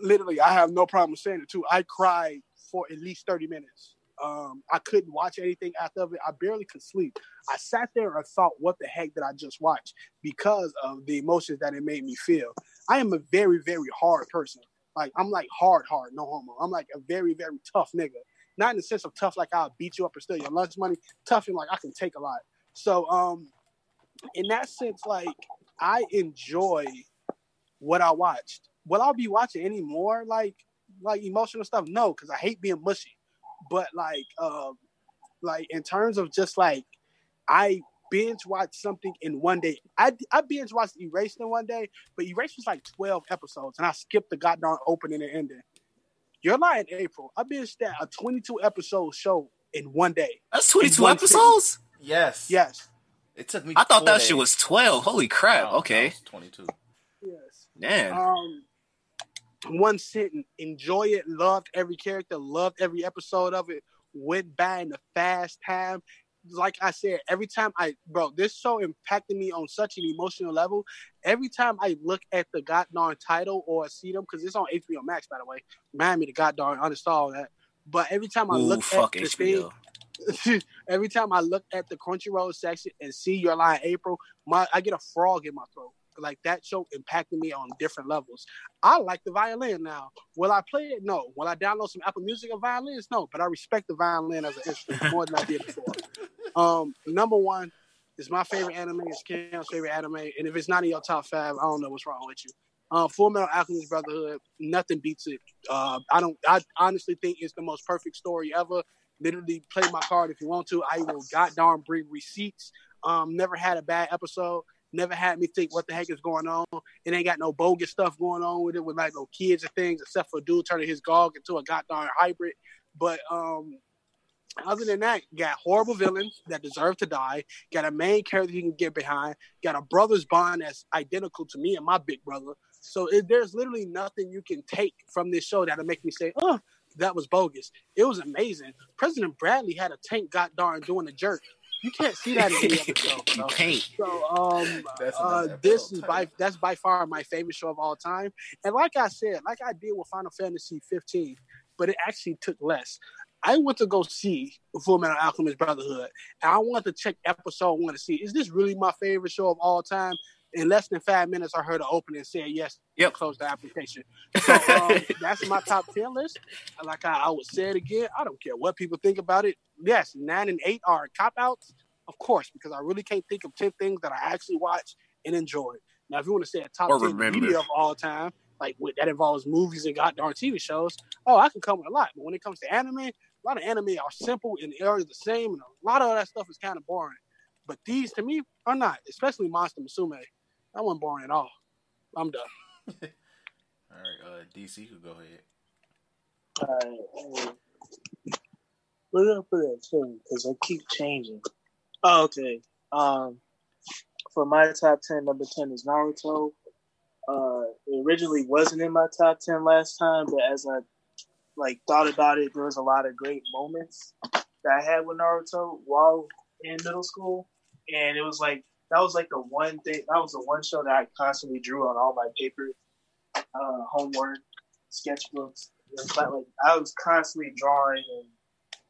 Literally, I have no problem saying it too. I cried for at least thirty minutes. Um, I couldn't watch anything after it. I barely could sleep. I sat there and thought, what the heck did I just watch? Because of the emotions that it made me feel. I am a very, very hard person. Like I'm like hard, hard, no homo. I'm like a very, very tough nigga. Not in the sense of tough like I'll beat you up or steal your lunch money. Tough in like I can take a lot. So um in that sense, like I enjoy what I watched. Will I be watching any more like like emotional stuff? No, because I hate being mushy. But like um like in terms of just like I binge watched something in one day. I I binge watched Erased in one day, but Erased was like twelve episodes, and I skipped the goddamn opening and ending. You're lying, April. I binged that a 22 episode show in one day. That's 22 one episodes? Yes. Yes, It took me. I thought that days. shit was 12. Holy crap. No, okay. Twenty-two. yes. Damn. Um, one sitting, enjoy it, loved every character, loved every episode of it, went by in a fast time. Like I said, every time I, bro, this show impacted me on such an emotional level. Every time I look at the god goddamn title or see them, because it's on HBO Max, by the way, remind me to goddamn uninstall that. But every time I Ooh, look at the HBO. thing, <laughs> every time I look at the Crunchyroll section and see Your Lie in April, my I get a frog in my throat. Like that show impacted me on different levels. I like the violin now. Will I play it? No. Will I download some Apple Music of violins? No. But I respect the violin as an instrument more than I did before. <laughs> Um, number one is my favorite anime. It's Cam's favorite anime, and if it's not in your top five, I don't know what's wrong with you. Uh, Full Metal Alchemist Brotherhood, nothing beats it. Uh, I don't. I honestly think it's the most perfect story ever. Literally, play my card if you want to. I will goddamn bring receipts. Um, never had a bad episode. Never had me think what the heck is going on. It ain't got no bogus stuff going on with it, with like no kids and things, except for a dude turning his gog into a goddamn hybrid. But um, other than that, got horrible villains that deserve to die. Got a main character you can get behind. Got a brother's bond that's identical to me and my big brother. So it, there's literally nothing you can take from this show that'll make me say, "Oh, that was bogus." It was amazing. President Bradley had a tank got darn doing a jerk. You can't see that in any other show. you can't. So um, uh, this is by that's by far my favorite show of all time. And like I said, like I did with Final Fantasy 15, but it actually took less. I went to go see Full Metal Alchemist Brotherhood, and I wanted to check episode one to see is this really my favorite show of all time. In less than five minutes, I heard it open and said yes. Yep. Close the application. <laughs> So um, that's my top ten list. Like I, I would say it again. I don't care what people think about it. Yes, nine and eight are cop outs, of course, because I really can't think of ten things that I actually watch and enjoy. Now, if you want to say a top Or ten remember. media of all time, like with, that involves movies and goddamn TV shows, oh, I can come with a lot. But when it comes to anime, a lot of anime are simple and the areas the same, and a lot of that stuff is kind of boring. But these, to me, are not, especially Monster Musume. That wasn't boring at all. I'm done. <laughs> All right, uh, DC, you could go ahead. Alright, um, What did I put that thing? Because I keep changing. Oh, okay. Um, for my top ten, number ten is Naruto. Uh, it originally wasn't in my top ten last time, but as I like thought about it, there was a lot of great moments that I had with Naruto while in middle school, and it was like that was like the one thing. That was the one show that I constantly drew on all my paper, uh, homework, sketchbooks. Like, I was constantly drawing and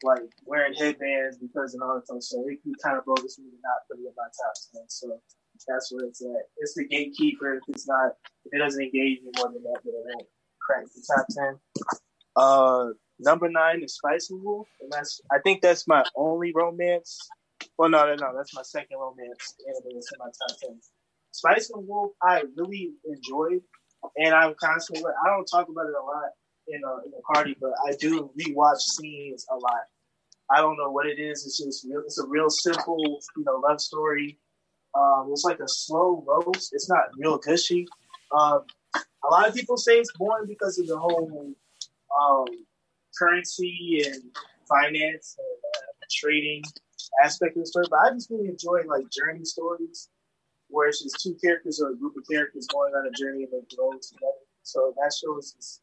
like wearing headbands because of Naruto. So it kind of bogus me to not put it in my top ten. So that's where it's at. It's the gatekeeper. If it's not, if it doesn't engage me more than that, then it won't crack the top ten. Uh, number nine is Spice Wolf, and that's I think that's my only romance. Well, no, no, no, that's my second romance anime in my top ten. Spice and Wolf, I really enjoyed, and I'm constantly. I don't talk about it a lot in a, in party, but I do rewatch scenes a lot. I don't know what it is. It's just real, it's a real simple, you know, love story. Um, it's like a slow roast. It's not real gushy. Um, a lot of people say it's boring because of the whole um, currency and finance and uh, trading aspect of the story. But I just really enjoy like journey stories where it's just two characters or a group of characters going on a journey and they grow together. So that show is just,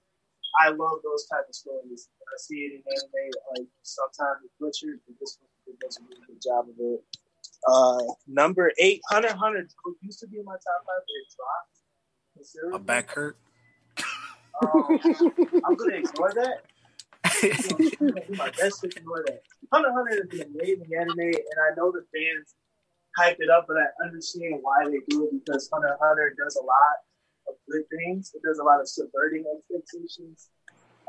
I love those type of stories. I see it in anime, like sometimes it's butchered, but this one does a really good job of it. Uh, number eight, Hunter Hunter used to be in my top five, but it dropped. A considerably. back hurt. Um, I'm gonna ignore that. My best to ignore that. Hunter Hunter is an amazing anime, and I know the fans hype it up, but I understand why they do it because Hunter Hunter does a lot of good things. It does a lot of subverting expectations.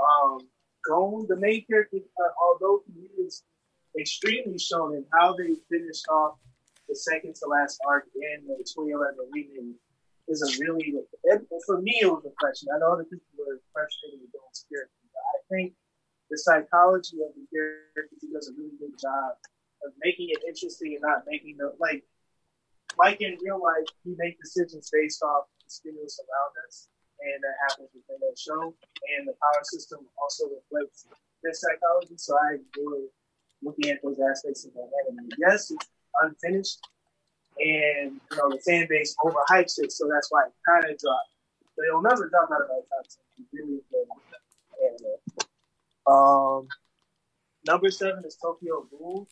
Um, Gon, the main character, uh, although he is extremely shown in how they finished off the second to last arc in the 2011 remake, is a really and for me it was refreshing. I know other people were frustrated with Gon's character, but I think the psychology of the character he does a really good job of making it interesting and not making the like like in real life, we make decisions based off the stimulus around us, and that happens within that show. And the power system also reflects this psychology. So I enjoy looking at those aspects of the anime. Yes, it's unfinished, and you know the fan base overhypes it, so that's why it kind of dropped. But it'll never drop out of my top ten. Really good anime. Um, number seven is Tokyo Ghoul.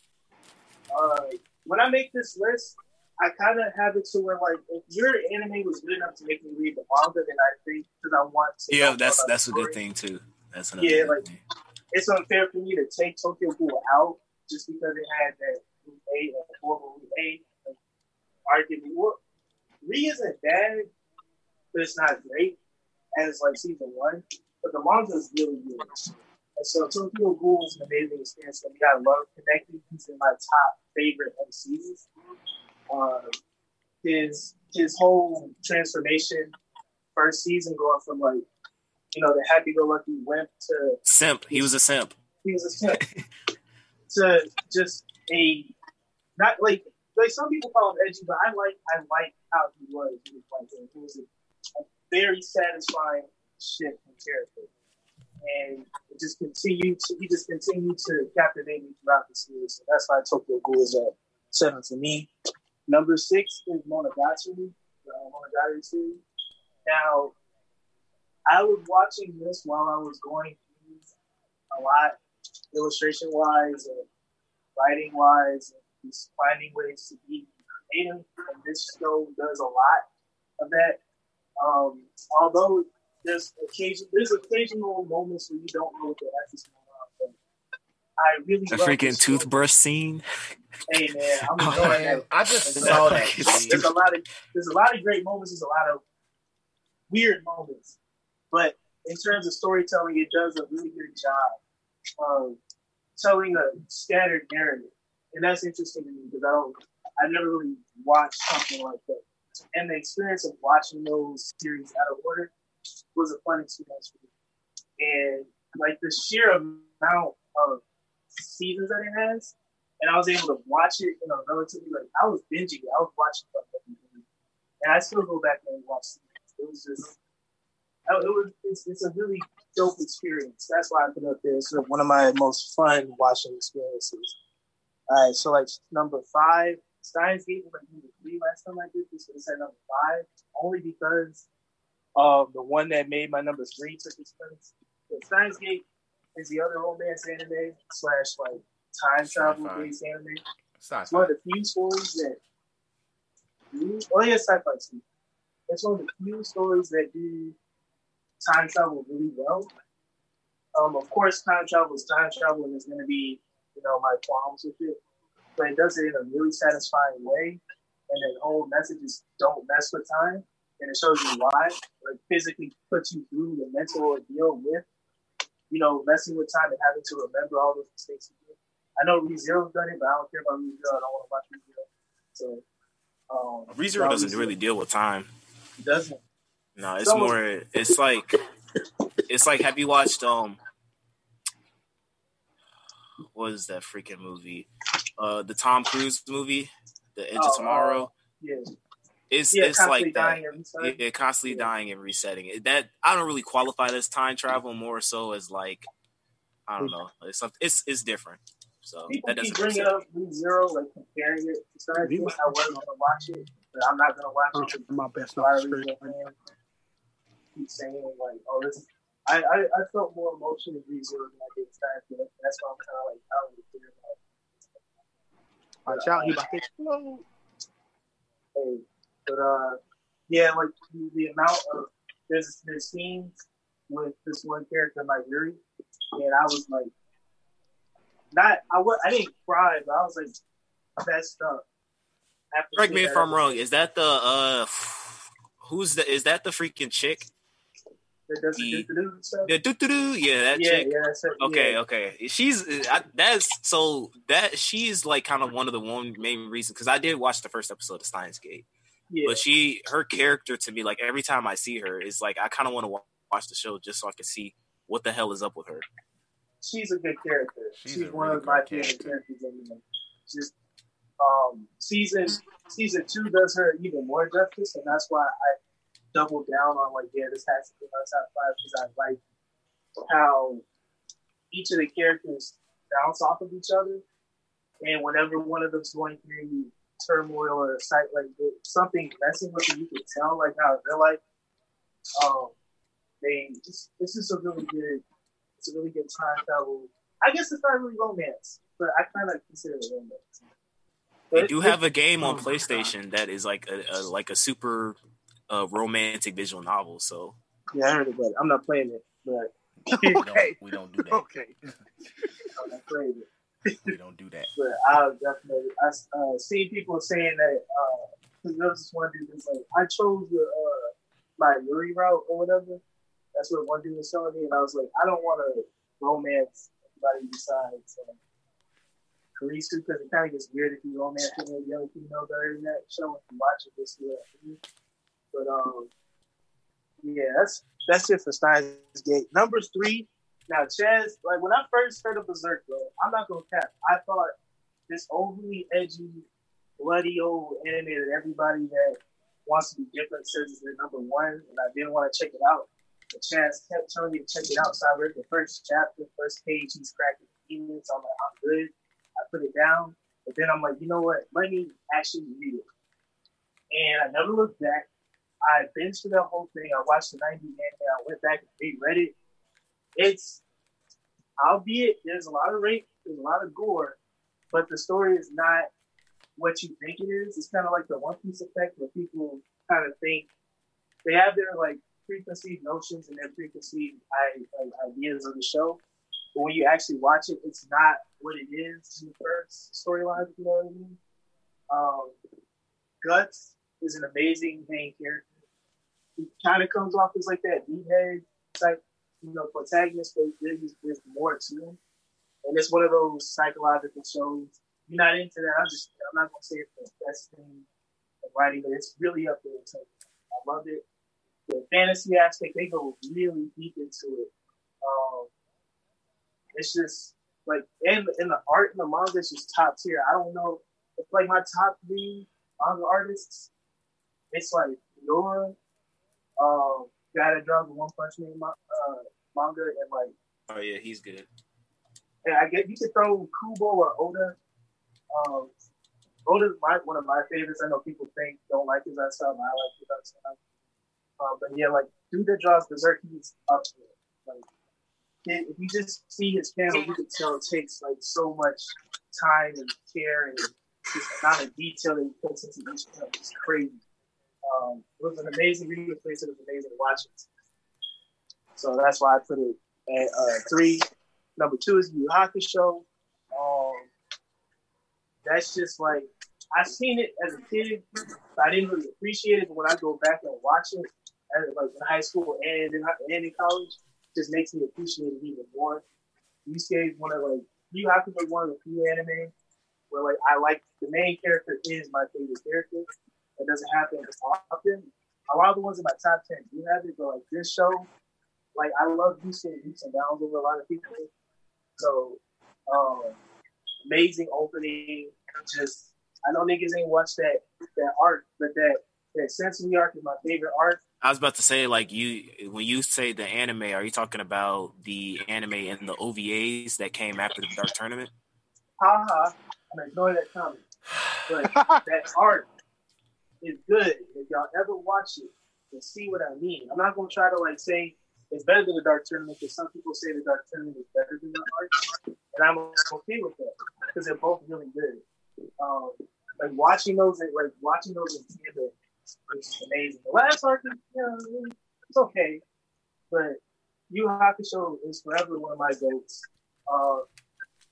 Uh, when I make this list, I kind of have it to where like if your anime was good enough to make me read the manga, then I think because I want to. Yeah, that's that's a good thing too. That's another Yeah, like- thing. It's unfair for me to take Tokyo Ghoul out just because it had that Root A and horrible Root A like, argument. Well, Re isn't bad, but it's not great as like season one. But the manga is really good. And so Tokyo Ghoul was an amazing experience for me. I love Kaneki. He's in my top favorite MCs. Uh, his his whole transformation first season, going from like you know the happy-go-lucky wimp to Simp. He was a simp. he was a simp <laughs> to just a not like like some people call him edgy, but I like I like how he was. He was like he was a, a very satisfying shit and character, and it just continued. To, he just continued to captivate me throughout the series. So that's why Tokyo Ghoul is at seven for me. Number six is Monogatari, the Monogatari series. Now, I was watching this while I was going through a lot, illustration wise and writing wise, and just finding ways to be creative. And this show does a lot of that. Um, although there's occasion there's occasional moments where you don't know what the heck is going on, but I really The love freaking this show. toothbrush scene. Hey man, I'm Oh, <laughs> enjoying Man, that. I just saw that. There's a lot of there's a lot of great moments. There's a lot of weird moments, but in terms of storytelling, it does a really good job of telling a scattered narrative, and that's interesting to me because I don't, I've never really watched something like that, and the experience of watching those series out of order was a fun experience for me, and like the sheer amount of seasons that it has, and I was able to watch it in a relatively like I was binging. I was watching stuff and I still go back and watch. Seasons. It was just, it was it's, it's a really dope experience. That's why I put up there. It's one of my most fun watching experiences. All right, so like number five, Steins Gate was like number three last time I did this. So it's at number five, only because um, the one that made my number three took its place. Steins Gate is the other romance anime slash like time travel based anime. Sci-fi. It's one of the few stories that do, oh yeah, sci-fi too. It's one of the few stories that do time travel really well. Um, of course, time travel is time travel, and there's going to be, you know, my qualms with it, but it does it in a really satisfying way. And then the whole message is don't mess with time, and it shows you why. Like physically puts you through the mental ordeal with, you know, messing with time and having to remember all those mistakes you did. I know ReZero's done it, but I don't care about ReZero. I don't want to watch ReZero. So, um, ReZero doesn't really deal with time. He doesn't. No, it's more. It's like, it's like. Have you watched um? What is that freaking movie? Uh, the Tom Cruise movie, The Edge Oh, of Tomorrow. Yeah, It's yeah, it's like that. dying every time. Yeah, constantly Yeah. dying and resetting. That I don't really qualify as time travel. More so as like, I don't know. It's something. It's it's different. So People that keep doesn't. bringing make up ReZero, like comparing it to Star Trek. I wasn't gonna watch it, but I'm not gonna watch I'm it. trying my best A not of to ReZero scream. fans keep saying like, "Oh, this." I, I, I felt more emotion in ReZero than I did Star Trek. That's why I'm kind of like, I don't really care about. it. Watch out, he about to explode. Hey, but uh, yeah, like the, the amount of there's there's scenes with this one character like Yuri, and I was like, not I was I didn't cry, but I was like messed up. Correct me if I'm wrong. Is that the uh? Who's the? Is that the freaking chick? The the- do stuff. The doo doo doo. Yeah, that yeah, chick. yeah. Okay, yeah. okay. She's I, that's so that she's like kind of one of the one main reasons because I did watch the first episode of Steins Gate, yeah. but she her character to me like every time I see her is like I kind of want to watch the show just so I can see what the hell is up with her. she's a good character. She's She's, one really of my favorite character. characters in the Just um, season season two does her even more justice, and that's why I doubled down on like, yeah, this has to be my top five because I like how each of the characters bounce off of each other, and whenever one of them's going through turmoil or a sight like something messing with them, you can tell like how they're like. Um, they just, it's just a really good it's a really good time travel. I guess it's not really romance, but I kind of consider it romance. They do have a game on oh, PlayStation that is like a, a like a super uh, romantic visual novel. So Yeah, I heard about it. I'm not playing it, but We <laughs> Okay. don't, we don't do that. Okay. <laughs> I'm not playing it. We don't do that. <laughs> But I'll definitely. I uh, seen people saying that because there was this one dude that's like, I chose the uh, my Yuri route or whatever. That's what one dude was telling me, and I was like, I don't want to romance anybody besides um, Kurisu because it kind of gets weird if you romance with a young female during that show and you watch it. This year, but um, Yeah, that's that's it for Steins Gate. Number three. Now, Chaz, like when I first heard of Berserk, bro, I'm not gonna cap. I thought this overly edgy, bloody old anime that everybody that wants to be different says is their number one, and I didn't want to check it out. But Chaz kept telling me to check it out, so I read the first chapter, first page. He's cracking demons. I'm like, I'm good. I put it down, but then I'm like, you know what? Let me actually read it. And I never looked back. I binged through that whole thing. I watched the 90 anime. I went back and reread it. It's, albeit there's a lot of rape, there's a lot of gore, but the story is not what you think it is. It's kind of like the One Piece effect where people kind of think they have their like preconceived notions and their preconceived ideas of the show. But when you actually watch it, it's not what it is in the first storyline, you know what I mean? Um, Guts is an amazing main character. He kind of comes off as like that meathead type, you know, protagonist, but there's, there's more to him. And it's one of those psychological shows. You're not into that. I'm just, I'm not gonna say it's the best thing in writing, but it's really up there. So I love it. The fantasy aspect, they go really deep into it. Um, it's just like, and, and the art in the manga is just top tier. I don't know. It's like my top three manga artists. It's like Nora, um, that draws the One Punch Man uh, manga, and like. Oh yeah, he's good. And I get you could throw Kubo or Oda. Um, Oda's my one of my favorites. I know people think don't like his art style, but I like his art style. Um, but yeah, like dude that draws Berserk, he's up there. Like if you just see his panel, you can tell it takes like so much time and care and just amount of detail that he puts into each panel It's crazy. Um, it was an amazing place. It was amazing watching. So that's why I put it at uh, three. Number two is Yu Hakusho. Show. Um, that's just like I seen it as a kid, but I didn't really appreciate it. But when I go back and watch it, like in high school and in, and in college, just makes me appreciate it even more. Yusuke is one of like Yu Hakusho one of the few anime where like I like the main character is my favorite character. It doesn't happen often. A lot of the ones in my top ten do have it, but like this show, like I love Yusuke leaps and downs over a lot of people. So um, amazing opening. Just I know niggas ain't watched that that art, but that that Sensui arc is my favorite art. I was about to say, like you, when you say the anime, are you talking about the anime and the OVAs that came after the Dark Tournament? Ha ha! I'm ignoring that comment, but <laughs> that art is good. If y'all ever watch it and see what I mean, I'm not gonna try to like say it's better than the Dark Tournament because some people say the Dark Tournament is better than the art, and I'm okay with that because they're both really good. Um, like watching those, like watching those in tandem is amazing. The last arc, you know, it's okay, but Yu Hakusho is forever one of my goats. Uh,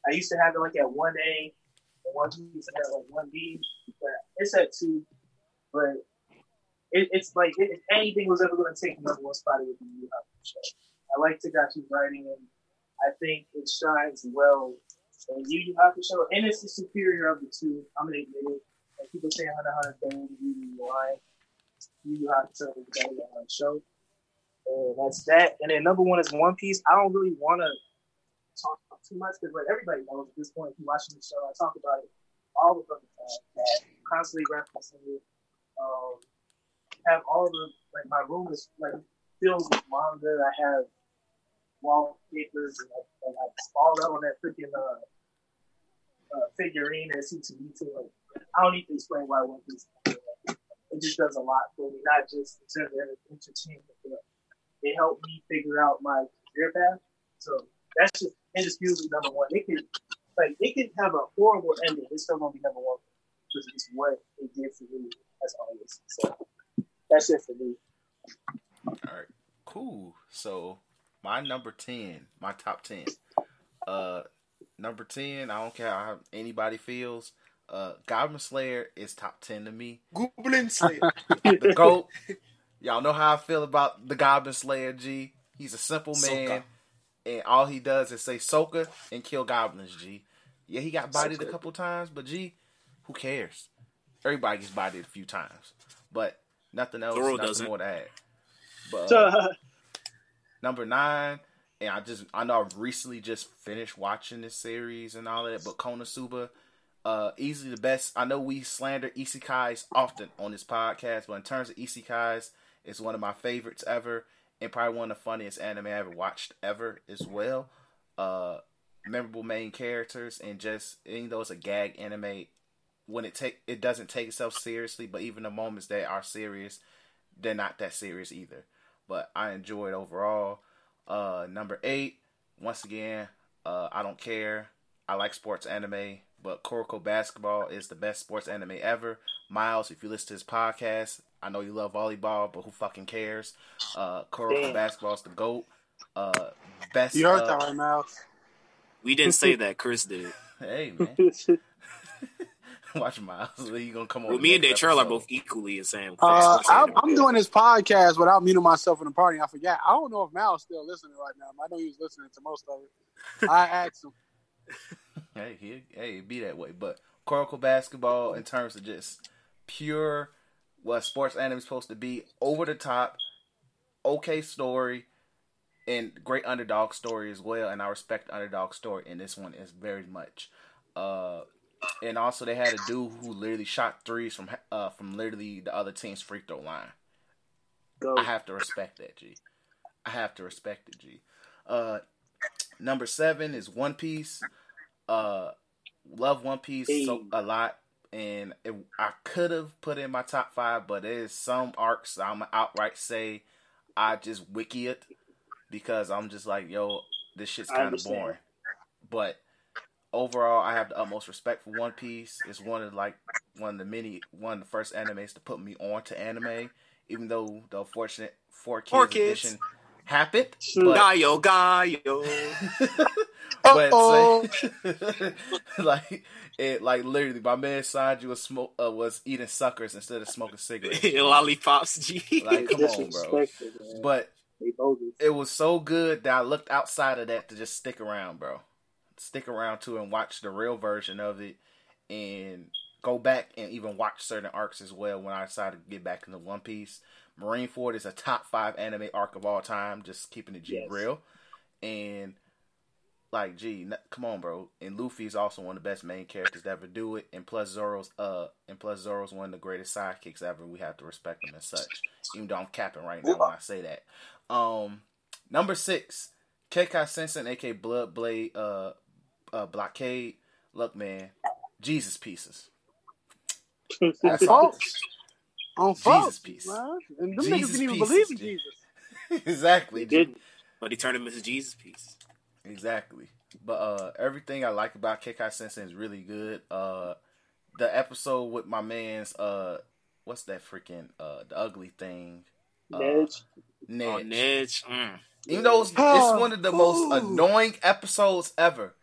I used to have it like at one A, and one B like one B, but it's at two. But it, it's like if anything was ever going to take number one spot, it would be Yu Hakusho. I like Togashi's writing, and I think it shines well in Yu Yu Hakusho, and it's the superior of the two. I'm gonna admit it. Like people say Hunter Hunter don't really lie. You have to go on the show. And that's that. And then number one is One Piece. I don't really want to talk too much because like everybody knows at this point if you're watching the show, I talk about it all the fucking time. Constantly referencing it. Um, have all the like my room is like filled with manga. I have wallpapers and, and I all that on that freaking uh, uh, figurine at C2E2. Like, I don't need to explain why One Piece. It just does a lot for me, not just in terms of entertainment, but it helped me figure out my career path. So that's just indisputably number one. It could like it could have a horrible ending. It's still gonna be number one because it's what it did for me as always. So that's it for me. All right, cool. So my number ten, my top ten. Uh, number ten. I don't care how anybody feels. Uh, Goblin Slayer is top ten to me. Goblin Slayer, the goat. Y'all know how I feel about the Goblin Slayer. G. He's a simple man, Soka. and all he does is say Soka and kill goblins. G. Yeah, he got bodied a couple times, but G, who cares? Everybody gets bodied a few times, but nothing else. Zoro nothing doesn't. more to add. But uh, <laughs> number nine, and I just I know I've recently just finished watching this series and all that, but Konosuba, uh, easily the best. I know we slander isekais often on this podcast, but in terms of isekais, it's one of my favorites ever, and probably one of the funniest anime I ever watched ever as well. Uh, memorable main characters and just even though it's a gag anime, when it take it doesn't take itself seriously, but even the moments that are serious, they're not that serious either. But I enjoy it overall. Uh, number eight, once again, uh, I don't care. I like sports anime, but Kuroko Basketball is the best sports anime ever. Miles, if you listen to this podcast, I know you love volleyball, but who fucking cares? Uh, Kuroko Damn. Basketball is the goat. Uh, best. you heard that right, Mouse. We didn't <laughs> say that. Chris did. Hey man, <laughs> <laughs> watch Miles. <laughs> You gonna come on? Well, me and next Daytrell are both equally insane. Uh, I'm, I'm doing this podcast without muting myself in the party. I forgot. I don't know if Mal's still listening right now. I know he was listening to most of it. <laughs> I asked him. Hey, he, hey, be that way. But Kuroko basketball, in terms of just pure what sports anime is supposed to be, over the top, okay story, and great underdog story as well. And I respect underdog story and this one is very much. Uh, and also they had a dude who literally shot threes from uh from literally the other team's free throw line. Go. I have to respect that, G. I have to respect it, G. Uh, number seven is One Piece. Uh, love One Piece so a lot, and it, I could have put in my top five, but there's some arcs I'm outright say I just wiki it because I'm just like, yo, this shit's kind of boring. But overall, I have the utmost respect for One Piece. It's one of like one of the many one of the first animes to put me on to anime, even though the unfortunate four kids, Four kids. edition happened. But, Gaio, Gaio. <laughs> but Uh-oh. say, <laughs> like it, like literally, my man Sanji was smoke uh, was eating suckers instead of smoking cigarettes. <laughs> Lollipops, G. Like, come on, bro. Disrespectful, man. But it was so good that I looked outside of that to just stick around, bro. Stick around to and watch the real version of it, and go back and even watch certain arcs as well. When I decided to get back into One Piece, Marineford is a top five anime arc of all time. Just keeping it G Yes. real, and like, gee, come on, bro. And Luffy is also one of the best main characters to ever do it, and plus Zoro's uh, and plus Zoro's one of the greatest sidekicks ever. We have to respect him as such, even though I'm capping right now when I say that. Um, number six, Kekkai Sensen, aka Blood Blade, uh, uh, Blockade. Look, man, Jesus pieces. <laughs> That's all. Folks. On Jesus folks, piece. man. And them Jesus niggas didn't even pieces, believe in G. Jesus. <laughs> exactly. They didn't. But he turned him into Jesus piece. Exactly. But uh everything I like about Kekkai Sensen is really good. Uh the episode with my man's uh what's that freaking uh the ugly thing? Uh, Nedge. Ned. Oh, Nedge. Mm. Even though it's, it's one of the most annoying episodes ever,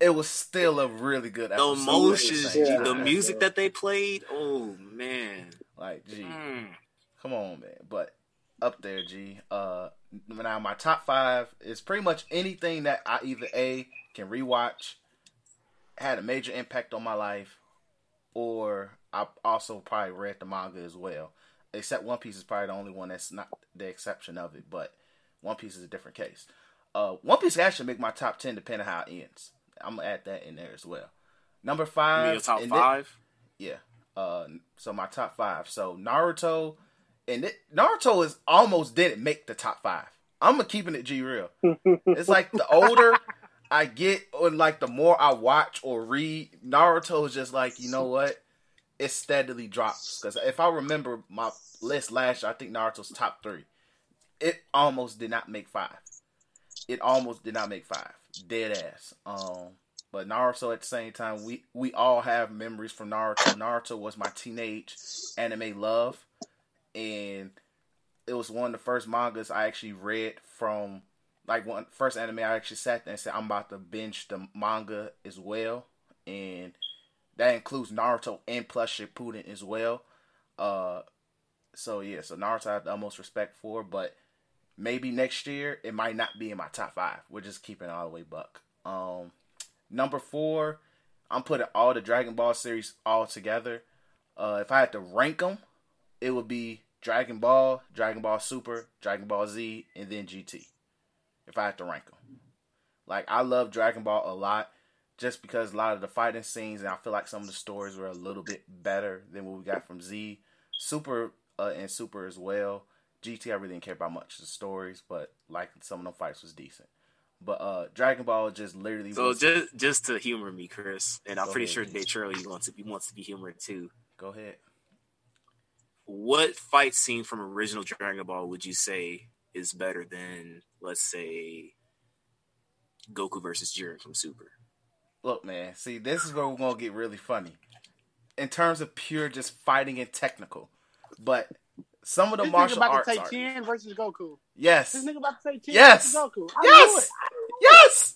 it was still a really good The episode. emotions, at the G, same the music that they played. Oh man. Like, gee. Mm. Come on, man. But up there, G. Uh, now my top five is pretty much anything that I either a can rewatch, had a major impact on my life, or I also probably read the manga as well. Except One Piece is probably the only one that's not the exception of it, but One Piece is a different case. Uh, One Piece can actually make my top ten depending on how it ends. I'm gonna add that in there as well. Number You five. mean your top and then- five? yeah. Uh, so my top five. So Naruto, and it, Naruto is almost didn't make the top five. I'm keeping it G real. <laughs> It's like the older I get, or like the more I watch or read, Naruto is just like you know what, it steadily drops. Because if I remember my list last year, I think Naruto's top three. It almost did not make five. It almost did not make five. Dead ass. Um, but Naruto at the same time, we we all have memories from Naruto. Naruto was my teenage anime love, and it was one of the first mangas I actually read from. Like one first anime, I actually sat there and said I'm about to binge the manga as well, and that includes Naruto and plus Shippuden as well. Uh, so yeah, so Naruto I have the utmost respect for, but maybe next year it might not be in my top five. We're just keeping all the way buck. Um, number four, I'm putting all the Dragon Ball series all together. Uh, if I had to rank them, it would be Dragon Ball, Dragon Ball Super, Dragon Ball Z, and then GT. If I had to rank them, like I love Dragon Ball a lot, just because a lot of the fighting scenes and I feel like some of the stories were a little bit better than what we got from Z. Super uh, and Super as well. GT I really didn't care about much of the stories, but like some of them fights was decent. But uh Dragon Ball just literally So was, just just to humor me, Chris, and I'm pretty ahead, sure. Dave Shirley wants to be wants to be humored too. go ahead. What fight scene from original Dragon Ball would you say is better than, let's say, Goku versus Jiren from Super? Look, man, see, this is where we're gonna get really funny. In terms of pure just fighting and technical. But some of the This nigga about arts to say are Tien versus Goku. Yes. This nigga about to say Tien Yes. versus Goku. I Yes. knew it. Yes!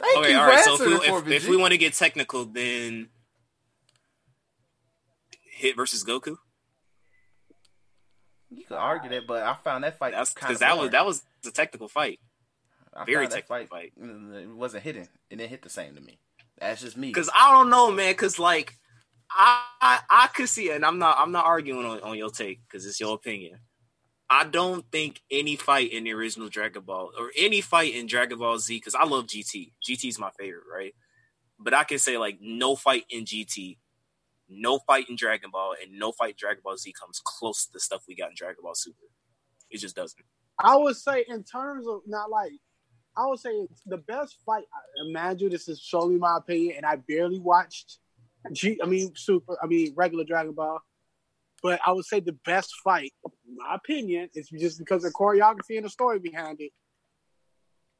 Thank Okay, you all for right. So if answering we, if, if we want to get technical, then Hit versus Goku. You could argue that, but I found that fight That's kind because of that was that was a technical fight. I very found that technical fight. mm, It wasn't hitting. It didn't hit the same to me. That's just me. Because I don't know, man. Because like I, I I could see it, and I'm not I'm not arguing on, on your take because it's your opinion. I don't think any fight in the original Dragon Ball or any fight in Dragon Ball Z because I love GT. GT is my favorite, right? But I can say like no fight in GT, no fight in Dragon Ball, and no fight Dragon Ball Z comes close to the stuff we got in Dragon Ball Super. It just doesn't. I would say in terms of not like I would say the best fight. I imagine this is solely my opinion, and I barely watched G. I mean, super. I mean, regular Dragon Ball. But I would say the best fight, in my opinion, is just because of choreography and the story behind it,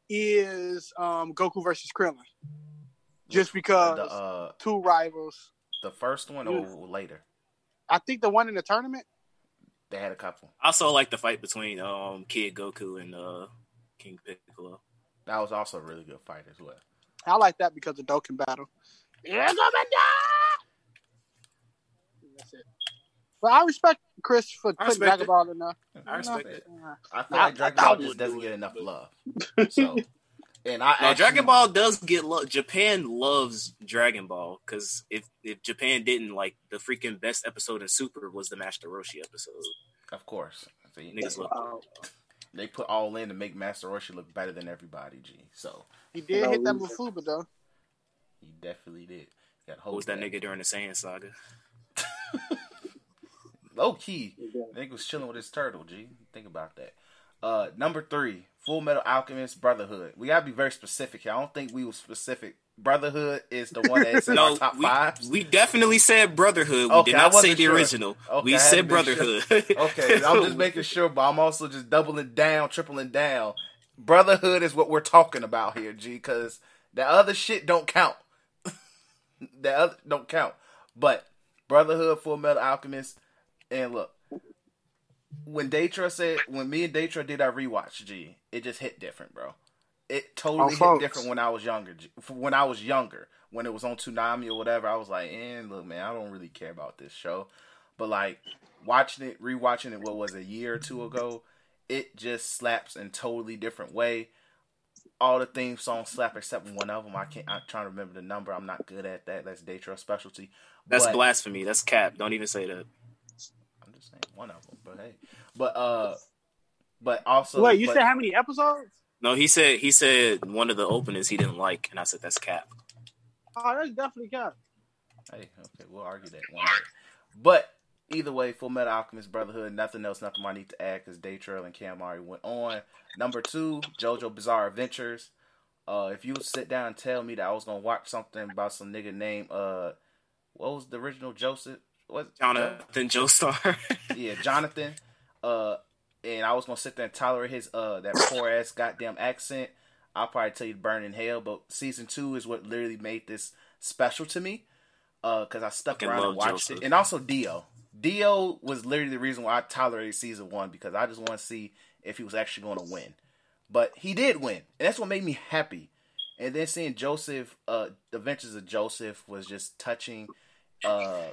is um, Goku versus Krillin. Just because the uh two rivals. the first one or later. I think the one in the tournament. They had a couple. I also like the fight between um Kid Goku and uh King Piccolo. That was also a really good fight as well. I like that because of Dokkan Battle. Yeah, That's it. But I respect Chris for putting Dragon. Ball in there. Uh, I respect it. I feel I- like Dragon Ball just doesn't it, get enough love. <laughs> So, and I No, actually- Dragon Ball does get love. Japan loves Dragon Ball because if if Japan didn't like the freaking best episode in Super was the Master Roshi episode. of course. See, Niggas love. They put all in to make Master Roshi look better than everybody. G. So He did No hit that reason. Mafuba though. he definitely did. Got Who was that nigga during the Saiyan saga? <laughs> Low key, nigga was chilling with his turtle. G. Think about that. Uh, number three, Full Metal Alchemist Brotherhood. We gotta be very specific here. I don't think we were specific. Brotherhood is the one that's in <laughs> our No, top we, five. we definitely said Brotherhood. We Okay, did not say the sure. original. Okay, we said hadn't sure. Brotherhood. <laughs> Okay, I'm just making sure, but I'm also just doubling down, tripling down. Brotherhood is what we're talking about here, G, because the other shit don't count. <laughs> the other don't count. But Brotherhood, Full Metal Alchemist, and look, when Datra said, when me and Datra did our rewatch, G, it just hit different, bro. It totally Oh, hit different when I was younger. G. When I was younger, when it was on Toonami or whatever, I was like, "And look, man, I don't really care about this show." But like watching it, rewatching it, what was it, a year or two ago, it just slaps in totally different way. All the theme songs slap except one of them. I can't. I'm trying to remember the number. I'm not good at that. That's Datra specialty. That's But- blasphemy. That's cap. Don't even say that. I'm just saying one of them. But hey, but uh, but also Wait, you but- said how many episodes? No, he said he said one of the openings he didn't like, and I said that's cap. Oh, that's definitely cap. Hey, okay, we'll argue that one day. But either way, Full Metal Alchemist Brotherhood, nothing else, nothing more I need to add because Day Trail and Cam already went on. Number two, JoJo Bizarre Adventures. Uh, if you sit down and tell me that I was gonna watch something about some nigga named uh, what was the original Joseph? What Jonathan Joestar. <laughs> yeah, Jonathan. Uh, and I was gonna sit there and tolerate his uh that poor ass goddamn accent. I'll probably tell you to burn in hell. But season two is what literally made this special to me. Uh, because I stuck Fucking around and watched Joseph. it, and also Dio. Dio was literally the reason why I tolerated season one because I just want to see if he was actually going to win. But he did win, and that's what made me happy. And then seeing Joseph, uh, the Adventures of Joseph was just touching. Uh,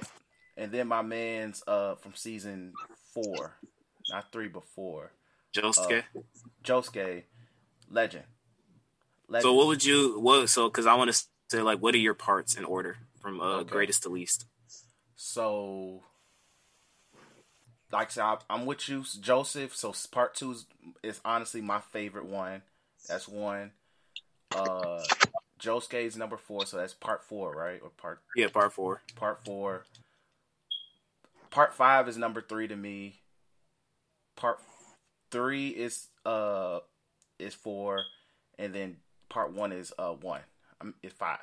and then my man's uh from season four, not three, but four, Josuke. Josuke, legend. legend. so what would you what? So because I want to say like, what are your parts in order from uh, Okay. greatest to least? So like I said, I- I'm with you, Joseph. So part two is, is honestly my favorite one. That's one. Uh, Josuke's number four, so that's part four, right? Or part Yeah, part four. part four. Part five is number three to me. Part three is uh is four, and then part one is uh one. Um, is five.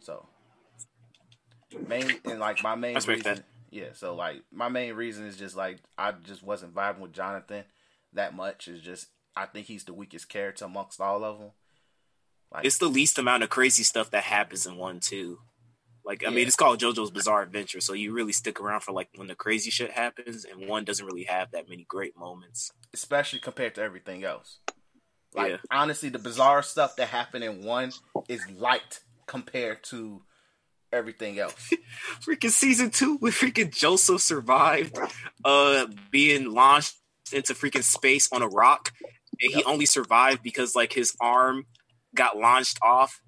So main and like my main respect reason, yeah. So like my main reason is just like I just wasn't vibing with Jonathan that much. Is just I think he's the weakest character amongst all of them. Like It's the least amount of crazy stuff that happens in one too. Like I Yeah. mean, it's called JoJo's Bizarre Adventure, so you really stick around for like when the crazy shit happens, and one doesn't really have that many great moments. especially compared to everything else. Like Yeah. honestly, the bizarre stuff that happened in one is light compared to everything else. <laughs> freaking season two with freaking Joseph survived uh being launched into freaking space on a rock. And he only survived because like his arm got launched off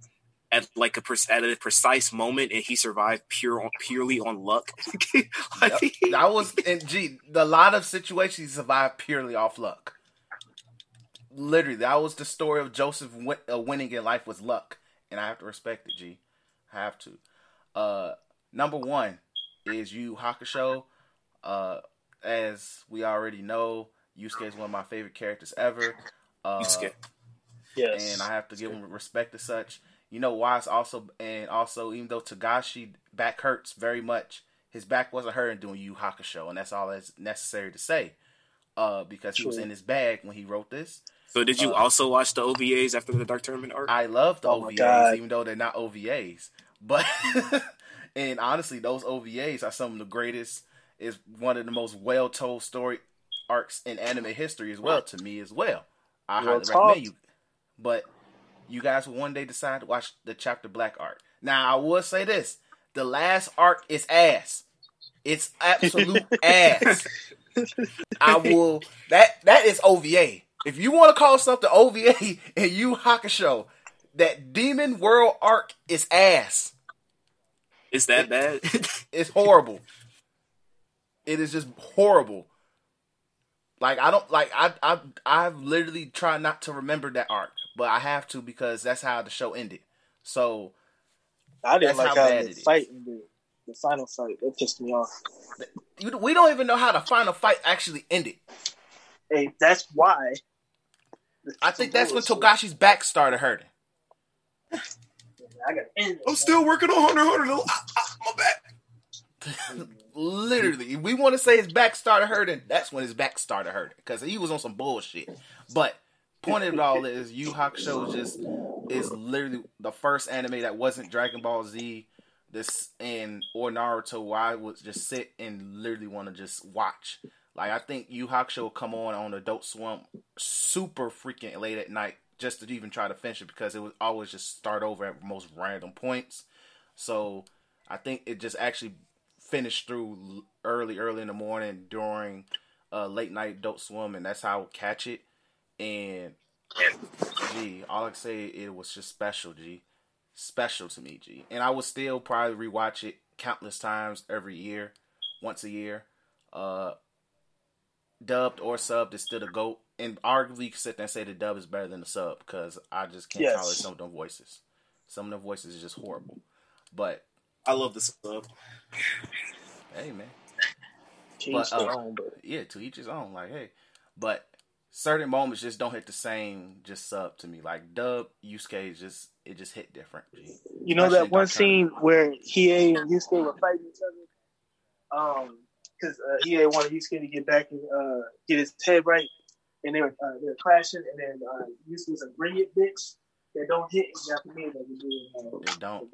at like a pre- at a precise moment and he survived pure on purely on luck. <laughs> Like, Yep. That was and gee, the lot of situations he survived purely off luck. Literally, that was the story of Joseph win, uh, winning in life was luck, and I have to respect it. G, I have to. Uh, number one is Yu Hakusho. Uh, as we already know, Yusuke is one of my favorite characters ever. Uh, Yusuke. Yes. and I have to give him respect as such. You know why? It's also and also even though Togashi back hurts very much, his back wasn't hurting doing Yu Hakusho, and that's all that's necessary to say. Uh, because he was in his bag when he wrote this. So did you Uh, also watch the OVAs after the Dark Tournament arc? I love the Oh OVAs, even though they're not OVAs. But <laughs> and honestly, those OVAs are some of the greatest. Is one of the most well told story arcs in anime history as well to me as well. I Real highly talk. recommend you. But you guys will one day decide to watch the chapter black arc. Now I will say this: the last arc is ass. It's absolute <laughs> ass. I will that that is OVA. If you want to call something OVA <laughs> and you Hakusho, that Demon World arc is ass. Is that bad? <laughs> It's horrible. it is just horrible. Like I don't like I I I've literally tried not to remember that arc, but I have to because that's how the show ended. So I didn't That's like how how, bad the it is. fight ended. The final fight that pissed me off. we don't even know how the final fight actually ended. Hey, that's why. I think that's when Togashi's back started hurting. I got end I'm still working on Hunter x Hunter. though. Ah, ah, my back. <laughs> Literally, if we want to say his back started hurting, that's when his back started hurting because he was on some bullshit. But point of it all is, Yu Hakusho just is literally the first anime that wasn't Dragon Ball Z, this and or Naruto where I would just sit and literally want to just watch. Like I think Yu Hakusho will come on on Adult Swim super freaking late at night just to even try to finish it because it would always just start over at most random points. So I think it just actually finished through early, early in the morning during uh, late night Adult Swim, and that's how I would catch it. And gee, all I can say it was just special, G, special to me, G. And I would still probably rewatch it countless times every year, once a year. Uh, dubbed or subbed is still the goat, and arguably you can sit there and say the dub is better than the sub because I just can't Yes. tolerate some of them voices. Some of them voices is just horrible. But I love the sub. hey, man. Teach But, uh, own, but yeah, to each his own. Like, hey, but certain moments just don't hit the same. Just sub to me, like Dub Yusuke is just it just hit different. You know Especially that one scene where Hiei and Yusuke were fighting each other. Um, because uh, Hiei wanted Yusuke to get back and uh, get his head right, and they were uh, they were clashing, and then uh, Yusuke was a bring it bitch that don't hit in Japanese like we do in uh, It don't.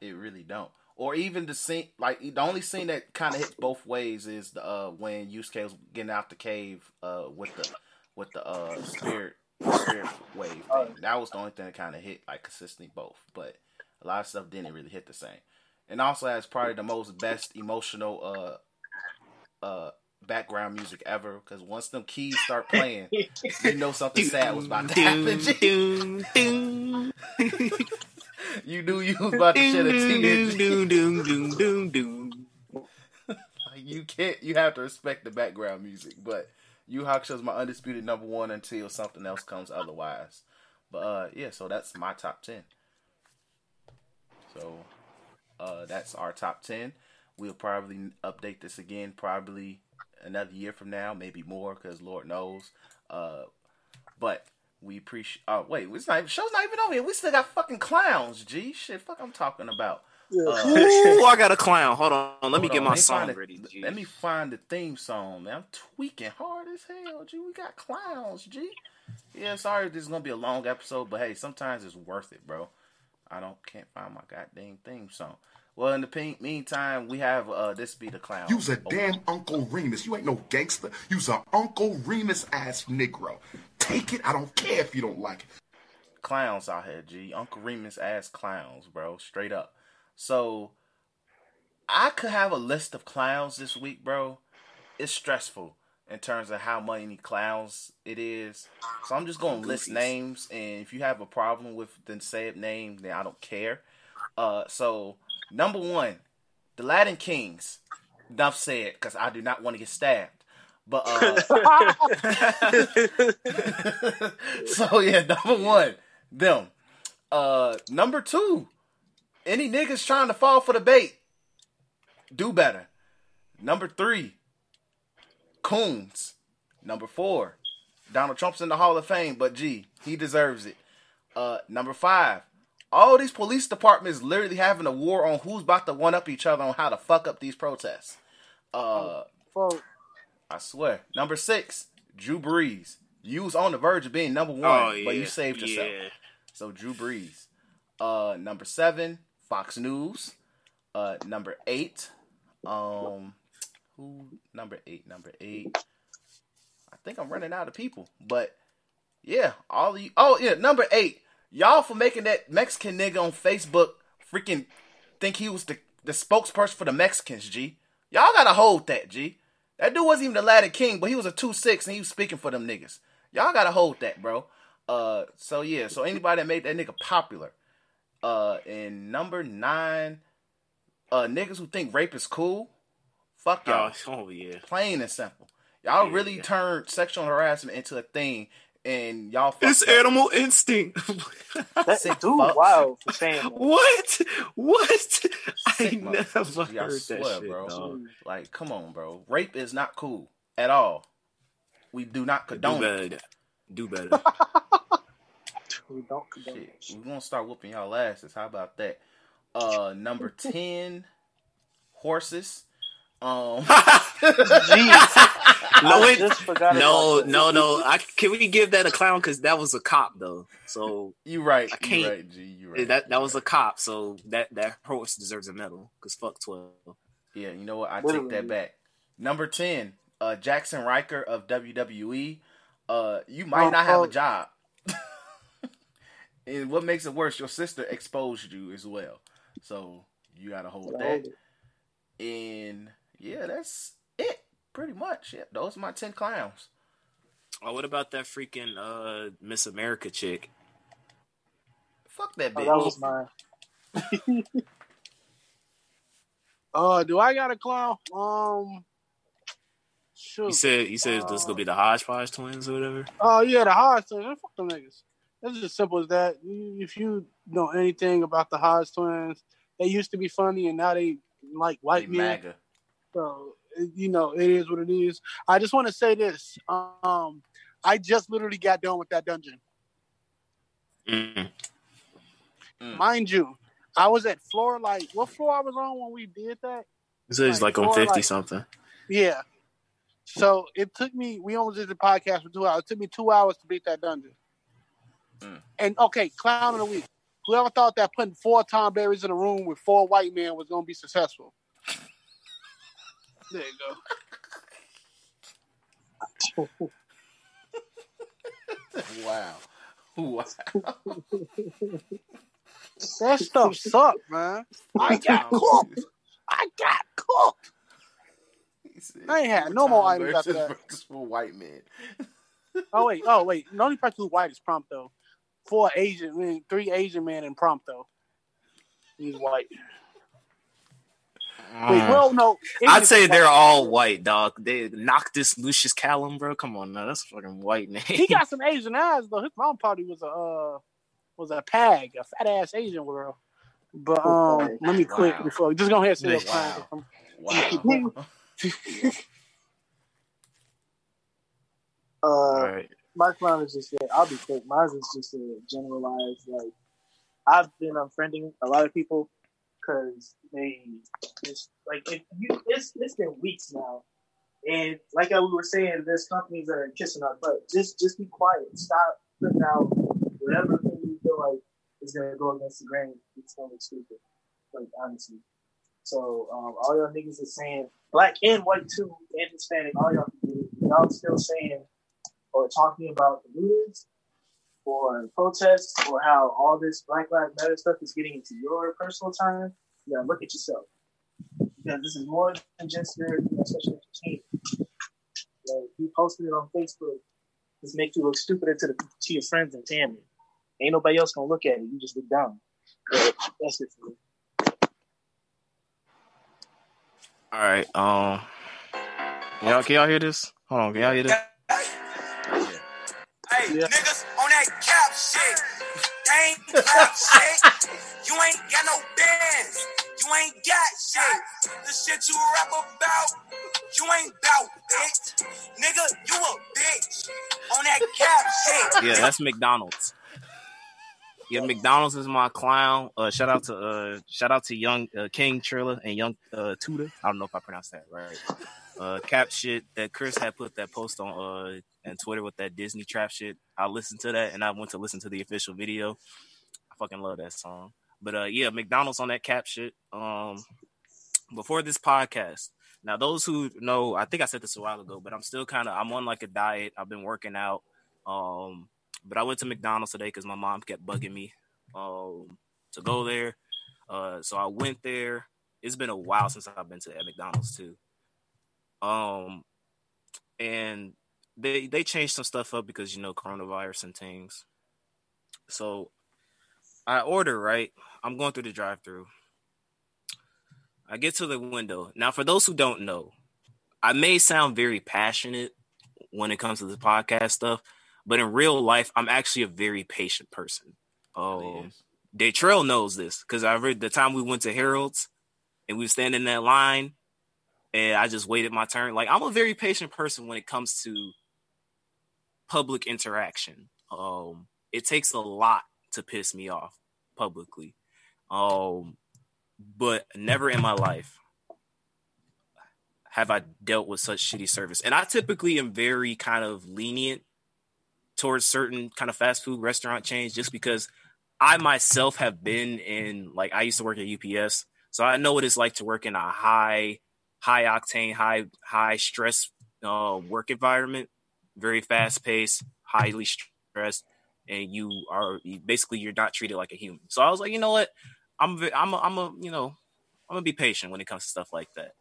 It really don't. Or even the scene, like the only scene that kind of hits both ways is the uh, when Yusuke was getting out the cave uh, with the with the uh, spirit spirit wave thing. That was the only thing that kind of hit like consistently both. But a lot of stuff didn't really hit the same. And also has probably the most best emotional uh uh background music ever because once them keys start playing, you know something <laughs> sad was about to happen. <laughs> <laughs> G. Doom, doom, you knew you was about to shed a tear. doom, doom, doom, doom, doom, doom. You can't. You have to respect the background music. But Yu Hakusho is my undisputed number one until something else comes otherwise. But uh, yeah, so that's my top ten. So uh, that's our top ten. We'll probably update this again, probably another year from now, maybe more, because Lord knows. Uh, but we appreciate. Oh wait, it's not. Show's not even over here. We still got fucking clowns. G shit. Fuck, I'm talking about. Uh, Ooh, I got a clown. Hold on. Let me get on, my let song find the- ready. G. Let me find the theme song, man. I'm tweaking hard as hell, G. We got clowns, G. Yeah, sorry, this is gonna be a long episode, but hey, sometimes it's worth it, bro. I don't can't find my goddamn theme song. Well, in the pe- meantime, we have uh this be the clown. You's a damn Uncle Remus. You ain't no gangster. You's a Uncle Remus ass Negro. Take it. I don't care if you don't like it. clowns out here, G. Uncle Remus ass clowns, bro. Straight up. So I could have a list of clowns this week, bro. It's stressful in terms of how many clowns it is. So I'm just gonna list names, and if you have a problem with the said name, then I don't care. Uh, so number one, the Latin Kings. Enough said, because I do not want to get stabbed. But uh, <laughs> <laughs> so yeah, number one, them. Uh, number two, any niggas trying to fall for the bait, do better. Number three, Coons. Number four, Donald Trump's in the Hall of Fame, but gee, he deserves it. Uh, number five, all these police departments literally having a war on who's about to one up each other on how to fuck up these protests. Uh, Fuck. I swear. Number six, Drew Brees. You was on the verge of being number one, Oh yeah. but you saved yourself. Yeah. So Drew Brees. Uh, number seven, Fox News. Uh, number eight, um, who? Number eight. Number eight. I think I'm running out of people, but yeah, all of you. Oh yeah, number eight. Y'all for making that Mexican nigga on Facebook freaking think he was the the spokesperson for the Mexicans. G. Y'all gotta hold that. G. That dude wasn't even the Latin King, but he was a two six and he was speaking for them niggas. Y'all gotta hold that, bro. Uh, so yeah, so anybody that made that nigga popular. Uh, and number nine, uh, niggas who think rape is cool, fuck y'all. Oh, oh yeah. Plain and simple. Y'all Yeah. really turned sexual harassment into a thing, and y'all fucked It's up. animal instinct. <laughs> That Sick dude, fucks. wow, for saying that. what? What? I never motherfuckers. Yeah, I heard swear, that shit, bro. dog. Like, come on, bro. Rape is not cool at all. We do not Do condone it. Do better. <laughs> We don't condone Shit, it. we're gonna start whooping y'all asses. How about that? Uh, number <laughs> ten, horses. Um, Jeez. <laughs> No, I it- no, no, no. I, can we give that a clown? Because that was a cop, though. So you right. I can't- right, G. You right. that you that was a cop. So that that horse deserves a medal. Because fuck twelve. yeah. You know what? I take that back. Number ten, uh, Jackson Ryker of WWE. Uh, you might Oh, not have oh. a job. <laughs> and what makes it worse, your sister exposed you as well. So you gotta hold that. hold. And yeah, that's it. Pretty much. Yeah, those are my ten clowns. Oh, what about that freaking uh Miss America chick? Fuck that Oh, bitch. that was mine. <laughs> Uh, do I got a clown? Um, shoot. You said you said this is gonna be the Hodgepodge twins or whatever. Oh yeah, the Hodge twins. Fuck them niggas. It's as simple as that. If you know anything about the Hodge twins, they used to be funny and now they like They white men. MAGA. So you know, it is what it is. I just want to say this. Um, I just literally got done with that dungeon. Mm. Mm. Mind you, I was at floor like what floor I was on when we did that? It says Like, like on fifty like- something. Yeah. So it took me. We only did the podcast for two hours. It took me two hours to beat that dungeon. Mm. And okay, clown of the week. Whoever thought that putting four Tonberries in a room with four white men was going to be successful? There you go. Wow. Wow. That stuff sucked, man. I got cooked. I got cooked. I ain't had no more Tom items after that." breakfast for white men. Oh wait, oh wait. The only person who's white is Prompto. Four Asian, I mean, three Asian men in Prompto. He's white. Wait, well, no. I'd say they're all white, dog. They Noctis Lucis Caelum, bro. Come on, now that's a fucking white name. He got some Asian eyes though. His mom probably was a uh, was a pag, a fat ass Asian girl. But um, let me click Wow. before. Just go ahead and say your Wow. plan. Wow. <laughs> Uh, all right. my clown is just that I'll be quick. Mine is just a generalized like I've been unfriending a lot of people because they it's like if you it's it's been weeks now, and like we were saying, there's companies that are kissing our butt. Just just be quiet. Stop putting out whatever thing you feel like is gonna go against the grain. It's gonna look stupid. Like honestly. So um, all y'all niggas are saying black and white too and Hispanic. All y'all. Y'all still saying or talking about the news or protests or how all this Black Lives Matter stuff is getting into your personal time, you gotta look at yourself. Because this is more than just your you social entertainment. Like, you posted it on Facebook, just make you look stupider to, the, to your friends and family. Ain't nobody else gonna look at it. You just look dumb. But that's it for me. All right. Um. Y'all, can y'all hear this? Hold on. Can y'all hear this? Hey, Yeah. niggas on that cap shit. They ain't cap shit. You ain't got no bands. You ain't got shit. The shit you rap about, you ain't bout it. Nigga, you a bitch on that cap shit. <laughs> Yeah, that's McDonald's. Yeah, McDonald's is my clown. Uh, shout out to uh, shout out to Young uh, King Triller and Young uh, Tudor. I don't know if I pronounced that right. Uh, cap shit that Chris had put that post on uh and Twitter with that Disney trap shit. I listened to that and I went to listen to the official video. I fucking love that song. But uh, yeah, McDonald's on that cap shit. Um, before this podcast. Now, those who know, I think I said this a while ago, but I'm still kind of I'm on like a diet. I've been working out. Um, but I went to McDonald's today because my mom kept bugging me um, to go there. Uh, so I went there. It's been a while since I've been to at McDonald's too. Um, and they they changed some stuff up because you know coronavirus and things. So I order right. I'm going through the drive-through. I get to the window. Now, for those who don't know, I may sound very passionate when it comes to the podcast stuff, but in real life, I'm actually a very patient person. Oh, um, Daytrail knows this because I read the time we went to Harold's and we were standing in that line and I just waited my turn. Like I'm a very patient person when it comes to public interaction. Um, it takes a lot to piss me off publicly. Um, but never in my life have I dealt with such shitty service. And I typically am very kind of lenient towards certain kind of fast food restaurant chains just because I myself have been in like I used to work at UPS. So I know what it's like to work in a high high octane, high high stress uh, work environment, very fast paced, highly stressed, and you are basically you're not treated like a human. So I was like, you know what, I'm I'm a, I'm a you know I'm gonna be patient when it comes to stuff like that.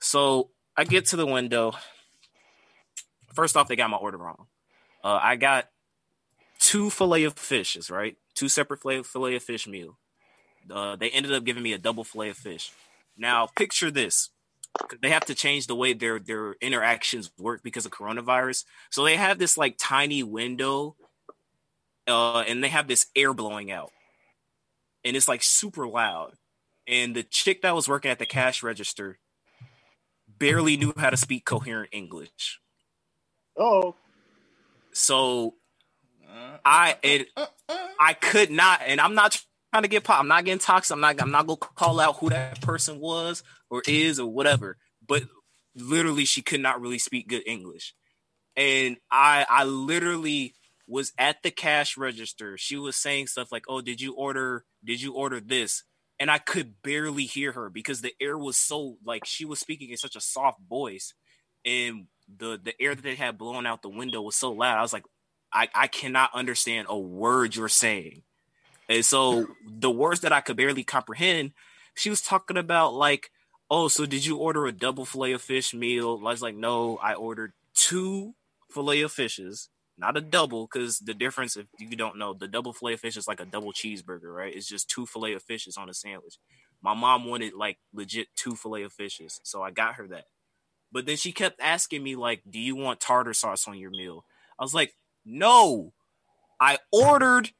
So I get to the window. First off, they got my order wrong. Uh, I got two fillet of fishes, right? Two separate fillet, fillet of fish meal. Uh, they ended up giving me a double fillet of fish. Now, picture this: they have to change the way their their interactions work because of coronavirus. So they have this like tiny window, uh, and they have this air blowing out, and it's like super loud. And the chick that was working at the cash register barely knew how to speak coherent English. Oh, So uh, I it uh, uh, I could not, and I'm not trying to get pop. I'm not getting toxic. I'm not. I'm not gonna call out who that person was or is or whatever. But literally, she could not really speak good English, and I I literally was at the cash register. She was saying stuff like, "Oh, did you order? Did you order this?" And I could barely hear her because the air was so like she was speaking in such a soft voice, and the the air that they had blown out the window was so loud. I was like, I, I cannot understand a word you're saying. And so the words that I could barely comprehend, she was talking about like, oh, so did you order a double fillet of fish meal? I was like, no, I ordered two fillet of fishes, not a double, because the difference, if you don't know, the double fillet of fish is like a double cheeseburger, right? It's just two fillet of fishes on a sandwich. My mom wanted like legit two fillet of fishes, so I got her that. But then she kept asking me like, "Do you want tartar sauce on your meal?" I was like, "No." I ordered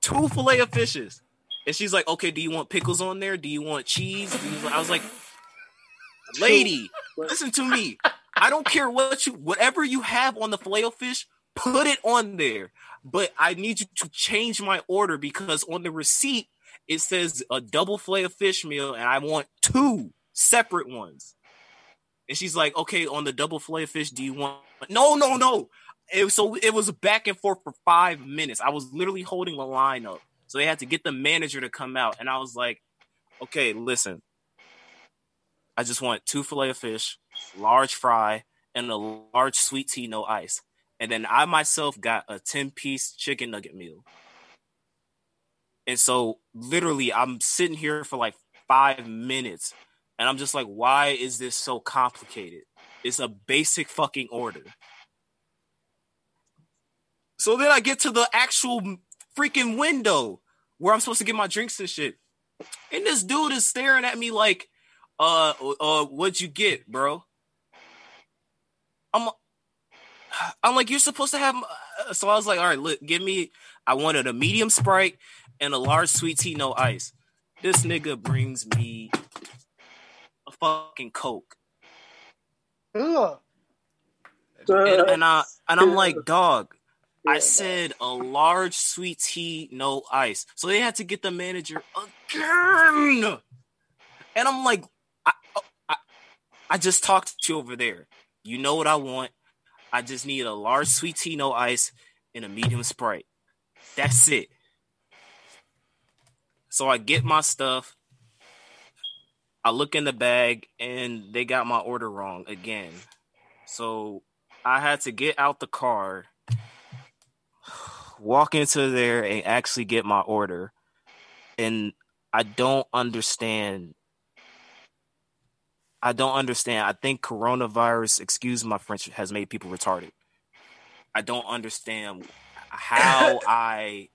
two fillet of fishes, and she's like, "Okay, do you want pickles on there? Do you want cheese?" You- I was like, "Lady, listen to me. I don't care what you, whatever you have on the fillet of fish, put it on there. But I need you to change my order because on the receipt it says a double fillet of fish meal, and I want two separate ones." And she's like, "Okay, on the double fillet of fish, do you want?" No, no, no. It, so it was back and forth for five minutes. I was literally holding the line up, so they had to get the manager to come out, and I was like, "Okay, listen, I just want two fillet of fish, large fry, and a large sweet tea, no ice." And then I myself got a ten piece chicken nugget meal. And so literally, I'm sitting here for like five minutes, and I'm just like, "Why is this so complicated?" It's a basic fucking order. So then I get to the actual freaking window where I'm supposed to get my drinks and shit. And this dude is staring at me like, uh, uh, what'd you get, bro? I'm, I'm like, you're supposed to have. uh," So I was like, all right, look, give me. I wanted a medium sprite and a large sweet tea, no ice. This nigga brings me a fucking coke, Ugh. and, and I and I'm like, dog. I said a large sweet tea, no ice. So they had to get the manager again. And I'm like, I, oh, I, I just talked to you over there. You know what I want. I just need a large sweet tea, no ice, and a medium sprite. That's it. So I get my stuff. I look in the bag, and they got my order wrong again. So I had to get out the car walk into there and actually get my order. And I don't understand. I don't understand. I think coronavirus, excuse my French, has made people retarded. I don't understand how <laughs> I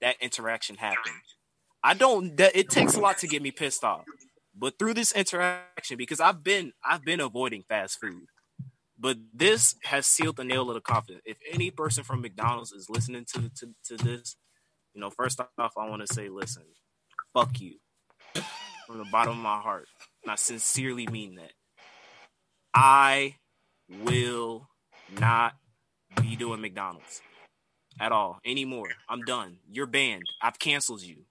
that interaction happened. I don't that it takes a lot to get me pissed off. But through this interaction, because I've been I've been avoiding fast food. But this has sealed the nail of the coffin. If any person from McDonald's is listening to, to, to this, you know, first off, I want to say, listen, fuck you from the bottom of my heart. And I sincerely mean that. I will not be doing McDonald's at all anymore. I'm done. You're banned. I've canceled you.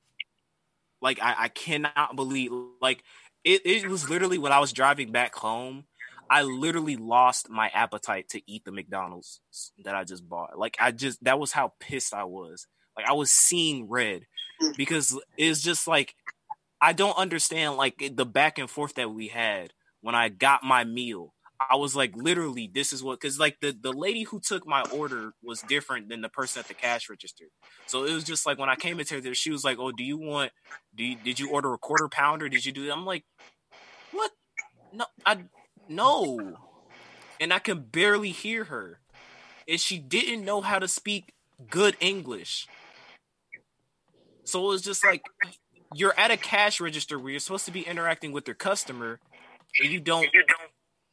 Like I, I cannot believe like it, it was literally when I was driving back home. I literally lost my appetite to eat the McDonald's that I just bought. Like I just that was how pissed I was. Like I was seeing red because it's just like I don't understand like the back and forth that we had when I got my meal. I was like literally this is what cuz like the the lady who took my order was different than the person at the cash register. So it was just like when I came into there she was like, "Oh, do you want do you, did you order a quarter pounder? Did you do that?" I'm like, "What? No, I no." And I can barely hear her. And she didn't know how to speak good English. So it was just like you're at a cash register where you're supposed to be interacting with your customer and you don't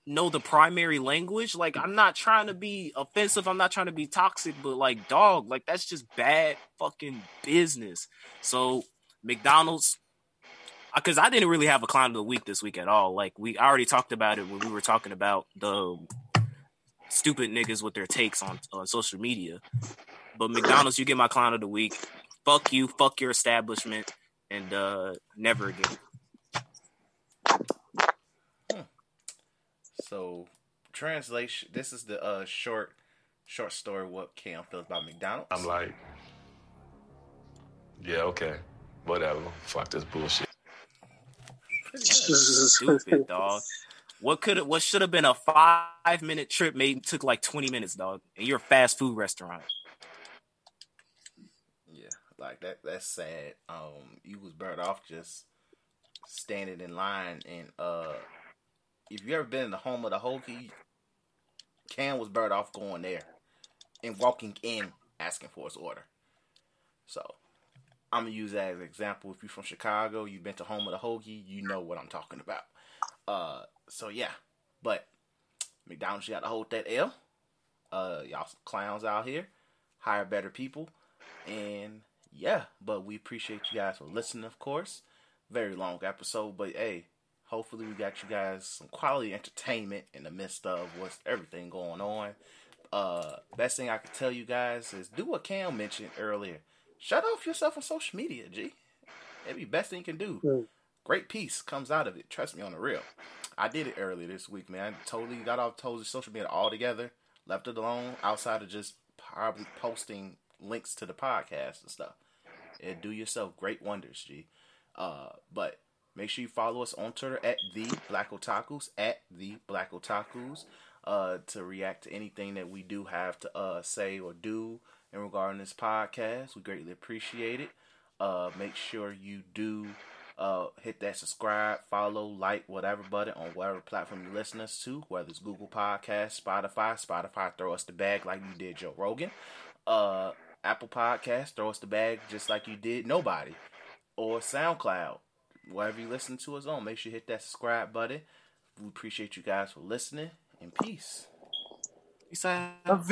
know the primary language. Like I'm not trying to be offensive, I'm not trying to be toxic, but like dog, like that's just bad fucking business. So McDonald's because I didn't really have a clown of the week this week at all. Like we already talked about it when we were talking about the stupid niggas with their takes on, on social media. But McDonald's, you get my clown of the week. Fuck you, fuck your establishment, and uh never again. So, translation. This is the uh short, short story. What Cam feels about McDonald's. I'm like, yeah, okay, whatever. Fuck this bullshit. <laughs> Stupid dog. What could what should have been a five minute trip made took like twenty minutes, dog. And you're a fast food restaurant. Yeah, like that. That's sad. Um, you was burnt off just standing in line, and uh, if you ever been in the home of the Hoagie, Cam was burnt off going there and walking in asking for his order. So I'm gonna use that as an example. If you're from Chicago, you've been to home of the hoagie, you know what I'm talking about. Uh, so yeah, but McDonald's, you got to hold that L. Uh, y'all clowns out here. Hire better people, and yeah. But we appreciate you guys for listening, of course. Very long episode, but hey, hopefully we got you guys some quality entertainment in the midst of what's everything going on. Uh, best thing I can tell you guys is do what Cam mentioned earlier. Shut off yourself on social media, G. It'd be best thing you can do. Mm. Great peace comes out of it. Trust me on the real. I did it earlier this week, man. I totally got off totally social media altogether. Left it alone outside of just probably posting links to the podcast and stuff. It do yourself great wonders, G. Uh, but make sure you follow us on Twitter at the Black Otakus at the Black Otakus uh, to react to anything that we do have to uh, say or do in regarding this podcast. We greatly appreciate it. Uh, make sure you do uh, hit that subscribe, follow, like, whatever button on whatever platform you listen us to, whether it's Google Podcast, Spotify. Spotify, throw us the bag like you did Joe Rogan. Uh, Apple Podcast, throw us the bag just like you did nobody. Or SoundCloud, wherever you listen to us on. Make sure you hit that subscribe button. We appreciate you guys for listening, and peace. Peace out.